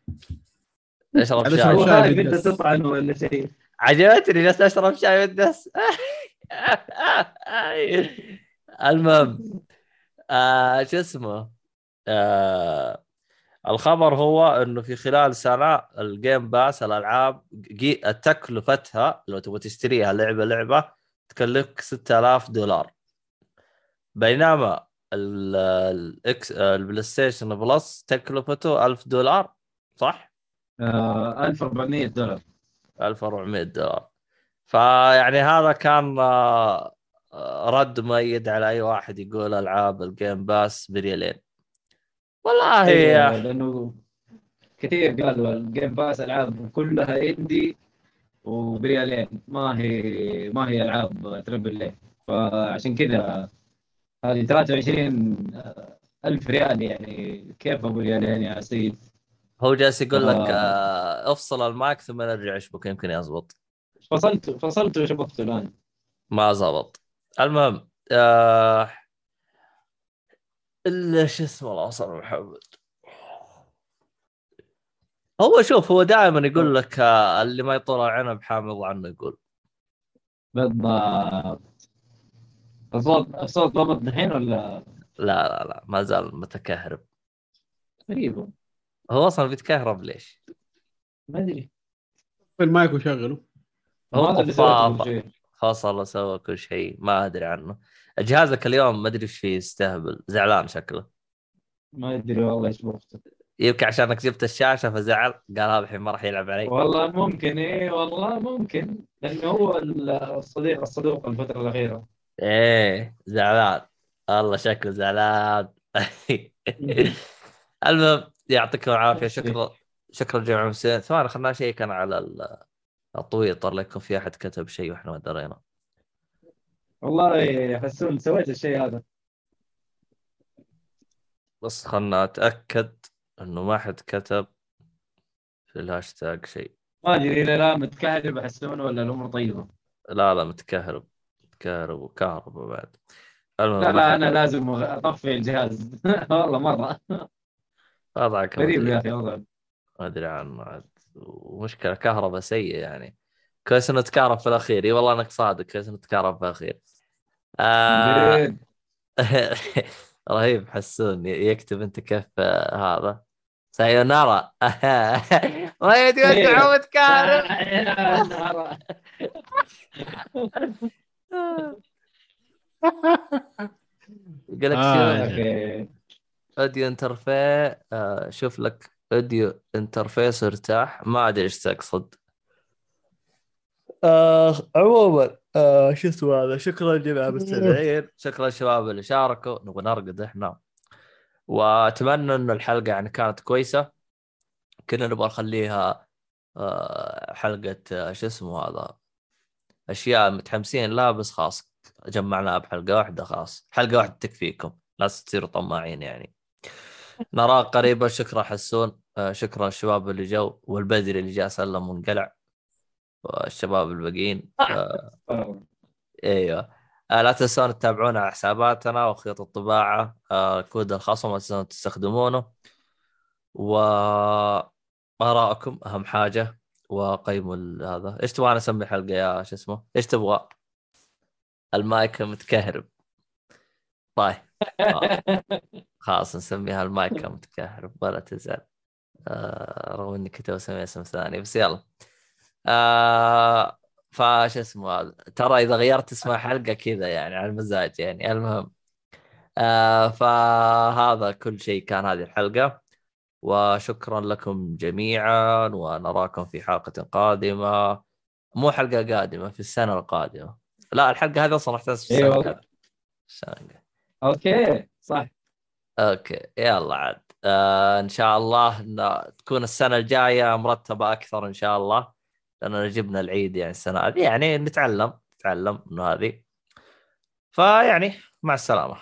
[SPEAKER 3] أشرب
[SPEAKER 1] شاي؟
[SPEAKER 2] انت. تطعن ولا شيء.
[SPEAKER 1] عجبتني جالس أشرب شاي والدس المهم آه شو اسمه؟ آه الخبر هو إنه في خلال سنة ال Game Pass الألعاب جي- تكلفتها لو تبغى تشتريها لعبة لعبة تكلفك 6000 دولار. بينما ال- ال X ال PlayStation Plus تكلفته 1000 دولار صح؟
[SPEAKER 2] آه 1400 دولار.
[SPEAKER 1] 1400 دولار. فيعني هذا كان آه، رد مؤيد على أي واحد يقول ألعاب ال Game Pass بريالين والله
[SPEAKER 2] أيوة،
[SPEAKER 1] هي
[SPEAKER 2] لأنه كثير قالوا ال Game Pass ألعاب كلها indie وبريالين ما هي ما هي ألعاب triple فعشان كذا هذه 23 ألف ريال يعني. كيف ابو ريالين يا سيد؟
[SPEAKER 1] هو جالس يقول لك
[SPEAKER 2] آه.
[SPEAKER 1] آه، أفصل المايك ثم نرجع اشبك يمكن يزبط.
[SPEAKER 2] فصلت فصلت وشبكته الآن؟
[SPEAKER 1] ما زبط. المهم آه شو اسمه الله على محمد. هو شوف هو دائما يقول لك آه، اللي ما يطول العنب حامض عنه يقول.
[SPEAKER 2] بالضبط. الصوت الصوت ضبط الحين ولا؟
[SPEAKER 1] لا لا لا ما زال متكهرب.
[SPEAKER 2] غريبة
[SPEAKER 1] هو أصلا بيتكهرب ليش؟
[SPEAKER 2] ما
[SPEAKER 3] أدري. المايك وشغله.
[SPEAKER 1] هو
[SPEAKER 2] شيء.
[SPEAKER 1] فصل وسوى كل شيء ما أدري عنه. جهازك اليوم ما أدري إيش فيه يستهبل. زعلان شكله.
[SPEAKER 2] ما أدري والله إيش بوقته.
[SPEAKER 1] يمكن عشانك جبت الشاشة فزعل. قال هذا الحين ما راح يلعب علي.
[SPEAKER 2] والله ممكن إيه والله ممكن. لأنه هو الصديق الصدوق الفترة الأخيرة.
[SPEAKER 1] إيه زعلان. والله شكله زعلان. المهم يعطيكم العافية. شكرا. شكرا جميع المستمعين ثواني خلنا نشيك أنا على ال- التويتر لا يكون في أحد كتب شيء وإحنا ما درينا.
[SPEAKER 2] والله حسون سويت الشيء هذا.
[SPEAKER 1] بس خلنا أتأكد إنه ما حد كتب في الهاشتاج شيء.
[SPEAKER 2] ما أدري إذا لا متكهرب حسون ولا الأمور طيبة.
[SPEAKER 1] لا لا متكهرب. متكهرب وكهرباء بعد.
[SPEAKER 2] لا لا أنا لازم أطفي الجهاز. والله مرة.
[SPEAKER 1] وضعك
[SPEAKER 2] غريب يا أخي وضع
[SPEAKER 1] ما أدري عنه عاد. ومشكلة كهرباء سيء يعني. كويس إنه تكهرب في الأخير. إي والله أنك صادق كويس إنه تكهرب في الأخير. آه. رهيب حسون يكتب أنت كيف آه، هذا. سايونارا ما يدري
[SPEAKER 2] إيه.
[SPEAKER 1] تعود لك
[SPEAKER 3] آه.
[SPEAKER 1] audio interfa آه شوف لك audio interface ارتاح. ما أدري إيش تقصد آه عموما آه شو اسمه هذا؟ شكرا جميع المستمعين شكرا الشباب اللي شاركوا. نبغى نرقد إحنا. وأتمنى انه الحلقة يعني كانت كويسة. كنا نبغى نخليها آه حلقة آه شو اسمه هذا؟ أشياء متحمسين. لا بس خلاص جمعناها بحلقة واحدة خلاص. حلقة واحدة تكفيكم. لا تصيروا طماعين يعني. نراك قريبا. شكرا حسون. آه، شكرا الشباب اللي جو والبدري اللي جاء سلم وانقلع. والشباب الباقيين. آه، إيوه. آه، لا تنسون تتابعونا على حساباتنا وخيط الطباعة. كود الخصم لا تنسون تستخدمونه. وآراءكم أهم حاجة. وقيموا هذا. إيش تبغى نسمي الحلقة يا شو اسمه؟ إيش تبغى؟ المايك متكهرب. طيب. خلاص نسميها المايك متكهرب ولا تزعل. آه رغم إني كنت بسميها اسم ثاني بس يلا. آه فاش اسمه هذا؟ ترى إذا غيرت اسم الحلقة كذا يعني على المزاج يعني. المهم. آه فهذا كل شيء كان هذه الحلقة. وشكرا لكم جميعا ونراكم في حلقة قادمة. مو حلقة قادمة في السنة القادمة. لا الحلقة هذه أصلا راح تنزل في
[SPEAKER 2] إيه
[SPEAKER 1] السنة القادمة.
[SPEAKER 2] okay صح.
[SPEAKER 1] okay يلا عاد. آه إن شاء الله تكون السنة الجاية مرتبة أكثر إن شاء الله لاننا جبنا العيد يعني السنة هذه. يعني نتعلم نتعلم انه هذه. فيعني مع
[SPEAKER 2] السلامة.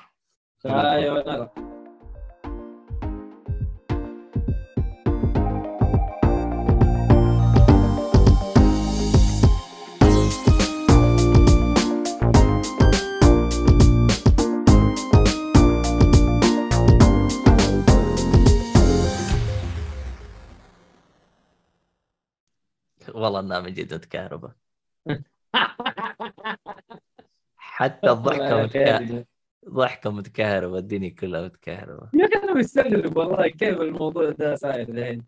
[SPEAKER 1] والله إنها من جد متكهربه حتى الضحكة متكهربه ضحكه متكهربه الدنيا كلها متكهربه
[SPEAKER 2] يا أخي أنا مستغرب والله كيف الموضوع ده صاير الحين